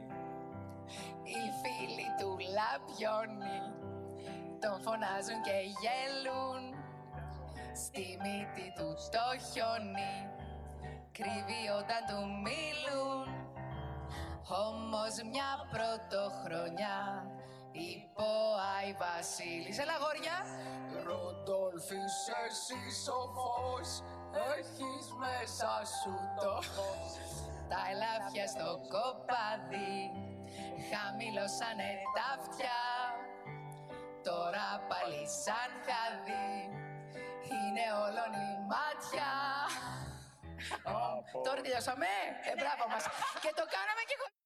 [SPEAKER 5] Οι φίλοι του λαμπιώνει Τον φωνάζουν και γελούν Στη μύτη του το χιόνι Κρύβει όταν του μιλούν. Όμως μια πρωτοχρονιά Είπε ο Άι Βασίλης. Έλα γόρια. Ροντόλφ είσαι εσύ σοφός Έχεις μέσα σου το φως. Τα ελάφια στο κοπάδι Χαμηλώσανε τα αυτιά. Τώρα πάλι σαν χαδί Είναι όλον η μάτια. Ω, Τώρα τελειώσαμε. Ε, μπράβο μας. Και το κάναμε και χωρίς